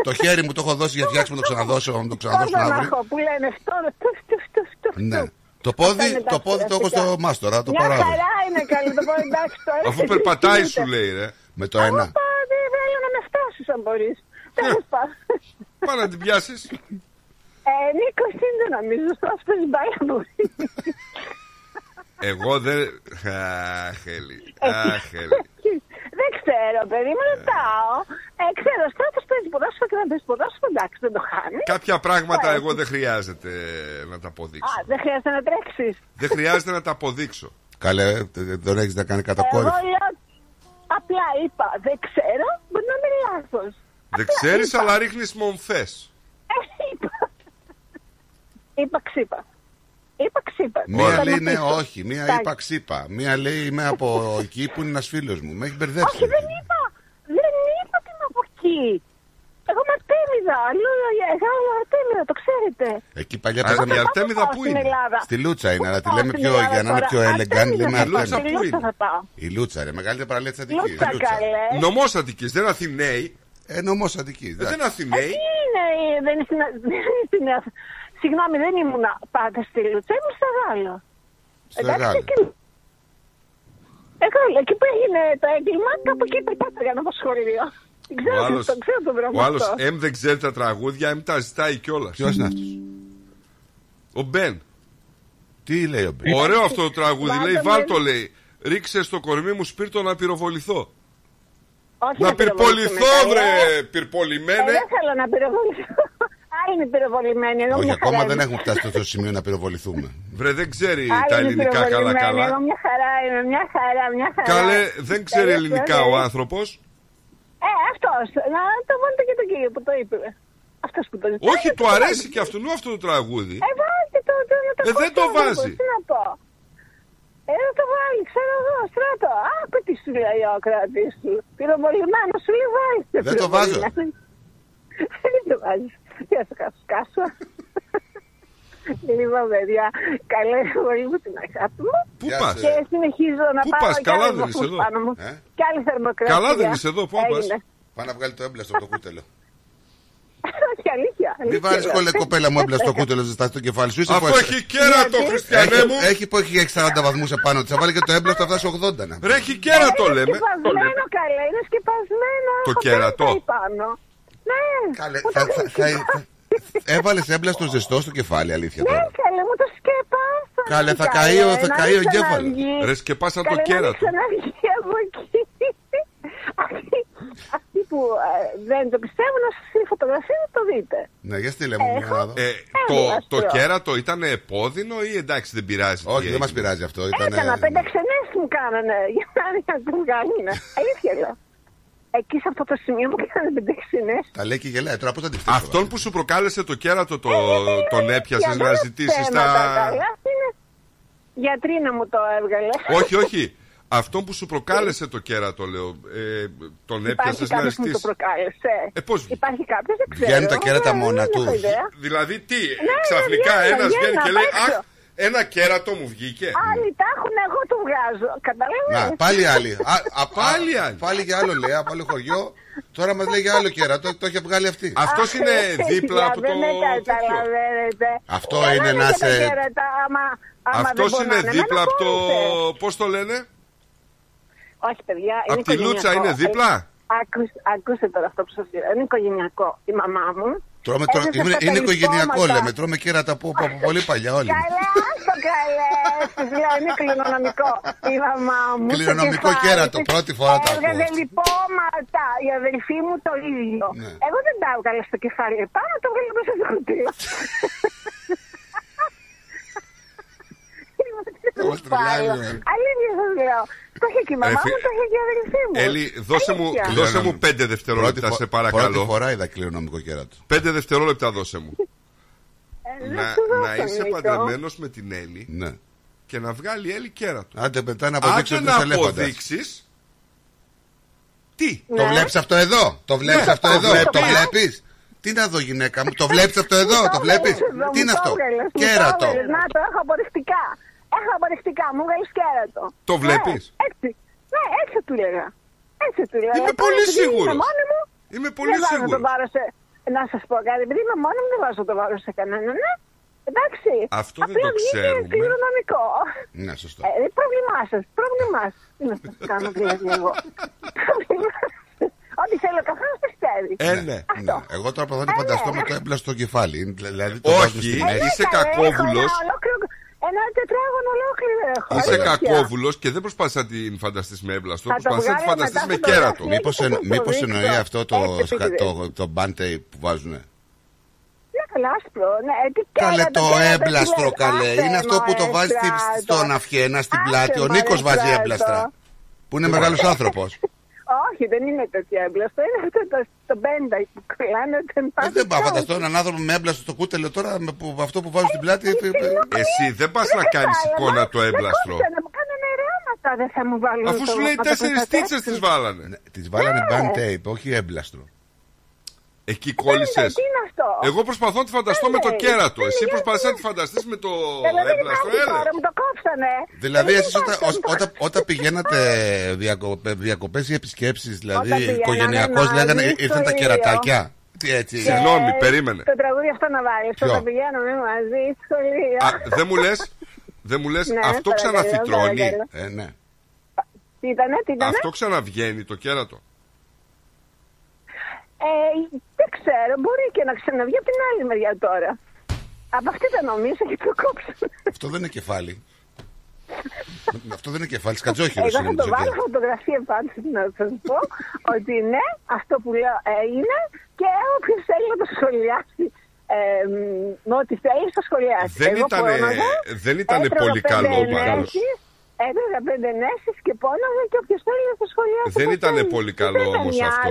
Το χέρι μου το έχω δώσει για φτιάξιμο, το ξαναδώσω, να το ξαναδώσω Κόρδο να αύριο. έχω που λένε φτώρο, τουφ, τουφ, τουφ, τουφ, Ναι. τουφ. Το πόδι, Αυτά είναι το τα πόδι το έχω στο κουραστικά. μάστορα, το Μια παράδειγμα. χαρά είναι καλή το πόδι, εντάξει τώρα. Αφού περπατάει σου λέει, ρε. Με το ένα. Πάτε, θέλω να με φτάσεις αν μπορείς. Τέλος πάντων. Πάμε να την πιάσεις. Ε, Νίκος είναι νομίζω, αυτός μπάλα μπορεί. Εγώ δεν. Αχ, Έλλη. Αχ, Έλλη. Δεν ξέρω, παιδί μου, ρωτάω. Ε, ξέρω, στράτος παίζεις ποδόσφαιρο και να παίζεις ποδόσφαιρο, εντάξει, δεν το χάνεις. Κάποια πράγματα Ε, εγώ δεν χρειάζεται να τα Α, αποδείξω. δεν χρειάζεται να τρέξεις. Δεν χρειάζεται να τα αποδείξω. Καλέ, τε- δεν έχεις να κάνει Εγώ κατακόρυφη. λέω, απλά είπα, δεν ξέρω, μπορεί να είμαι λάθος. Δεν ξέρεις, αλλά ρίχνεις μομφέ. Ε, είπα. Είπα ξύπα. Είπα ξύπα. Μία Θέλω λέει να ναι, πείσω. όχι. Μία Εντάξει. είπα ξύπα. Μία λέει είμαι από εκεί που είναι ένας φίλος μου. Με έχει μπερδέψει. Όχι, δεν είπα. Δεν είπα ότι είμαι από εκεί. Εγώ είμαι αρτέμιδα. Λέω, εγώ είμαι αρτέμιδα, το ξέρετε. ξέρετε. Εκεί παλιά Α, παίζαμε. η Αρτέμιδα πάω πού στην είναι; Ελλάδα. Στη Λούτσα είναι, αλλά τη πάω λέμε στην πιο, Ελλάδα για να είναι τώρα; πιο elegant, Αρτέμιδα λέμε θα πάω. Αρτέμιδα. Στη πού Λούτσα είναι; θα πάω. Η Λούτσα, ρε, μεγαλύτερη παραλία τη Αττική. Λούτσα, καλές. Νομός Αττικής, δεν Αθηναίοι. Ε, νομό Αττική. Δεν είναι Αθηναίοι. Τι είναι, ε, δεν είναι στην <laughs> δεν είναι στην Αθ- Συγγνώμη, δεν ήμουν πάντα στη Λούτσα, ήμουν στο Γάλλο. Στο Εντάξει, Γάλλο. εκεί- Ε, καλά, εκεί που έγινε το έγκλημα, κάπου εκεί περπάταγα να το σχολείο. Ο Ξέρω, άλλος, το ξέρω τον δρόμο ο άλλος αυτό. εμ δεν ξέρει τα τραγούδια, εμ τα ζητάει κιόλας. Ποιος είναι αυτός; Ο Μπεν. Τι λέει ο Μπεν; Ωραίο αυτό το τραγούδι. Βάλτε λέει, με. βάλτο λέει. Ρίξε στο κορμί μου σπίρτο να πυροβοληθώ. Όχι Να πυρποληθώ, πυροβολήσουμε, βρε, καλέ. Ε, πυρπολημένε. δεν θέλω να πυροβοληθώ. <laughs> Άλλοι είναι πυροβολημένοι. εγώ Όχι, μια ακόμα χαρά δεν είμαι. έχουμε φτάσει στο σημείο να πυροβοληθούμε. Βρε, δεν ξέρει Άλλοι τα είναι ελληνικά πυροβολημένοι, Εγώ καλά-καλά. μια χαρά είμαι, μια χαρά, μια χαρά. Καλέ, δεν ξέρει Καλέ, ελληνικά καλέ. ο άνθρωπος. Ε, αυτός. Να το βάλετε και τον κύριο που το είπε. Αυτός που το ζητάει. Όχι, να του το αρέσει βάλετε. και αυτού αυτό το τραγούδι. Ε, βάλτε το, το, να το Ε, δεν ακούσω το εγώ, βάζει. Τι να πω. Ε, να το βάλει, ξέρω εγώ, στράτο. Άκου τι σου λέει ο κράτη σου. Πυροβολημένος σου λέει βάλτε. Δεν το βάζω. Δεν το βάζεις. Τι να σου κάσω, κάσω. Λοιπόν, παιδιά, καλέ πολύ μου την αγάπη μου. Πού πας; Και συνεχίζω να Πού πάω πας; κι Καλά άλλους δεν είσαι βαθμούς εδώ. πάνω μου. Ε; Κι άλλη θερμοκρασία. Καλά δεν είσαι εδώ, πού πας; Έγινε. Πάει να βγάλει το έμπλαστο από το κούτελο. <laughs> Όχι, αλήθεια. Μην αλήθεια βάζει λέω. κολλέ κοπέλα μου έμπλαστο το <laughs> κούτελο ζεστά στο κεφάλι σου. Είσαι Αυτό που έχει κέρατο, Γιατί; Χριστιανέ έχει, μου. έχει που έχει 40 βαθμούς επάνω τη. Θα βάλει και το έμπλαστο θα φτάσει 80 να. Ρε, έχει κέρατο Είναι λέμε. σκεπασμένο καλέ, είναι σκεπασμένο. Το έχω κέρατο. πέντε πάνω. Ναι, Καλέ, μου θα, το θα, σκεπα- θα, Έβαλες έμπλαστο ζεστό στο κεφάλι, αλήθεια Ναι, τώρα. καλέ, μου το σκεπάσα. Καλέ, θα Καλέ, καεί ο- θα να καεί μην ο εγκέφαλος. ξαναβγείς. Ρε, σκεπάσα το Καλέ, να μην κέρατο. ξαναβγείς από εκεί. Αυτοί- Αυτοί που ε, δεν το πιστεύουν, να σας στείλει φωτογραφία να το δείτε. Ναι, για στείλε μου μια να δω. Ε, το, Έμπλαστο. το κέρατο ήταν επώδυνο ή εντάξει δεν πειράζει. τι Όχι, δεν μας έγινε; πειράζει αυτό. Ήταν, Έκανα πέντε ξενές μου κάνανε <laughs> για να να το βγάλουν. Αλήθεια λέω. Εκεί σε αυτό το σημείο μου κάνανε πέντε ξενές. Τα λέει και γελάει. Τώρα πώς θα τη φτιάξω. Αυτόν που σου προκάλεσε το κέρατο το, τον έπιασες Για να δεν ζητήσεις θέματα, τα. καλά, είναι. Γιατρίνα μου το έβγαλε. όχι, όχι. Αυτόν που σου προκάλεσε το κέρατο, λέω. Ε, τον έπιασες Υπάρχει να κάποιος που μου το ζητήσεις; προκάλεσε. Ε, πώς βγήκε; Υπάρχει κάποιος, δεν ξέρω. Βγαίνουν τα κέρατα Δεν- μόνα δεν έχω τους. ιδέα. Δηλαδή τι, ναι, ξαφνικά βγαίνουν, ένας βγαίνει βγαίνουν και απ' λέει έξω. Αχ, ένα κέρατο μου βγήκε. Άλλοι τα έχουν, εγώ το βγάζω. Καταλαβαίνεις; Να, πάλι άλλοι. Α, α, <laughs> Πάλι α, άλλοι. Πάλι για άλλο λέει, από άλλο χωριό. Τώρα μας λέει για άλλο κέρατο, το έχει βγάλει αυτή. Αυτός Αχ, είναι ρε, δίπλα παιδιά, από το. Δεν με τέτοιο. καταλαβαίνετε. Αυτό Καλά είναι είναι να και τα σε- κέρατα, άμα- άμα Αυτός δεν είναι πονάνε. δίπλα Εμένα από το. πόνεσε. Πώς το λένε, Όχι, παιδιά, είναι Απ' τη Λούτσα οικογενειακό. είναι δίπλα; Ε, άκουσε, ακούστε τώρα αυτό που σας λέω. Είναι οικογενειακό. Η μαμά μου. Τρώμε, τρώμε, έζησε είναι, στα είναι οικογενειακό περιστώματα. λέμε. Τρώμε κέρατα από, από πολύ παλιά όλοι. μας. Καλά, άστο καλέ. Σας λέω, είναι κληρονομικό. Η μαμά μου. στο Κληρονομικό κεφάλι κέρατο, της πρώτη φορά τα Έβγαζε ακούω. λιπόματα. Η αδελφή μου το ίδιο. Ναι. Εγώ δεν τα έβγαλα στο κεφάλι επάνω, το έβγαλα μέσα στο κουτί. Μας τρελάει, ρε. Αλήθεια σας λέω. Το είχε και η μαμά Ε, φι- μου, το είχε και η αδελφή μου. Έλλη, δώσε μου, Αλήθεια. δώσε μου πέντε Πρώτη, δευτερόλεπτα, φο- σε πρώτη παρακαλώ. φορά είδα κληρονομικό κέρατο. Πέντε δευτερόλεπτα δώσε μου. Ε, να, σου δώσω, να είσαι Νίκο. παντρεμένο με την Έλλη Ναι. και να βγάλει η Έλλη κέρατο. Άντε μετά να Άντε αποδείξω ότι να είσαι ελέφαντας. αποδείξει. Τι. Το Ναι. βλέπεις αυτό εδώ, το βλέπεις Ναι, αυτό το εδώ, βλέπεις. το βλέπεις. Τι να δω γυναίκα μου, το βλέπεις αυτό εδώ, το βλέπεις. Μου Τι είναι το αυτό, έβγαλες, μου το κέρατο. έβγαλες. Να το έχω αποδεικτικά. Έχω αποδεικτικά, μου βγάλεις κέρατο. Το βλέπεις; Ναι, έτσι. Ναι, έτσι του λέγα. Έτσι του λέγα. Είμαι Τώρα, πολύ επειδή σίγουρος. Είμαι μόνη μου. Είμαι πολύ δεν βάζω σίγουρος. το βάρος σε... Να σας πω κάτι, επειδή είμαι μόνη μου δεν βάζω το βάρος σε κανέναν. Ναι. Εντάξει. Αυτό δεν Απλά το βγήκε ξέρουμε. κληρονομικό. Ναι, σωστό. Ε, είναι πρόβλημά σας. Πρόβλημά σας. Τι να σας κάνω δηλαδή εγώ. Πρόβλημά σας. Ό,τι θέλω ο καθένας πιστεύει. Ε, ναι. Ναι. Εγώ τώρα προσπαθώ να Ε, φανταστώ ναι. με το έμπλαστο στο κεφάλι. Είναι, Δηλαδή το βάζουμε Όχι, στη ε, μέση. είσαι καλέ, έχω κακόβουλος. Ένα, ολόκληρο- ένα τετράγωνο ολόκληρο έχω. Είσαι αλήθεια. κακόβουλος και δεν προσπαθείς να την φανταστείς με έμπλαστο. Θα το Προσπαθείς να τη βγάλω φανταστείς μετά με φωτογραφία. κέρατο. Μήπως, Έτσι, εννο- πώς το μήπως δείχνω. εννοεί αυτό το, Έτσι, σκα- επίτηδες. το, το band tape που βάζουνε; Ναι, καλά, άσπρο. Ναι, τι Καλέ κέρατο, το κέρατο, έμπλαστρο τι λες. καλέ. Άσε Είναι αυτό που το μωρέ, βάζει στη- στράτο. στον αυχένα, στην Άσε πλάτη. Ο μωρέ, Νίκος βάζει στράτο. έμπλαστρα. Που είναι μεγάλος άνθρωπος. Όχι, δεν είναι τέτοιο έμπλαστο. Είναι αυτό το, το μπέντα που κολλάνε. Δεν Ε, πάνε Δεν πάω καν. φανταστώ έναν άνθρωπο με έμπλαστο στο κούτελο τώρα με που, αυτό που βάζω στην πλάτη. ε, ε, ε, Εσύ δεν πας να κάνεις εικόνα το έμπλαστρο. Να μου κάνανε ρέματα, δεν θα μου βάλουν. Αφού το- σου λέει να το τέσσερις προστατεύσουν. τίτσες τις βάλανε. Τις βάλανε Ναι. band tape, όχι έμπλαστρο. Εκεί κόλλησες. Τι είναι αυτό. Εγώ προσπαθώ να τη φανταστώ με το Έλε, κέρατο. έλε, Εσύ για προσπαθείς να τη φανταστείς με το Έλα, δεν έμπλαστο. υπάρχει Έλε. τώρα, μου το κόψανε. Δηλαδή, Δεν εσείς όταν, υπάρχει, ως- όταν, όταν πηγαίνατε διακοπέ, διακοπές ή επισκέψεις, δηλαδή Όταν πηγαίναμε οικογενειακώς μαζί λέγανε στο ήρθαν τα Ήλιο. κερατάκια. Τι έτσι. Συγγνώμη, περίμενε. Το τραγούδι αυτό να βάλεις. Ποιο; Όταν πηγαίνουμε μαζί στο σχολείο. Α, δεν μου λες, δεν μου λες, Ναι, αυτό παρακαλώ, ξαναφυτρώνει. παρακαλώ. Ε, ναι. Τι ήτανε, τι ήτανε; Αυτό ξαναβγαίνει το κέρατο. Ε, δεν ξέρω, μπορεί και να ξαναβγεί από την άλλη μεριά τώρα. Από αυτή τα νομίζω και το κόψανε. Αυτό δεν είναι κεφάλι. Αυτό δεν είναι κεφάλι, σκατζόχυρος Εγώ είναι θα με το το βάλω κέρατο. φωτογραφία πάντως να σας πω ότι ναι, αυτό που λέω έγινε και όποιος θέλει να το σχολιάσει ε, μ, με ό,τι θέλει θα σχολιάσει. Δεν Εγώ ήτανε- πόναγα, δεν ήτανε έτρωγα πολύ πέντε καλό πάντως. ενέσεις, Έτρωγα πέντε ενέσεις και πόναγα και όποιος θέλει να το σχολιάσει. Δεν όπως ήτανε θέλει. πολύ Δεν καλό με όμως αυτό.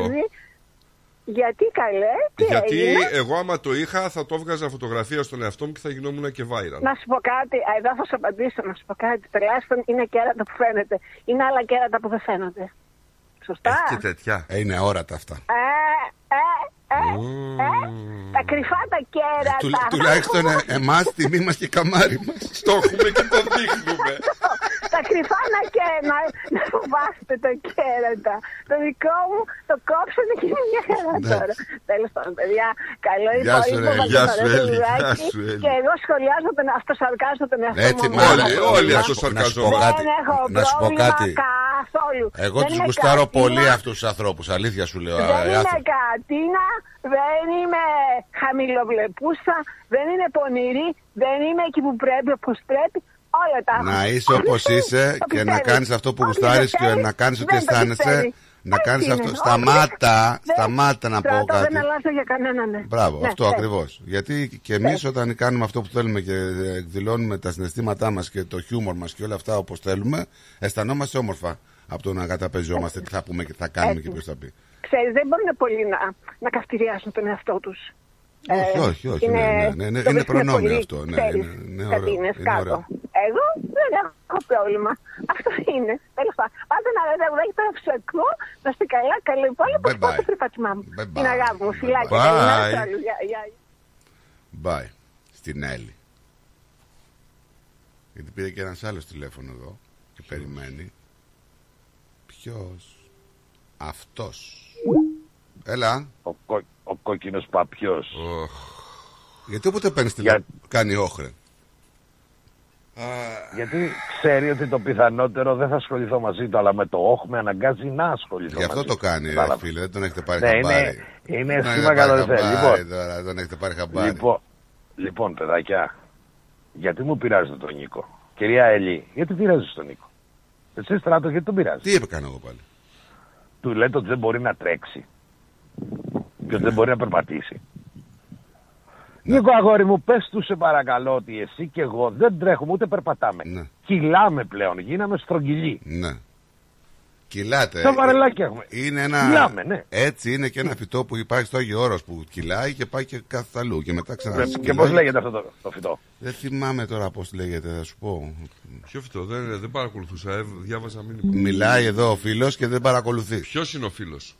Νοιάζει. Γιατί καλέ, τι Γιατί έγινε; εγώ άμα το είχα θα το έβγαζα φωτογραφία στον εαυτό μου και θα γινόμουν και viral. Να σου πω κάτι, α, εδώ θα σου απαντήσω, να σου πω κάτι. Τουλάχιστον είναι κέρατα που φαίνεται. Είναι άλλα κέρατα που δεν φαίνονται. Σωστά; Και τέτοια. Ε, είναι αόρατα αυτά. Ε, ε, ε, ε, τα κρυφά τα κέρατα. Του, τουλάχιστον ε, εμάς, τιμή μας και καμάρι μας. Το έχουμε και το δείχνουμε. τα κρυφά να και να, να φοβάστε τα κέρατα. Το δικό μου το κόψανε και είναι μια χαρά Ναι. τώρα. Τέλος πάντων, παιδιά, καλό Γεια σου, υπόλοιπο. ρε, μας γεια το σου, ωραίο Έλλη, δουλάκι. γεια σου, Έλλη. Και εγώ σχολιάζω τον αυτοσαρκάζω τον εαυτό Έτσι, μου. μάλλον. Όλοι, όλοι Να αυτό σου πω- να σου πω σαρκαζόμαστε. κάτι. Δεν έχω Να σου πω πρόβλημα κάτι. καθόλου. Εγώ Δεν τους είμαι γουστάρω κατίνα, πολύ αυτούς τους ανθρώπους. Αλήθεια σου λέω. Δεν ε, είμαι άνθρωποι. κατίνα, δεν είμαι χαμηλοβλεπούσα, δεν είμαι πονηρή, δεν είμαι εκεί που πρέπει όπως πρέπει. Όλα τα έχω. Να είσαι όπως είσαι Το και να πιστεύεις. κάνεις αυτό που Όποιος γουστάρεις δεν και θέλει, να κάνεις ό,τι δεν το αισθάνεσαι. πιστεύεις. Να Έτσι κάνεις είναι. αυτό. Όποιος Σταμάτα, δεν- σταμάτα να πω Στράτο, κάτι. Δεν αλλάζω για κανέναν. ναι. Μπράβο, Ναι, αυτό ναι. ακριβώς. Γιατί και εμείς όταν κάνουμε αυτό που θέλουμε και εκδηλώνουμε τα συναισθήματά μας και το χιούμορ μας και όλα αυτά όπως θέλουμε, αισθανόμαστε όμορφα από το να καταπεζόμαστε τι θα πούμε και τι θα κάνουμε και ποιος θα πει. Ξέρεις, δεν μπορούν πολλοί να, να καυτηριάσουν τον εαυτό τους. Όχι, Ε, όχι, όχι. είναι- ναι, ναι, ναι, το είναι βρίσκουν προνόμιο πολύ, αυτό. Ναι, ξέρεις, είναι, είναι κάτι ωραίο. είναι είναι κάτω. ωραίο. Εγώ δεν έχω πρόβλημα. Αυτό είναι. Τέλος πάντων. Πάτε να δείτε που τώρα που σε ακούω. Να είστε καλά, καλό υπόλοιπο. Bye Και πάτε bye. στο περπάτημά μου. Bye Την bye. αγάπη μου. Φιλάκια. Bye. Καλημέρα σε όλους. Γεια, γεια. Bye. Στην Έλλη. Γιατί πήρε και ένας άλλος τηλέφωνο εδώ και περιμένει. Ποιος; Αυτός. Έλα. Ο, κο, ο κόκκινος παπιός. Γιατί όποτε παίρνεις τηλέφωνο, κάνει όχρε. Γιατί ξέρει ότι το πιθανότερο δεν θα ασχοληθώ μαζί του, αλλά με το όχ με αναγκάζει να ασχοληθώ Γι' αυτό μαζί το του. κάνει, ρε Κατάλαβες. φίλε. Δεν τον έχετε πάρει Ναι, χαμπάρι. είναι- είναι Δεν τον σχήμα έχετε πάρει καλοριθέ. χαμπάρι Λοιπόν. τώρα, Δεν τον έχετε πάρει χαμπάρι. Λοιπόν, λοιπόν, παιδάκια, γιατί μου πειράζετε τον Νίκο; Κυρία Ελή, γιατί πειράζεις τον Νίκο; Εσύ στράτος, γιατί τον πειράζεις; Τι έπαικα εγώ πάλι; Του λέτε ότι δεν μπορεί να τρέξει. Και ότι δεν μπορεί να περπατήσει. Ναι. Νίκο αγόρι μου, πες του σε παρακαλώ ότι εσύ και εγώ δεν τρέχουμε ούτε περπατάμε. Κυλάμε πλέον, γίναμε στρογγυλοί. Ναι. Κυλάτε. Τα βαρελάκια Ναι. έχουμε. Είναι ένα... Κυλάμε, ναι. Έτσι είναι και ένα φυτό που υπάρχει στο Άγιο Όρος που κυλάει και πάει και κάθε αλλού και μετά ξανά Και πώς λέγεται αυτό το, το φυτό; Δεν θυμάμαι τώρα πώς λέγεται, θα σου πω. Ποιο αυτό, δεν, δεν παρακολουθούσα, ε, διάβαζα μήνυμα. Μιλάει εδώ ο φίλος και δεν παρακολουθείς. Ποιος είναι ο φίλος,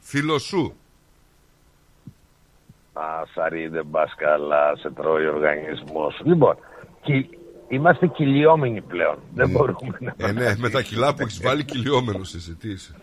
Φίλος σου. Α, Σαρή, δεν πας καλά, σε τρώει ο οργανισμός. Λοιπόν, κι- είμαστε κυλιόμενοι πλέον. Δεν μπορούμε να... Ε, ναι, με τα κιλά που έχεις βάλει κυλιόμενος εσύ, τι είσαι.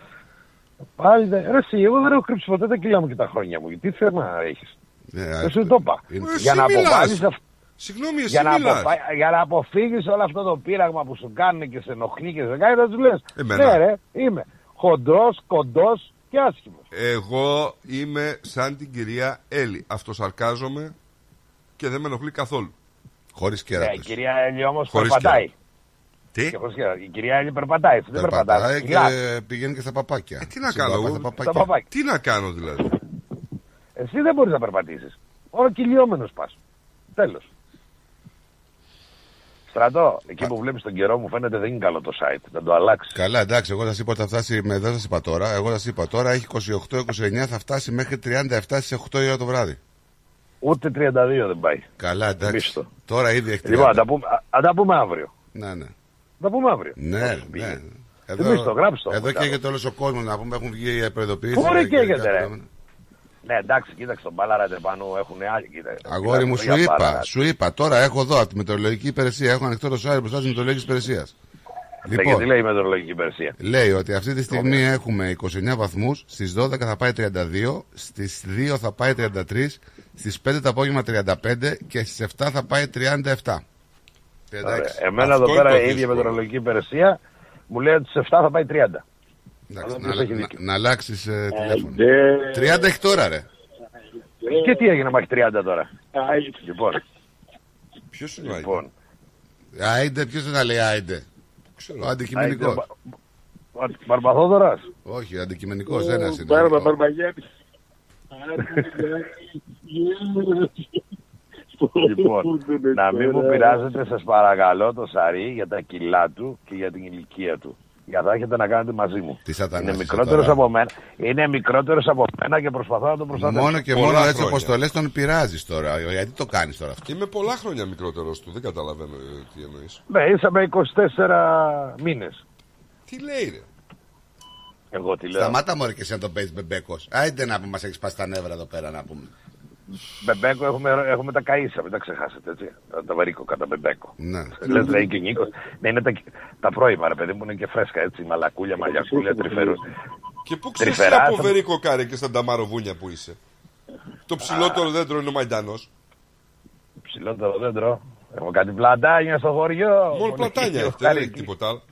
Πάλι δεν... Ρε, εσύ, εγώ δεν έχω κρύψει ποτέ τα κιλά μου και τα χρόνια μου. Τι θέμα έχεις; Δεν σου το είπα. Ε, Για εσύ να μιλάς. αποβάλεις αυτό. Συγγνώμη, εσύ Για να, μιλάς. αποφα- για να αποφύγεις όλο αυτό το πείραγμα που σου κάνουν και σε ενοχλεί και σε κάνει, θα του λες. Εμένα. Ναι ρε, είμαι χοντρός, κοντός και άσχημος. Εγώ είμαι σαν την κυρία Έλλη. Αυτοσαρκάζομαι και δεν με ενοχλεί καθόλου. Χωρίς Ε, η κυρία Έλλη όμως Χωρίς περπατάει. Τι; Και χωρίς κέρατα. Η κυρία Έλλη περπατάει, εσύ δεν Περπατάει περπατάς. και Μιλάς. πηγαίνει και στα παπάκια. Ε, Τι να Συμπαπά κάνω, στα εγώ, παπάκια. Στα παπάκια. τι να κάνω δηλαδή; Εσύ δεν μπορείς να περπατήσεις. Όλο κυλιόμενος πας. Τέλος. Στρατό, εκεί που βλέπεις τον καιρό μου φαίνεται δεν είναι καλό το site. Να το αλλάξεις. Καλά, εντάξει, εγώ σα είπα ότι θα φτάσει. Με, δεν σα είπα τώρα. Εγώ σα είπα τώρα έχει 28-29, θα φτάσει μέχρι 37 στις 8 η ώρα το βράδυ. Ούτε 32 δεν πάει. Καλά, εντάξει. Μίστο. Τώρα ήδη έχει 30. Λοιπόν, θα τα πούμε, α, θα τα πούμε αύριο. Ναι, ναι. Θα τα πούμε αύριο. Ναι, ναι. Μίστο, γράψτε το. Εδώ όμως, καίγεται όλος ο κόσμος να πούμε. Έχουν βγει οι προειδοποιήσει. Πού ρε καίγεται, ρε; Ναι, εντάξει, κοίταξε τον μπάλαρα πάνω έχουν άλλοι. Κοίταξε, Αγόρι μου, Μιλάμε σου για είπα, μπάλαρα. σου είπα. Τώρα έχω εδώ από τη μετεωρολογική υπηρεσία. Έχω ανοιχτό το site μπροστά της μετεωρολογικής υπηρεσίας. Ναι, και τι λέει η μετεωρολογική υπηρεσία; Λέει ότι αυτή τη στιγμή έχουμε 29 βαθμούς, στις 12 θα πάει 32, στις 2 θα πάει 33, στις 5 το απόγευμα 35 και στις 7 θα πάει 37. 36. Ωραία. Εμένα εδώ Αυτό πέρα είναι το η ίδια δύσκολο. μετεωρολογική υπηρεσία μου λέει ότι σε 7 θα πάει 30. Εντάξει, Ποιος να, έχει να, δίκιο. να αλλάξεις ε, τηλέφωνο. ντε. 30 έχει τώρα, ρε. Και τι έγινε μέχρι 30 τώρα; Λοιπόν. Ποιος είναι ο λοιπόν. Άιντε, ποιος να λέει άιντε; Ο αντικειμενικός. Άιντε, Μπα- Μπαρμπαθόδωρας. Όχι, αντικειμενικός ένας είναι. Μπάρμπα, Μπαρμπαγιάννης. Λοιπόν, να μην μου πειράζετε, σας παρακαλώ, το Σαρί για τα κιλά του και για την ηλικία του. Για θα έχετε να κάνετε μαζί μου. Τι σατανάς Είναι είσαι μικρότερος τώρα. από μένα. Είναι μικρότερος από μένα και προσπαθώ να τον προστατεύσω. Μόνο και μόνο έτσι όπως το λες, τον πειράζεις τώρα. Γιατί το κάνεις τώρα αυτό; Είμαι πολλά χρόνια μικρότερος του, δεν καταλαβαίνω ε, τι εννοείς. Ναι, είσαμε 24 μήνες. Τι λέει, ρε; Εγώ τι λέω. Σταμάτα μωρέ και εσύ να τον παίζεις μπεμπέκος. Άιντε να πούμε, μας έχεις σπάσει τα νεύρα εδώ πέρα να πούμε. Μπεμπέκο έχουμε, έχουμε τα καΐσα, μην τα ξεχάσετε έτσι. Τα βαρύκο κατά μπεμπέκο. Ναι. Λες λέει και ο Νίκος. Ναι, είναι τα, τα πρώιμα ρε παιδί μου, είναι και φρέσκα έτσι. Μαλακούλια, μαλλιακούλια, τριφέρου. Και πού ξέρεις Τρυφερά, από θα- βερίκο κάρε και στα νταμαροβούνια που είσαι. Το ψηλότερο δέντρο είναι ο Μαϊντανό. Ψηλότερο δέντρο. Έχω κάτι πλατάνια στο χωριό. Μόνο πλατάνια και έχετε, δεν έχει τίποτα άλλο.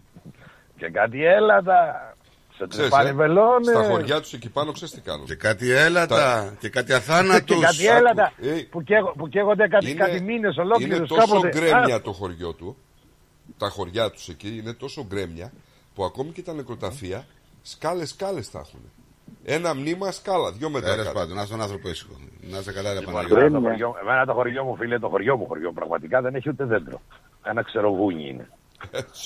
Και κάτι έλατα. Σε Ξέρεις, τρυπάνι ε, βελόνες. Στα χωριά τους εκεί πάνω ξέρεις τι κάνουν. Και κάτι έλατα. Και κάτι αθάνατους. <laughs> Και κάτι έλατα Ε, που, καίγω- που καίγονται κάτι, κάτι μήνες Είναι ολόκληρους τόσο κάποτε. γκρέμια Α, το χωριό του, τα χωριά τους εκεί είναι τόσο γκρέμια που ακόμη και τα νεκροταφεία σκάλες σκάλες τα έχουν. Ένα μνήμα σκάλα, δυο μέτρα. Τέλος κάτω. πάντων, να στον άνθρωπο ήσυχο. Να είσαι καλά, ρε Λοιπόν, Παναγιώτη. εμένα, το χωριό, εμένα το χωριό μου, φίλε, το χωριό μου χωριό πραγματικά δεν έχει ούτε δέντρο. Ένα ξερογούνι είναι.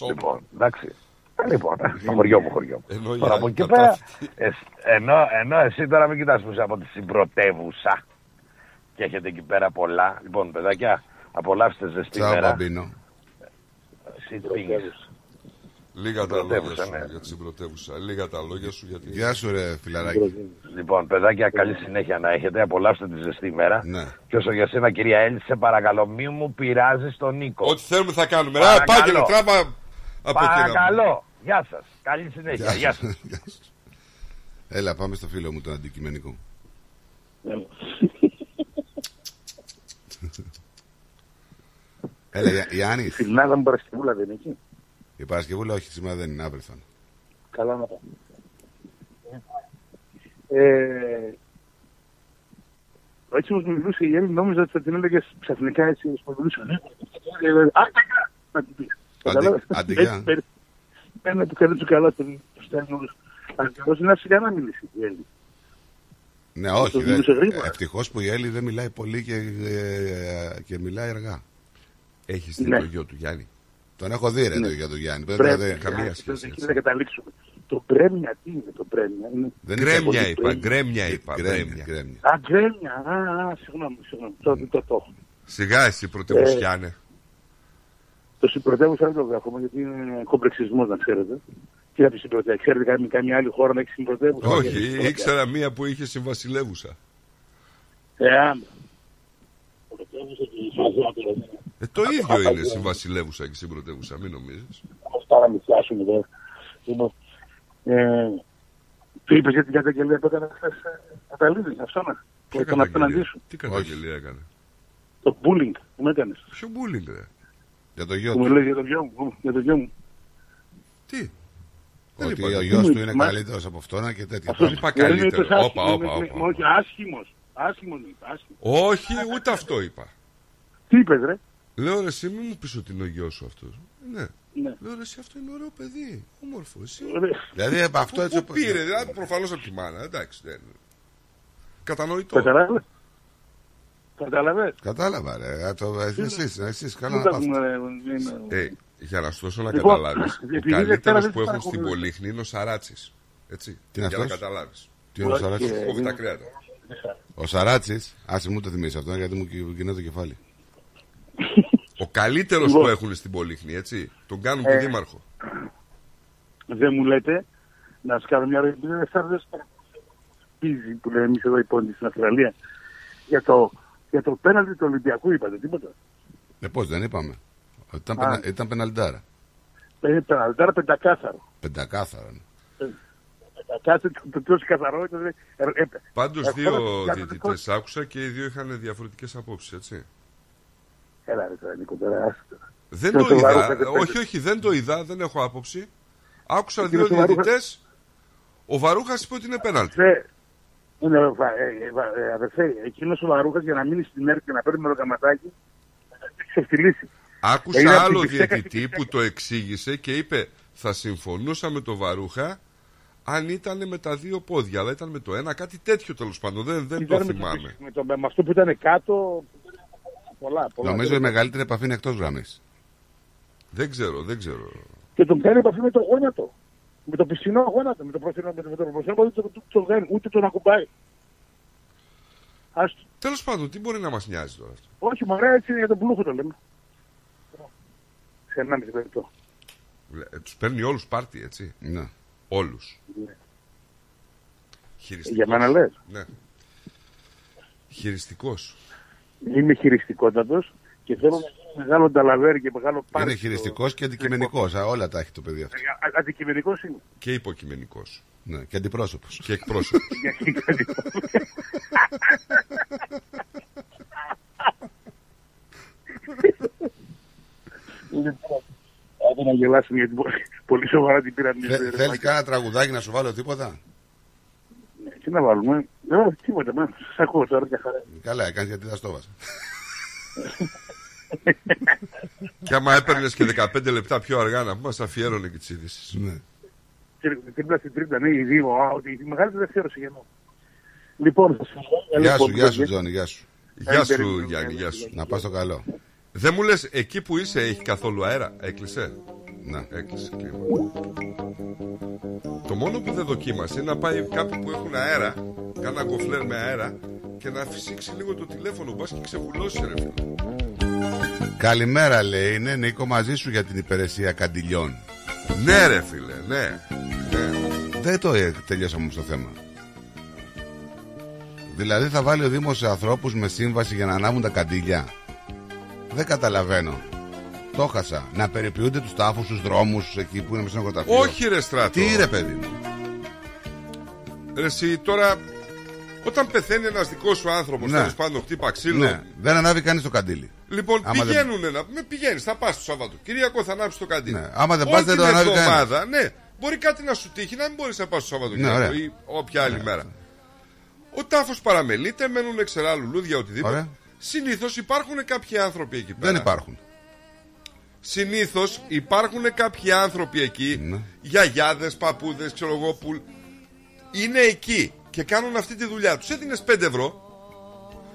λοιπόν, εντάξει. Ε, Λοιπόν, το χωριό μου χωριό. μου. Ενώ Τώρα η από εκεί άλλη πέρα, κατάφυτη. εσ- ενώ, ενώ εσύ τώρα μην κοιτάς που είσαι από τη συμπρωτεύουσα και έχετε εκεί πέρα πολλά. Λοιπόν, παιδάκια, απολαύστε ζεστή Τσάου, μέρα. μπαμπίνο. Εσύ το πήγες. Λίγα τα λόγια Πρωτεύουσα, σου ναι. για τη συμπρωτεύουσα. Λίγα τα λόγια σου γιατί. Γεια σου, ρε φιλαράκι. Λοιπόν, παιδάκια, καλή συνέχεια να έχετε. Απολαύστε τη ζεστή μέρα. Ναι. Και όσο για σένα, κυρία Έλλη, σε παρακαλώ, μη μου πειράζει τον Νίκο. Ό,τι θέλουμε θα κάνουμε. Ρε, Παρακαλώ. πάγγελε, τράβα από εκεί. να- Παρακαλώ. Γεια σας. Καλή συνέχεια. Γεια σας. Γεια σου. Έλα, πάμε στο φίλο μου τον αντικειμενικό. Έλα, Ια- Γιάννη. Φιλνάδα μου Παρασκευούλα δεν είναι εκεί. Η Παρασκευούλα όχι, σήμερα δεν είναι, αύριο θα είναι. Καλά να πάω. Ε, έτσι όπως μου μιλούσε η Έλλη, νόμιζα ότι θα την έλεγε ξαφνικά έτσι όπως μου μιλούσε. Ναι. Ε, Άντε, να την πεις. Καταλάβες. άντε, γεια. Έτσι, περι- Ένα που κάνει του καλά τον στέλνει όλους. Ακριβώς είναι σιγά να μιλήσει η Έλλη. Ναι, όχι. Το μιλούσε γρήγορα. Ευτυχώς που η Έλλη δεν μιλάει πολύ και, ε, και μιλάει αργά. Έχεις δει Ναι. το γιο του Γιάννη; Τον έχω δει, ρε, Ναι. το για τον Γιάννη. Πρέπει Πρέπει, να δει. καμία Γιάννη, σχέση, Εκεί έτσι. να καταλήξουμε. Το πρέμια, τι είναι το πρέμια. Είναι... Δεν είναι Γκρέμια πολύ είπα, πρέμια. γκρέμια είπα. Γκρέμια, γκρέμια. γκρέμια. Α, γκρέμια. Α, α, συγγνώμη, συγγνώμη. Το, το, το έχω. Σιγά εσύ πρωτεύουσιάνε. Το συμπρωτεύουσα δεν το δέχομαι γιατί είναι κομπλεξισμό, να ξέρετε. Τι θα πει συμπρωτεύουσα. Ξέρετε καμία, καμία άλλη χώρα να έχει συμπρωτεύουσα. Όχι, ήξερα μία που είχε συμβασιλεύουσα. Ε, άμα. Πρωτεύουσα και η Σαζάτερα. Ε, το ίδιο είναι συμβασιλεύουσα και συμπρωτεύουσα, μην νομίζεις. Αυτά να μην πιάσουμε εδώ. Λοιπόν, ε, του είπες για την καταγγελία που έκανες χθες Καταλήδης, αυτό να. Που έκανε απέναντί σου. Τι καταγγελία έκανες; Το bullying που με έκανες. Ποιο bullying, ρε; Για το γιο Που μου του. λέει για το γιο μου. Για το γιο μου. Τι; Ότι είπα, ο τι γιος μου του είπε, είναι μα- καλύτερος από αυτόν και τέτοια Αυτός πράγματα. είπα δεν είναι καλύτερο. άσχημος, Όπα, όπα, είναι- όπα. Όχι, άσχημος. Άσχημος είπε, άσχημος. Όχι, ούτε αυτό είπα. Τι είπες, ρε; Λέω ρε, εσύ μην μου πεις ότι είναι ο γιος σου αυτός. Ναι. Ναι. Λέω ρε, εσύ αυτό είναι ωραίο παιδί. Όμορφο. Εσύ. Ωραία. Δηλαδή από αυτό έτσι. Πού πήρε, δηλαδή προφανώς από τη μάνα. Εντάξει, δεν. Κατανοητό. Κατάλαβες; Κατάλαβε. Κατάλαβα, ρε. Α, το- Εσείς, εσείς, καλά Πού να τα πάτε. έχουμε, ε, Ε, για να σου δώσω να Λοιπόν, καταλάβεις. Ο επειδή καλύτερο Δευτέρα δεν που έχουν παρακολουθώ. στην Πολύχνη είναι ο Σαράτσι. Έτσι. Τι είναι για να αυτός; καταλάβεις. Τι είναι ο Σαράτσης; Κόβει τα κρέατα. Ο Σαράτσης, άσε μου το θυμίσει αυτό γιατί μου κινεί το κεφάλι. <laughs> Ο καλύτερος Λοιπόν. που έχουν στην Πολύχνη, έτσι. Τον κάνουν Ε, και δήμαρχο. Δεν μου λέτε να σας κάνω μια ρωτήση. Δεν θα έρθει. Πίζη που λέμε εμείς εδώ οι πόντι στην Αυστραλία για το, για το πέναλτι του Ολυμπιακού είπατε τίποτα. Ε, πώς δεν είπαμε. Ότι Ήταν, Α. πενα, ήταν πεναλντάρα. Ε, Πέναλτάρα πεντακάθαρο. Πεντακάθαρα. ναι. Πεντακάθαρο, το- το τόσο καθαρό ήταν. ε, ε, Πάντως ε, δύο για- διαιτητέ άκουσα και οι δύο είχαν διαφορετικές απόψεις, έτσι. Έλα ρε τώρα Νίκο τώρα. άστο. Δεν Και ο το είδα. Σοβαρούχας δεν Όχι, παίζει. όχι, δεν το είδα, δεν έχω άποψη. Άκουσα Και δύο ο Σοβαρούχας- διαιτητές. Ο Βαρούχας είπε ότι είναι πέναλτι. Αδερφέ, είναι, βα- ε, ε, βα- ε, αδερφέ, εκείνος ο Βαρούχας για να μείνει στην ΕΡΤ και να παίρνει μεροκαματάκι, θα ξεφτυλίσει. Άκουσα Είναι από άλλο την Πιτσέκα διαιτητή που το εξήγησε και είπε θα συμφωνούσα με το Βαρούχα αν ήταν με τα δύο πόδια, αλλά ήταν με το ένα, κάτι τέτοιο τέλος πάντων. Δεν, δεν το Ήταν με το- θυμάμαι. Με, το, με αυτό που ήταν κάτω, πολλά, πολλά. Νομίζω η μεγαλύτερη επαφή είναι εκτός γραμμής. Δεν ξέρω, δεν ξέρω. Και τον κάνει επαφή με το γόνατο. Με το πισινό γόνατο, με το προθυνό, με το, με το προθυνό πόδι του- του- του κάνει, ούτε τον ακουμπάει. Άστο. Τέλος πάντων, τι μπορεί να μας νοιάζει τώρα αυτό; Όχι, μωρέ, έτσι είναι για τον πλούχο το λέμε. Σε 1,5 λεπτό. Τους παίρνει όλους πάρτι, έτσι; Ναι. Όλους. Ναι. Χειριστικός. Για μένα λες. Ναι. Χειριστικός. Είμαι χειριστικότατος και θέλω να γίνω μεγάλο νταλαβέρ και μεγάλο πάρτι. Είναι χειριστικός και αντικειμενικός. Όλα τα έχει το παιδί αυτό. Αντικειμενικός είναι. Και υποκειμενικός. Ναι, και αντιπρόσωπος. Και εκπρόσωπος. <laughs> Λοιπόν, άντε να γελάσουμε γιατί πο- πολύ σοβαρά την πήραν. Θέλεις κανένα τραγουδάκι να σου βάλω τίποτα; Τι να βάλουμε. Ε, Όχι, τίποτα. μα, Σας ακούω τώρα για χαρά. Καλά, έκανες γιατί δεν στο βάζα. Και άμα έπαιρνες και 15 λεπτά πιο αργά να μα αφιέρωνε και τις ειδήσεις. Ναι. Και Τρίπλα στην τρίτα, ναι, οι δύο. Α, ότι η μεγαλύτερη αφιέρωση για μένα. Λοιπόν, θα σας πω, Γεια λοιπόν, σου, γεια σου, παιδιά. Τζόνι, γεια σου. Γεια σου, Γιάννη, γεια σου. Να πας στο καλό. Δεν μου λες, εκεί που είσαι έχει καθόλου αέρα; Έκλεισε; Ναι. Έκλεισε. κρίμα. Το μόνο που δεν δοκίμασε είναι να πάει κάπου που έχουν αέρα, κάνα γκοφλέρ με αέρα και να φυσήξει λίγο το τηλέφωνο. Μπας και ξεβουλώσει, ρε φίλε. Καλημέρα, λέει. Ναι, Νίκο, μαζί σου για την υπηρεσία καντιλιών. Ναι, ρε φίλε, ναι. Δεν το ε, τελειώσαμε όμως το θέμα. Δηλαδή θα βάλει ο Δήμος ανθρώπους με σύμβαση για να ανάβουν τα καντήλια. Δεν καταλαβαίνω. Το χάσα. Να περιποιούνται τους τάφους στους δρόμους εκεί που είναι μέσα στο νεκροταφείο. Όχι, ρε στράτο. Τι ρε παιδί μου. Ρε εσύ, τώρα, όταν πεθαίνει ένας δικός σου άνθρωπος, Ναι. τέλος πάντων, χτύπα ξύλο. Ναι, δεν ανάβει κανείς το καντήλι. Λοιπόν, Άμα δεν- πηγαίνουν να πούμε, πηγαίνεις, θα πας το Σαββατό. Κυριακό θα ανάψεις το καντίνι. Ναι, άμα δεν Όλη πας, δεν την το ανάβει εβδομάδα, Ναι, μπορεί κάτι να σου τύχει να μην μπορείς να πας το Σαββατοκύριακο Ναι, ωραία. ή όποια άλλη μέρα. Ο τάφος παραμελείται, μένουν ξερά λουλούδια, οτιδήποτε. Ωραία. Συνήθως υπάρχουν κάποιοι άνθρωποι εκεί πέρα. Δεν υπάρχουν. Συνήθως υπάρχουν κάποιοι άνθρωποι εκεί, Ναι. γιαγιάδες, παππούδες, ξέρω εγώ που είναι εκεί και κάνουν αυτή τη δουλειά. Τους έδινες 5 ευρώ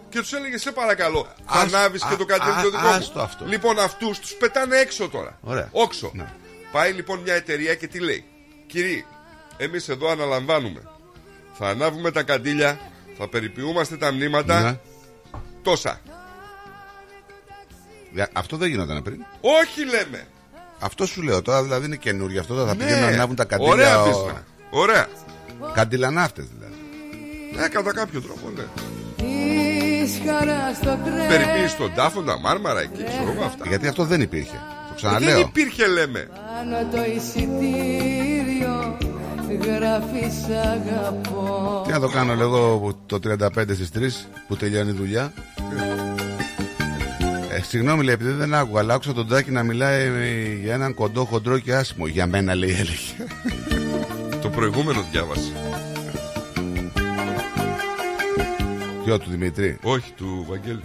και τους έλεγε Σε παρακαλώ, θα Άστο, ανάβεις και α, το κατέβει α, το δικό μου. άστο αυτό. Λοιπόν, αυτούς τους πετάνε έξω τώρα. Ωραία. Όξο. Ναι. Πάει λοιπόν μια εταιρεία και τι λέει. Κύριοι, εμείς εδώ αναλαμβάνουμε. Θα ανάβουμε τα καντήλια, θα περιποιούμαστε τα μνήματα. Ναι. Τόσα. Δια- Αυτό δεν γινόταν πριν. Όχι λέμε. Αυτό σου λέω τώρα, δηλαδή είναι καινούργιο αυτό. Θα Ναι. πηγαίνουν να ανάβουν τα καντήλια. Ωραία ο- πίστα. Ωραία. Καντιλανάφτες δηλαδή. Ναι, κατά κάποιο τρόπο, ναι. Της χαράς στο κρέας Περιποίηση των τάφων, τα μάρμαρα εκεί, ξέρω εγώ αυτά. Γιατί αυτό δεν υπήρχε. Το Δεν ξαναλέω. υπήρχε, λέμε. Πάνω το εισιτήριο γράφεις αγαπώ Τι να το κάνω εγώ το 35 στις 3 που τελειώνει η δουλειά. Ε, συγγνώμη λέει, επειδή δεν άκουγα, αλλά άκουσα τον Τάκη να μιλάει ε, για έναν κοντό, χοντρό και άσημο. Για μένα λέει, έλεγε. Το προηγούμενο διάβασε. Ποιο του Δημητρή. Όχι, του Βαγγέλη.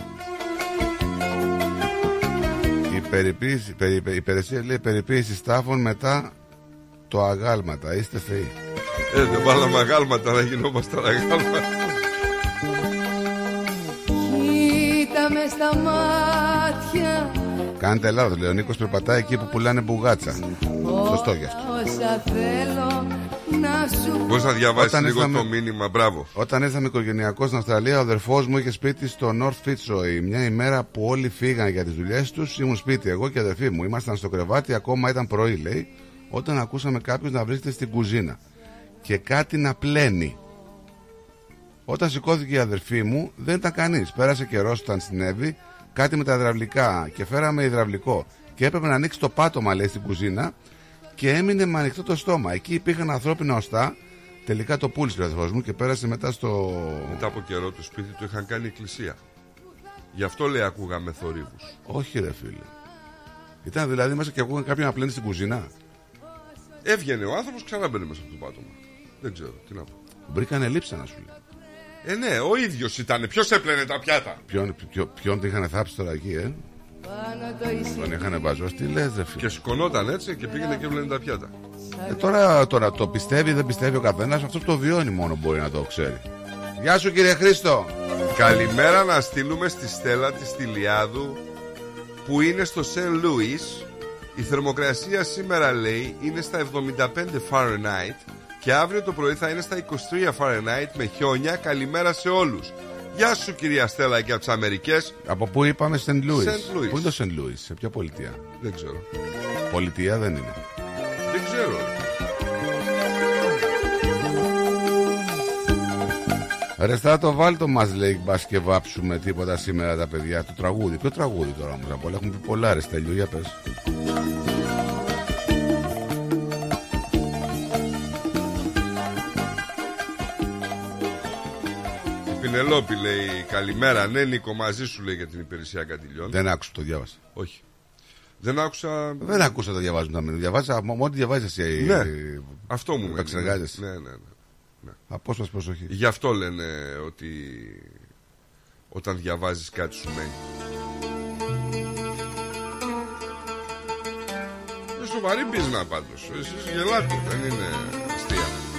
Η περιποίηση, περι, η υπηρεσία λέει περιποίηση τάφων μετά το αγάλματα. Είστε θεοί. Ε, δεν βάλαμε αγάλματα να γινόμασταν αγάλματα. Κοίτα με στα μάτια Κάντε λάθος, λέει ο Νίκος περπατάει εκεί που πουλάνε μπουγάτσα. Σωστό γι' αυτό. Όσα θέλω να σου Μπορείς να διαβάσεις Όταν λίγο ήρθαμε- το μήνυμα, μπράβο. Όταν ήρθαμε οικογενειακό στην Αυστραλία, ο αδερφός μου είχε σπίτι στο North Fitzroy. Μια ημέρα που όλοι φύγαν για τις δουλειές τους, ήμουν σπίτι. Εγώ και η αδερφή μου. Ήμασταν στο κρεβάτι, ακόμα ήταν πρωί, λέει, όταν ακούσαμε κάποιους να βρίσκεται στην κουζίνα και κάτι να πλένει. Όταν σηκώθηκε η αδερφή μου, δεν ήταν κανείς. Πέρασε καιρός όταν συνέβη κάτι με τα υδραυλικά και φέραμε υδραυλικό. Και έπρεπε να ανοίξει το πάτωμα, λέει, στην κουζίνα και έμεινε με ανοιχτό το στόμα. Εκεί υπήρχαν ανθρώπινα οστά. Τελικά το πούλησε ο αδερφός μου και πέρασε μετά στο. Μετά από καιρό το σπίτι του είχαν κάνει εκκλησία. Γι' αυτό λέει ακούγαμε θορύβους. Όχι, ρε φίλε. Ήταν δηλαδή μέσα και ακούγαν κάποιον να πλένει στην κουζίνα. Έβγαινε ο άνθρωπος, ξανά μπαίνει μέσα από το πάτωμα. Δεν ξέρω, τι να πω. Βρήκανε λείψα να σου λέει. Ε, ναι, ο ίδιος ήταν. Ποιος έπλαινε τα πιάτα; Ποιον, ποιο, ποιον την είχαν θάψει τώρα εκεί, ε; Τον είχαν μπαζώσει, τι λες ρε φίλε. Και σκονόταν έτσι και πήγαινε και έβλεπε τα πιάτα. Ε, τώρα, τώρα το πιστεύει δεν πιστεύει ο καθένας, αυτός το βιώνει μόνο μπορεί να το ξέρει. Γεια σου κύριε Χρήστο. Καλημέρα να στείλουμε στη Στέλλα της Τηλιάδου που είναι στο Σεν Λούις. Η θερμοκρασία σήμερα λέει είναι στα 75 Fahrenheit και αύριο το πρωί θα είναι στα 23 Fahrenheit με χιόνια. Καλημέρα σε όλους. Γεια σου κυρία Στέλλα και από τις Αμερικές. Από πού είπαμε Σεντ Λούι. Saint Louis. Πού είναι το Σεντ Λούι, σε ποια πολιτεία; Δεν ξέρω. Πολιτεία δεν είναι. Δεν ξέρω. Ρε Στράτο βάλτο μας λέει μπας και βάψουμε τίποτα σήμερα τα παιδιά Το τραγούδι, ποιο τραγούδι τώρα όμως από όλα; Έχουμε πει πολλά ρε Στέλιο, για πες Η Πινελόπη λέει καλημέρα. Ναι, Νίκο, μαζί σου λέει για την υπηρεσία κατηλιών. Δεν άκουσα το διάβασα Όχι. Δεν άκουσα. Δεν άκουσα το διαβάζουν τα μήνυμα Διαβάζα μόνο ό,τι διαβάζεις εσύ Ναι, ε, αυτό μου μένει. επεξεργάζεσαι. Ναι, ναι, ναι. ναι. Απόσπαση προσοχή Γι' αυτό λένε ότι όταν διαβάζεις κάτι σου μένει. Είναι σοβαρή μπίζνα πάντως. Εσείς γελάτε, δεν είναι αστεία.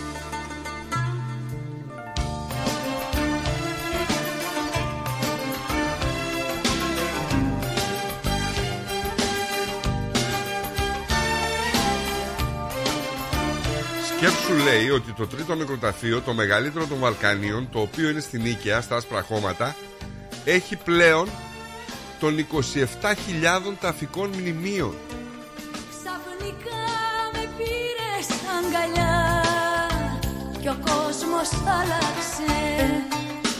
Σκέψου λέει ότι το τρίτο νεκροταφείο, το μεγαλύτερο των Βαλκανίων, το οποίο είναι στην Νίκαια, στα άσπρα χώματα, έχει πλέον των 27.000 ταφικών μνημείων. Ξαφνικά με πήρες αγκαλιά Κι ο κόσμος άλλαξε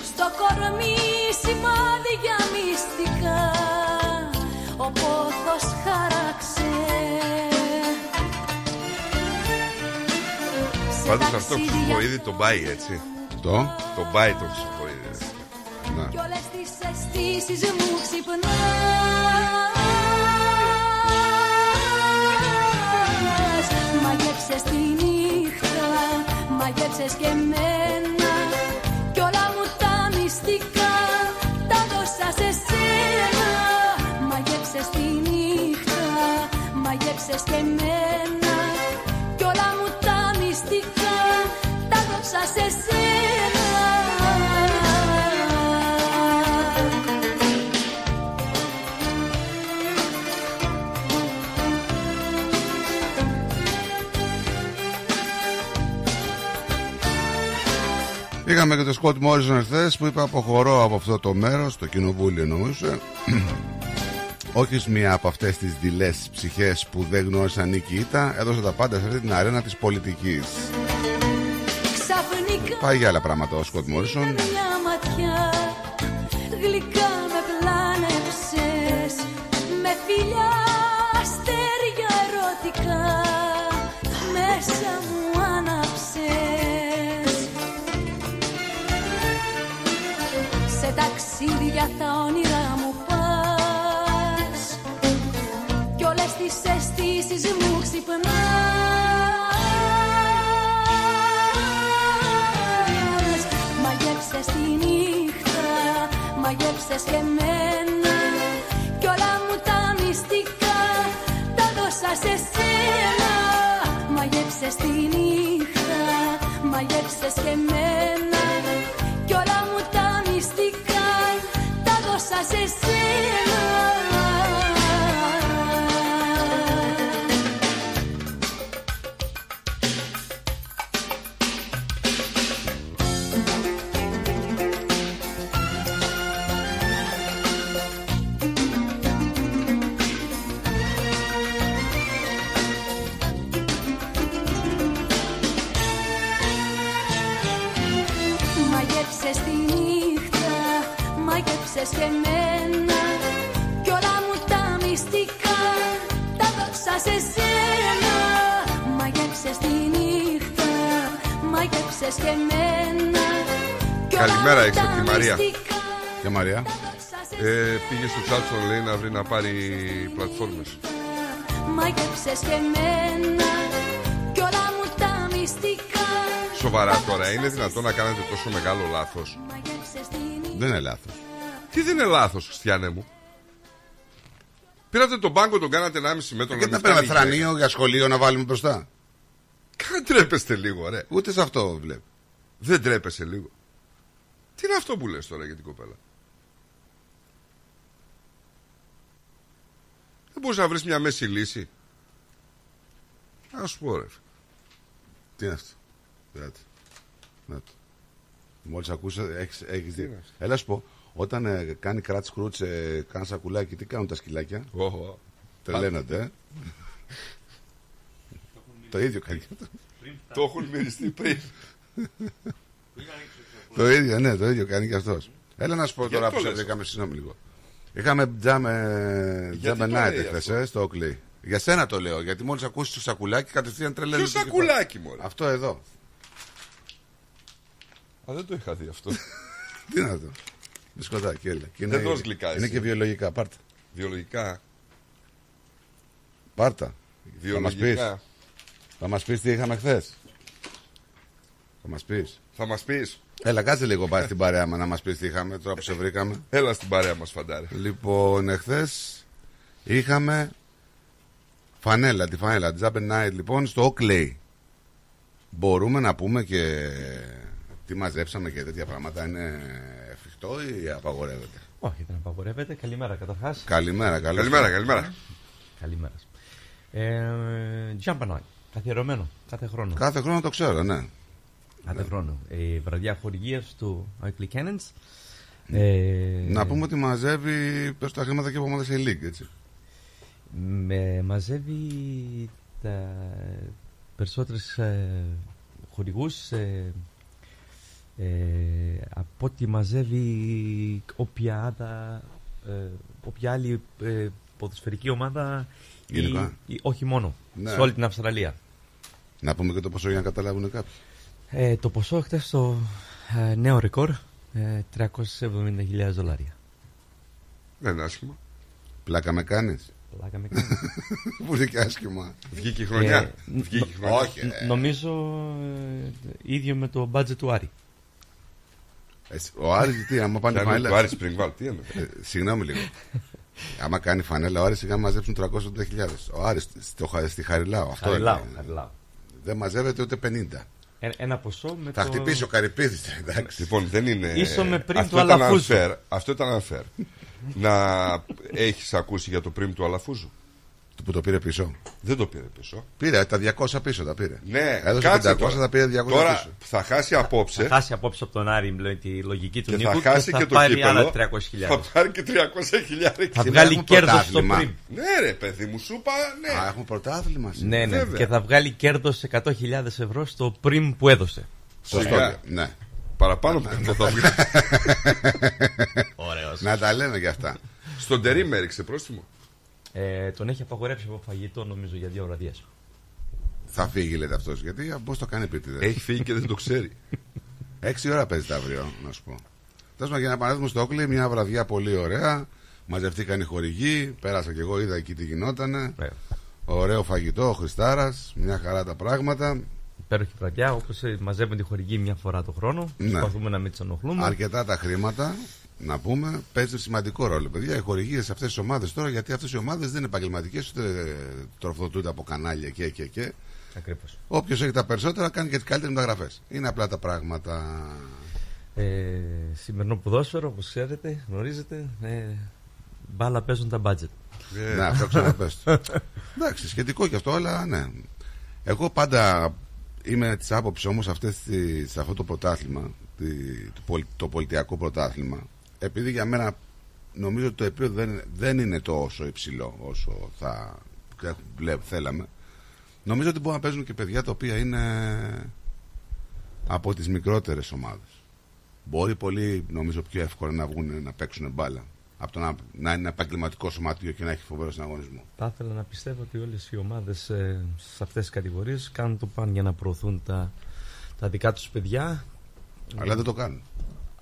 Στο κορμί σημάδια μυστικά Ο πόθος χάραξε Πάντως αυτό το ταξίδια Χρυσοχοίδη τον πάει έτσι. Το; Τον πάει το Χρυσοχοίδη. έτσι. Να. Κι όλες τις αισθήσεις μου ξυπνάς Μαγεύσες τη νύχτα, μαγεύσες και εμένα Κι όλα μου τα μυστικά τα δώσα σε σένα Μαγεύσες τη νύχτα, μαγεύσες και εμένα Κι όλα μου τα μυστικά τα δώσα σε σένα Είχαμε και το Σκοτ Μόριζον εχθές που είπε αποχωρώ από αυτό το μέρος, το κοινοβούλιο εννοούσε. <clears throat> Όχι σε μία από αυτές τις δειλές ψυχές που δεν γνώρισαν νίκη ήττα, έδωσε τα πάντα σε αυτή την αρένα της πολιτικής. Ξαφνικά Πάει για άλλα πράγματα ο Σκοτ Μόρισον. μια ματιά. Γλυκά με πλάνεψες Με φιλιά αστέρια ερωτικά. Μέσα μου άναψες. Σε ταξίδια τα όνειρά μου πας. Κι όλες τις αισθήσεις μου ξυπνάς Μαγεύσες τη νύχτα, μαγεύσες και εμένα. Κι όλα μου τα μυστικά τα δώσα σε σένα. Μαγεύσες τη νύχτα, μαγεύσες και εμένα. Κι όλα μου τα μυστικά τα δώσα σε σένα και όλα μου τα μυστικά τα σε σένα. Μαγέψες τη νύχτα, και Καλημέρα έχεις από τη Μαρία. Για Μαρία. ε, Πήγε στο Τσάτσον λέει να βρει να πάρει πλατφόρμες. Μαγέψες Σοβαρά τώρα, είναι δυνατόν να κάνετε τόσο μεγάλο λάθος; Δεν είναι λάθος. Τι δεν είναι λάθος, Χριστιανέ μου; Πήρατε τον πάγκο, τον κάνατε 1,5 μέτρο. Και να να μην παίρνουμε φτάνει η θρανίο για σχολείο να βάλουμε μπροστά. Κάνε τρέπεστε λίγο, ρε. Ούτε σε αυτό βλέπω. Δεν τρέπεσαι λίγο. Τι είναι αυτό που λες τώρα για την κοπέλα; Δεν μπορείς να βρεις μια μέση λύση. Να σου πω ρε. Τι είναι αυτό; Κάτσε. Να το. Μόλις ακούσα, έχεις, έχεις δει. είναι αυτό; Έλα σου πω, όταν ε, κάνει κράτ σκρούτς, ε, κάνει σακουλάκι, τι κάνουν τα σκυλάκια; Οχο. Τρελαίνονται, ε. το ίδιο κάνει. και αυτό. Το έχουν μυριστεί πριν. το ίδιο, ναι, το ίδιο κάνει και αυτός. Έλα να σου πω Γιατί τώρα το που σε λες βρήκαμε, συγγνώμη λίγο. Είχαμε τζάμε, Γιατί τζάμε το night λέει εχθές, αυτό; ε, στο Oakley. Για σένα το λέω, γιατί μόλις ακούσεις το σακουλάκι κατευθείαν τρελαίνονται. Ποιο και πάνε. σακουλάκι μωρέ; Αυτό εδώ. Α, δεν το είχα δει αυτό. <laughs> Τι είναι αυτό. Μπισκοτάκι, έλα. Και Δεν τρως γλυκά Είναι εσύ. και βιολογικά, πάρτα. Βιολογικά. Πάρτα. Θα μας πεις. Βιολογικά. Θα μας πεις τι είχαμε χθες. Θα μας πεις. Θα μας πεις. Έλα, κάτσε λίγο πάει στην παρέα μας να μας πεις τι είχαμε τώρα που σε βρήκαμε. Έλα στην παρέα μας φαντάρε. Λοιπόν, εχθές είχαμε φανέλα, τη φανέλα, Jump Night λοιπόν στο Oakley. Μπορούμε να πούμε και τι μαζέψαμε και τέτοια πράγματα. Είναι εφικτό ή απαγορεύεται; Όχι, δεν απαγορεύεται. Καλημέρα καταρχάς. Καλημέρα, καλώς Καλημέρα, ήρθατε. καλημέρα. Καλημέρα. Ε, Jump Night. Καθιερωμένο. Κάθε χρόνο. Κάθε χρόνο το ξέρω, ναι. Κάθε χρόνο. Η βραδιά χορηγίας του Oakley Cannons. Ε, Να πούμε ότι μαζεύει πες, τα χρήματα και από ομάδα σε League, έτσι. με μαζεύει τα περισσότερες ε, χορηγούς ε, ε, από ό,τι μαζεύει όποια, άλλα, ε, όποια άλλη ε, ποδοσφαιρική ομάδα ή, Γενικά. ή όχι μόνο Ναι. σε όλη την Αυστραλία. Να πούμε και το ποσό για να καταλάβουν κάποιοι. Ε, το ποσό χτες στο ε, νέο ρεκόρ ε, 370.000 δολάρια. Δεν είναι άσχημα. Πλάκα με κάνεις. Πλάκα με κάνει. <laughs> Που είναι και άσχημα. Βγήκε η χρονιά. Ε, Βγήκε η νο- χρονιά. Όχι, Ν- ε. Νομίζω ε, ίδιο με το budget του Άρη. Έτσι, Ο Άρης τι, άμα πάνε Πιάνει φανέλα. το Άρη Springval, τι είναι. Ε, Συγγνώμη λίγο. άμα κάνει φανέλα, ο Άρης σιγά μαζέψουν 380.000. Ο Άρης στο, Χα- στη Χαριλάου. Αυτό Χαριλάου, είναι. Χαριλάου. Δεν μαζεύεται ούτε 50. Ε, ένα ποσό με Θα το... χτυπήσει ο Καρυπίδης, εντάξει. Λοιπόν, δεν είναι. Ίσο με πριν αυτό του ήταν Αλαφούζου. unfair. Αυτό ήταν unfair. να έχεις ακούσει για το πριμ του Αλαφούζου; Του που το πήρε πίσω. Δεν το πήρε πίσω. Πήρε τα 200 πίσω τα πήρε. Ναι, Έδωσε κάτσε 500, τώρα. τα πήρε 200 Τώρα πίσω. θα χάσει απόψε. Θα χάσει απόψε από τον Άρη λέει, τη λογική του και Νίκου θα χάσει και και, θα το πάρει κύπελο. άλλα 300.000. Θα πάρει και 300 χιλιάδες. Θα Σήμερα βγάλει έχουμε κέρδος στο πρωτάθλημα. πριμ. Ναι, ρε παιδί μου, σου είπα ναι. Α, έχουμε πρωτάθλημα σήμερα. Ναι, ναι. Βέβαια. Και θα βγάλει κέρδος 100.000 ευρώ στο πριμ που έδωσε. Σωστό. Σιγά. Ναι. Παραπάνω από το θα βγάλει. <laughs> Ωραίος. Να τα λέμε και αυτά. Στον Τερή με έριξε πρόστιμο. Ε, τον έχει απαγορεύσει από φαγητό νομίζω για δύο βραδιές. Θα φύγει, λέτε αυτός. Γιατί πώς το κάνει επίτηδε. Έχει φύγει και δεν το ξέρει. <laughs> Έξι ώρα παίζει τα αύριο, να σου πω. Τέλος πάντων, για να επανέλθουμε στο Όκλι, μια βραδιά πολύ ωραία. Μαζευτήκαν οι χορηγοί, πέρασα και εγώ, είδα εκεί τι γινότανε. Ναι. Ωραίο φαγητό, ο Χριστάρας, μια χαρά τα πράγματα. Υπέροχη βραδιά, όπως μαζεύουν τη χορηγή μια φορά το χρόνο. Ναι. Προσπαθούμε να μην τι ενοχλούμε. Αρκετά τα χρήματα, να πούμε, παίζει σημαντικό ρόλο. Παιδιά, οι χορηγίες σε αυτές τις ομάδες τώρα, γιατί αυτές οι ομάδες δεν είναι επαγγελματικές, ούτε τροφοδοτούνται από κανάλια και και και. Ακριβώς. Όποιος έχει τα περισσότερα κάνει και τις καλύτερες μεταγραφές. Είναι απλά τα πράγματα. Ε, σημερινό ποδόσφαιρο, όπως ξέρετε, γνωρίζετε, ε, μπάλα παίζουν τα budget. Ε, Ναι, αυτό ξαναπες το. <laughs> Εντάξει, σχετικό και αυτό, αλλά ναι. Εγώ πάντα είμαι της άποψης όμως σε αυτό το πρωτάθλημα, τη- το, πολ- το πολιτιακό πρωτάθλημα, επειδή για μένα νομίζω ότι το επίπεδο δεν, δεν είναι τόσο υψηλό όσο θα βλέπ, θέλαμε. Νομίζω ότι μπορούν να παίζουν και παιδιά τα οποία είναι από τις μικρότερες ομάδες. Μπορεί πολύ, νομίζω, πιο εύκολα να βγουν να παίξουν μπάλα. Από το να, να είναι επαγγελματικό σωματείο και να έχει φοβερό συναγωνισμό. Θα ήθελα να πιστεύω ότι όλες οι ομάδες ε, σε αυτές τις κατηγορίες κάνουν το παν για να προωθούν τα, τα δικά τους παιδιά. Αλλά δεν το κάνουν.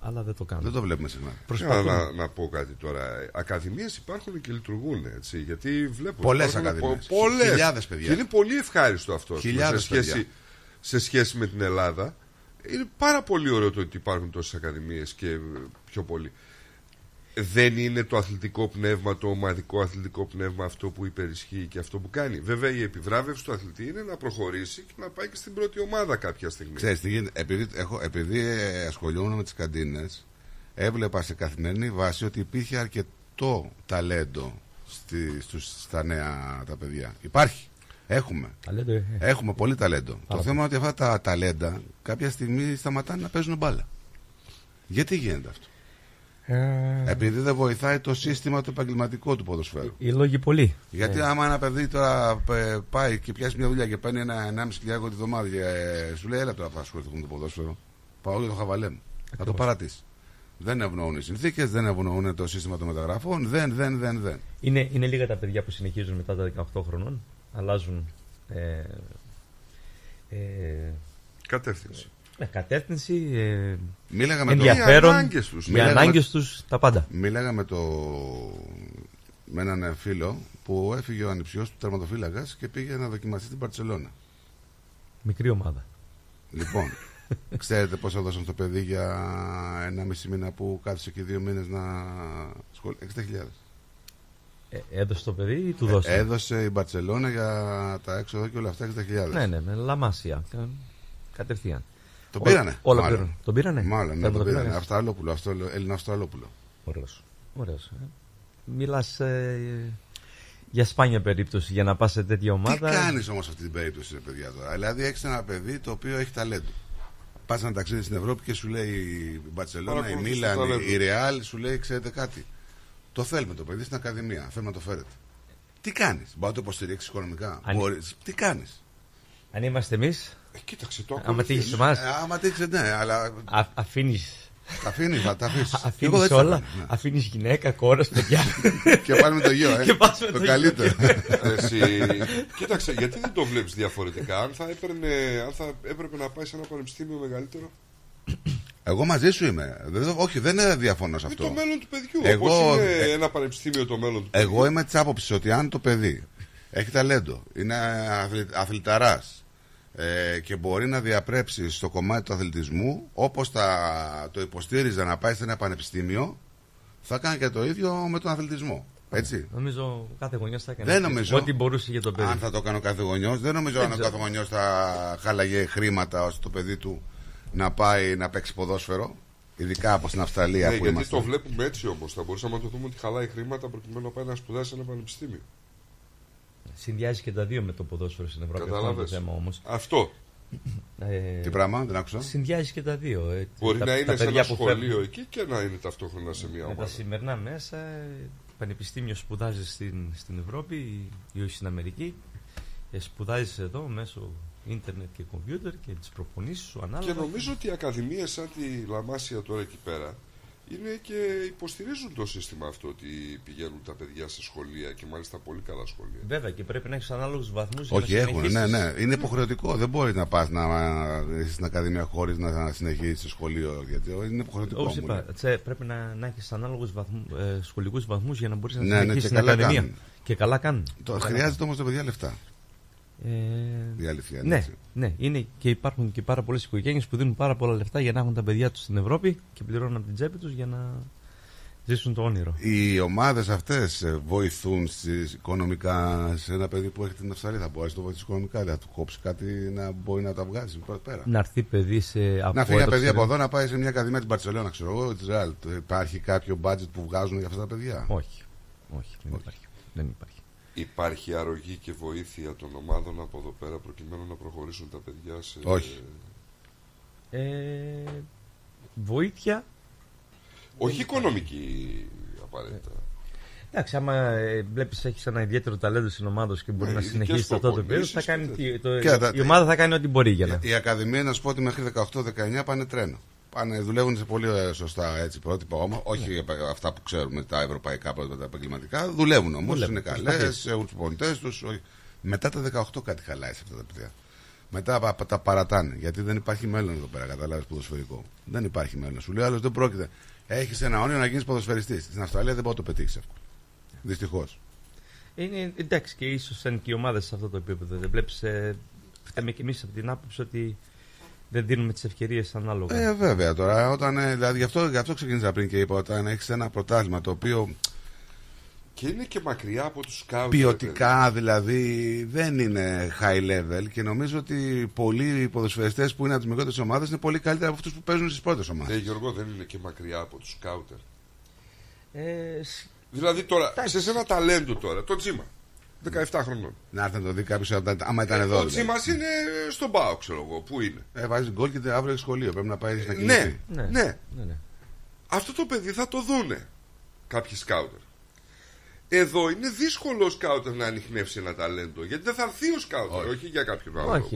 Αλλά δεν το κάνουν. Δεν το βλέπουμε συχνά. Προσπαθώ να, να πω κάτι τώρα. Ακαδημίες υπάρχουν και λειτουργούν έτσι. Γιατί βλέπω. Πολλές υπάρχουν ακαδημίες. πο- πολλές. Χιλιάδες παιδιά. Και είναι πολύ ευχάριστο αυτό ας πούμε, Χιλιάδες σε, σχέση, παιδιά. σε σχέση με την Ελλάδα. Είναι πάρα πολύ ωραίο το ότι υπάρχουν τόσες ακαδημίες και ε, πιο πολύ. Δεν είναι το αθλητικό πνεύμα, το ομαδικό αθλητικό πνεύμα αυτό που υπερισχύει και αυτό που κάνει. Βέβαια η επιβράβευση του αθλητή είναι να προχωρήσει και να πάει και στην πρώτη ομάδα κάποια στιγμή. Ξέρεις τι γίνεται, επειδή, έχω, επειδή ε, ασχολιόμουν με τις καντίνες, έβλεπα σε καθημερινή βάση ότι υπήρχε αρκετό ταλέντο στη, στους, στα νέα τα παιδιά. Υπάρχει. Έχουμε. Ταλέντο, ε, ε. Έχουμε πολύ ταλέντο. Πάρα Το θέμα είναι ότι αυτά τα ταλέντα κάποια στιγμή σταματάνε να παίζουν μπάλα. Γιατί γίνεται αυτό; Ε, Επειδή δεν βοηθάει το σύστημα το επαγγελματικό του ποδοσφαίρου. οι λόγοι πολλοί. Γιατί Ε, άμα ένα παιδί τώρα ε, πάει και πιάσει μια δουλειά και παίρνει ένα 1,5 χιλιάρικο τη βδομάδα και ε, σου λέει έλα τώρα θα ασχοληθώ με το ποδόσφαιρο. Πάω για το χαβαλέ μου. Θα το παρατήσεις. Δεν ευνοούν οι συνθήκες, δεν ευνοούν το σύστημα των μεταγραφών, δεν, δεν, δεν, δεν. είναι, είναι λίγα τα παιδιά που συνεχίζουν μετά τα 18 χρονών. Αλλάζουν ε, ε, Κατεύθυνση. Ε, κατεύθυνση, ε, Μίλαγα με το- ενδιαφέρον, Οι ανάγκες τους. οι Μίλαγα ανάγκες με- τους, τα πάντα. Μίλαγα με, το... με έναν φίλο που έφυγε ο ανιψιός του τερματοφύλακας και πήγε να δοκιμαστεί στην Παρσελώνα. Μικρή ομάδα. Λοιπόν, <laughs> ξέρετε πόσα δώσαν στο παιδί για ένα μισή μήνα που κάθισε και δύο μήνες να σχολ... 60.000. Ε, έδωσε το παιδί ή του δώσε; Έδωσε η Μπαρσελόνα για τα έξοδα και όλα αυτά 60.000. Ναι, ναι, ναι, λαμάσια. Κα- Κατευθείαν. Το Ό- πήρανε. Όλα μάλλον. πήραν. Τον πήρανε; Μάλλον, ναι, Θα το το πήρανε. πήρανε. Αυστραλόπουλο, Αυστραλο- Έλληνα Αυστραλόπουλο. Ωραίος. Ωραίος. Ε. Μιλάς ε, για σπάνια περίπτωση για να πας σε τέτοια ομάδα. Τι κάνεις όμως αυτή την περίπτωση, ρε παιδιά τώρα; Δηλαδή, έχεις ένα παιδί το οποίο έχει ταλέντο. Πας ένα ταξίδι στην Ευρώπη και σου λέει η Μπαρσελόνα, η Παρακολουθείς το Μίλαν, ταλέντο. η Ρεάλ, σου λέει: Ξέρετε κάτι. Το θέλουμε το παιδί στην Ακαδημία. Θέλουμε να το φέρετε. Τι κάνεις, Μπορεί να το υποστηρίξεις οικονομικά; Αν- Μπορείς. Τι κάνεις; Αν είμαστε εμείς, Ε, κοίταξε το άμα ακολουθείς. τύχεις εμάς, Ε, άμα τύχεις, ναι, αλλά. α, αφήνεις Τα αφήνεις, θα τα αφήσεις. Αφήνεις όλα, αφήνεις γυναίκα, κόρες, παιδιά <laughs> και πάλι με το γιο, ε. <laughs> Και πας με το το καλύτερο. <laughs> Εσύ, κοίταξε, γιατί δεν το βλέπεις διαφορετικά; Αν θα, έπαιρνε, αν θα έπρεπε να πάει σε ένα πανεπιστήμιο μεγαλύτερο; Εγώ μαζί σου είμαι. Δεν- όχι, δεν διαφωνώ σε Είναι αυτό. το μέλλον του παιδιού. Εγώ- Όπως είναι ε, ένα πανεπιστήμιο το μέλλον του παιδιού. Εγώ είμαι της άποψης ότι αν το παιδί έχει ταλέντο, είναι αθλη, αθληταράς ε, και μπορεί να διαπρέψει στο κομμάτι του αθλητισμού όπως θα το υποστήριζε να πάει σε ένα πανεπιστήμιο θα κάνει και το ίδιο με τον αθλητισμό. Έτσι. Νομίζω κάθε γονιός θα έκανε Δεν νομίζω. ό,τι μπορούσε για το παιδί. Αν θα το κάνει ο κάθε γονιός, δεν νομίζω Δεν αν ο ξέρω. κάθε γονιός θα χάλαγε χρήματα ώστε το παιδί του να πάει να παίξει ποδόσφαιρο. Ειδικά από στην Αυστραλία Ναι, που γιατί είμαστε. το βλέπουμε έτσι όμως. Θα μπορούσαμε να το δούμε ότι χαλάει χρήματα προκειμένου να πάει να σπουδάσει σε ένα πανεπιστήμιο. Συνδυάζει και τα δύο με το ποδόσφαιρο στην Ευρώπη. Αυτό είναι Κατάλαβες. το θέμα όμως. Αυτό. Ε, Τι πράγμα, δεν άκουσα. Συνδυάζει και τα δύο. Ε, Μπορεί τα, να τα είναι σε παιδιά ένα που σχολείο φεύγουν εκεί και να είναι ταυτόχρονα σε μια Με τα ομάδα. σημερινά μέσα, ε, πανεπιστήμιος σπουδάζει στην, στην Ευρώπη ή όχι στην Αμερική. Ε, σπουδάζεις εδώ μέσω ίντερνετ και κομπιούτερ και τις προπονήσεις σου ανάλογα. Και νομίζω ότι οι ακαδημίες σαν τη Λαμάσια τώρα εκεί πέρα είναι και υποστηρίζουν το σύστημα αυτό ότι πηγαίνουν τα παιδιά σε σχολεία και μάλιστα πολύ καλά σχολεία. Βέβαια και πρέπει να έχεις ανάλογους βαθμούς. Όχι, έχουν, ναι, ναι. Είναι υποχρεωτικό. Δεν μπορεί να πας να είσαι στην Ακαδημία χωρίς να συνεχίσεις το σχολείο. Γιατί είναι υποχρεωτικό. Όπως μου είπα, λέει. τσε, πρέπει να, να έχεις ανάλογους ε, σχολικούς βαθμούς για να μπορείς να Ναι, ναι, συνεχίσεις και στην καλά Ακαδημία. κάνουν. Και καλά κάνουν. Το, Καλά χρειάζεται όμως τα παιδιά λεφτά. Ε, Η αλήθεια είναι ναι, έτσι. ναι, είναι και υπάρχουν και πάρα πολλές οικογένειες που δίνουν πάρα πολλά λεφτά για να έχουν τα παιδιά τους στην Ευρώπη και πληρώνουν από την τσέπη τους για να ζήσουν το όνειρο. Οι ομάδες αυτές βοηθούν στις οικονομικά σε ένα παιδί που έχει την Αυστραλία. Θα μπορεί να το βοηθήσει οικονομικά. Δηλαδή, θα του κόψει κάτι να μπορεί να τα βγάζει πέρα- πέρα. Να έρθει παιδί σε από Να φύγει ένα το παιδί από εξωτερικό. εδώ να πάει σε μια ακαδημία τη Μπαρσελόνα, ξέρω εγώ, τη Ρεάλ. Υπάρχει κάποιο budget που βγάζουν για αυτά τα παιδιά; Όχι. Όχι, δεν υπάρχει. Δεν υπάρχει. Υπάρχει αρρωγή και βοήθεια των ομάδων από εδώ πέρα προκειμένου να προχωρήσουν τα παιδιά σε... Όχι. Ε, βοήθεια. Όχι οικονομική απαραίτητα. Εντάξει, άμα ε, βλέπεις έχεις ένα ιδιαίτερο ταλέντο στην ομάδα σου και μπορεί Ναι, να ειδικές συνεχίσεις αυτό το επίπεδο, προπονήσεις θα κάνει. και τι- το- Και τα- η ομάδα θα κάνει ό,τι μπορεί για να. Η Ακαδημία, να σου πω ότι μέχρι 18-19 πάνε τρένο. Πάνε, δουλεύουν σε πολύ ε, σωστά έτσι, πρότυπα όμως. Όχι ε, αυτά που ξέρουμε, τα ευρωπαϊκά πρότυπα, τα επαγγελματικά. Δουλεύουν όμως, Δουλεύουν, είναι καλές, προσπαθείς. έχουν τους πονητέ τους. Μετά τα 18 κάτι χαλάει σε αυτά τα παιδιά. Μετά πα- τα παρατάνε. Γιατί δεν υπάρχει μέλλον εδώ πέρα, καταλάβεις ποδοσφαιρικό. Δεν υπάρχει μέλλον. Σου λέει άλλος δεν πρόκειται. Έχεις ένα όνειρο να γίνεις ποδοσφαιριστής. Στην Αυστραλία δεν μπορεί να το πετύχεις εύκολα. Δυστυχώς. Είναι εντάξει και ίσως είναι και οι ομάδες σε αυτό το επίπεδο. Δεν βλέπεις. Ε, φταίμε κι εμείς από την άποψη ότι δεν δίνουμε τις ευκαιρίες ανάλογα. Ε, βέβαια τώρα. Όταν, ε, δηλαδή, γι' αυτό, γι αυτό ξεκίνησα πριν και είπα όταν έχεις ένα πρωτάθλημα το οποίο Και είναι και μακριά από τους σκάουτ. ποιοτικά δηλαδή δεν είναι high level και νομίζω ότι πολλοί ποδοσφαιριστές που είναι από τις μικρότερες ομάδες είναι πολύ καλύτερα από αυτούς που παίζουν στις πρώτες ομάδες. Ναι, Γιώργο, δεν είναι και μακριά από τους σκάουτερ. Ε, σ- Δηλαδή τώρα, σε ένα ταλέντο τώρα, το Τζίμα. 17 χρονών. Να έρθει να το δει κάποιος άμα ήταν εδώ. Ο δηλαδή. Τζίμα είναι στον Πάο, ξέρω εγώ. Πού είναι; Ε, βάζει γκολ και αύριο έχει σχολείο. Πρέπει να πάει να Ναι, κινηθεί. ναι, ναι, ναι. Αυτό το παιδί θα το δούνε κάποιοι σκάουτερ. Εδώ είναι δύσκολο ο σκάουτερ να ανοιχνεύσει ένα ταλέντο. Γιατί δεν θα έρθει ο σκάουτερ, όχι, για κάποιον άλλο. Όχι.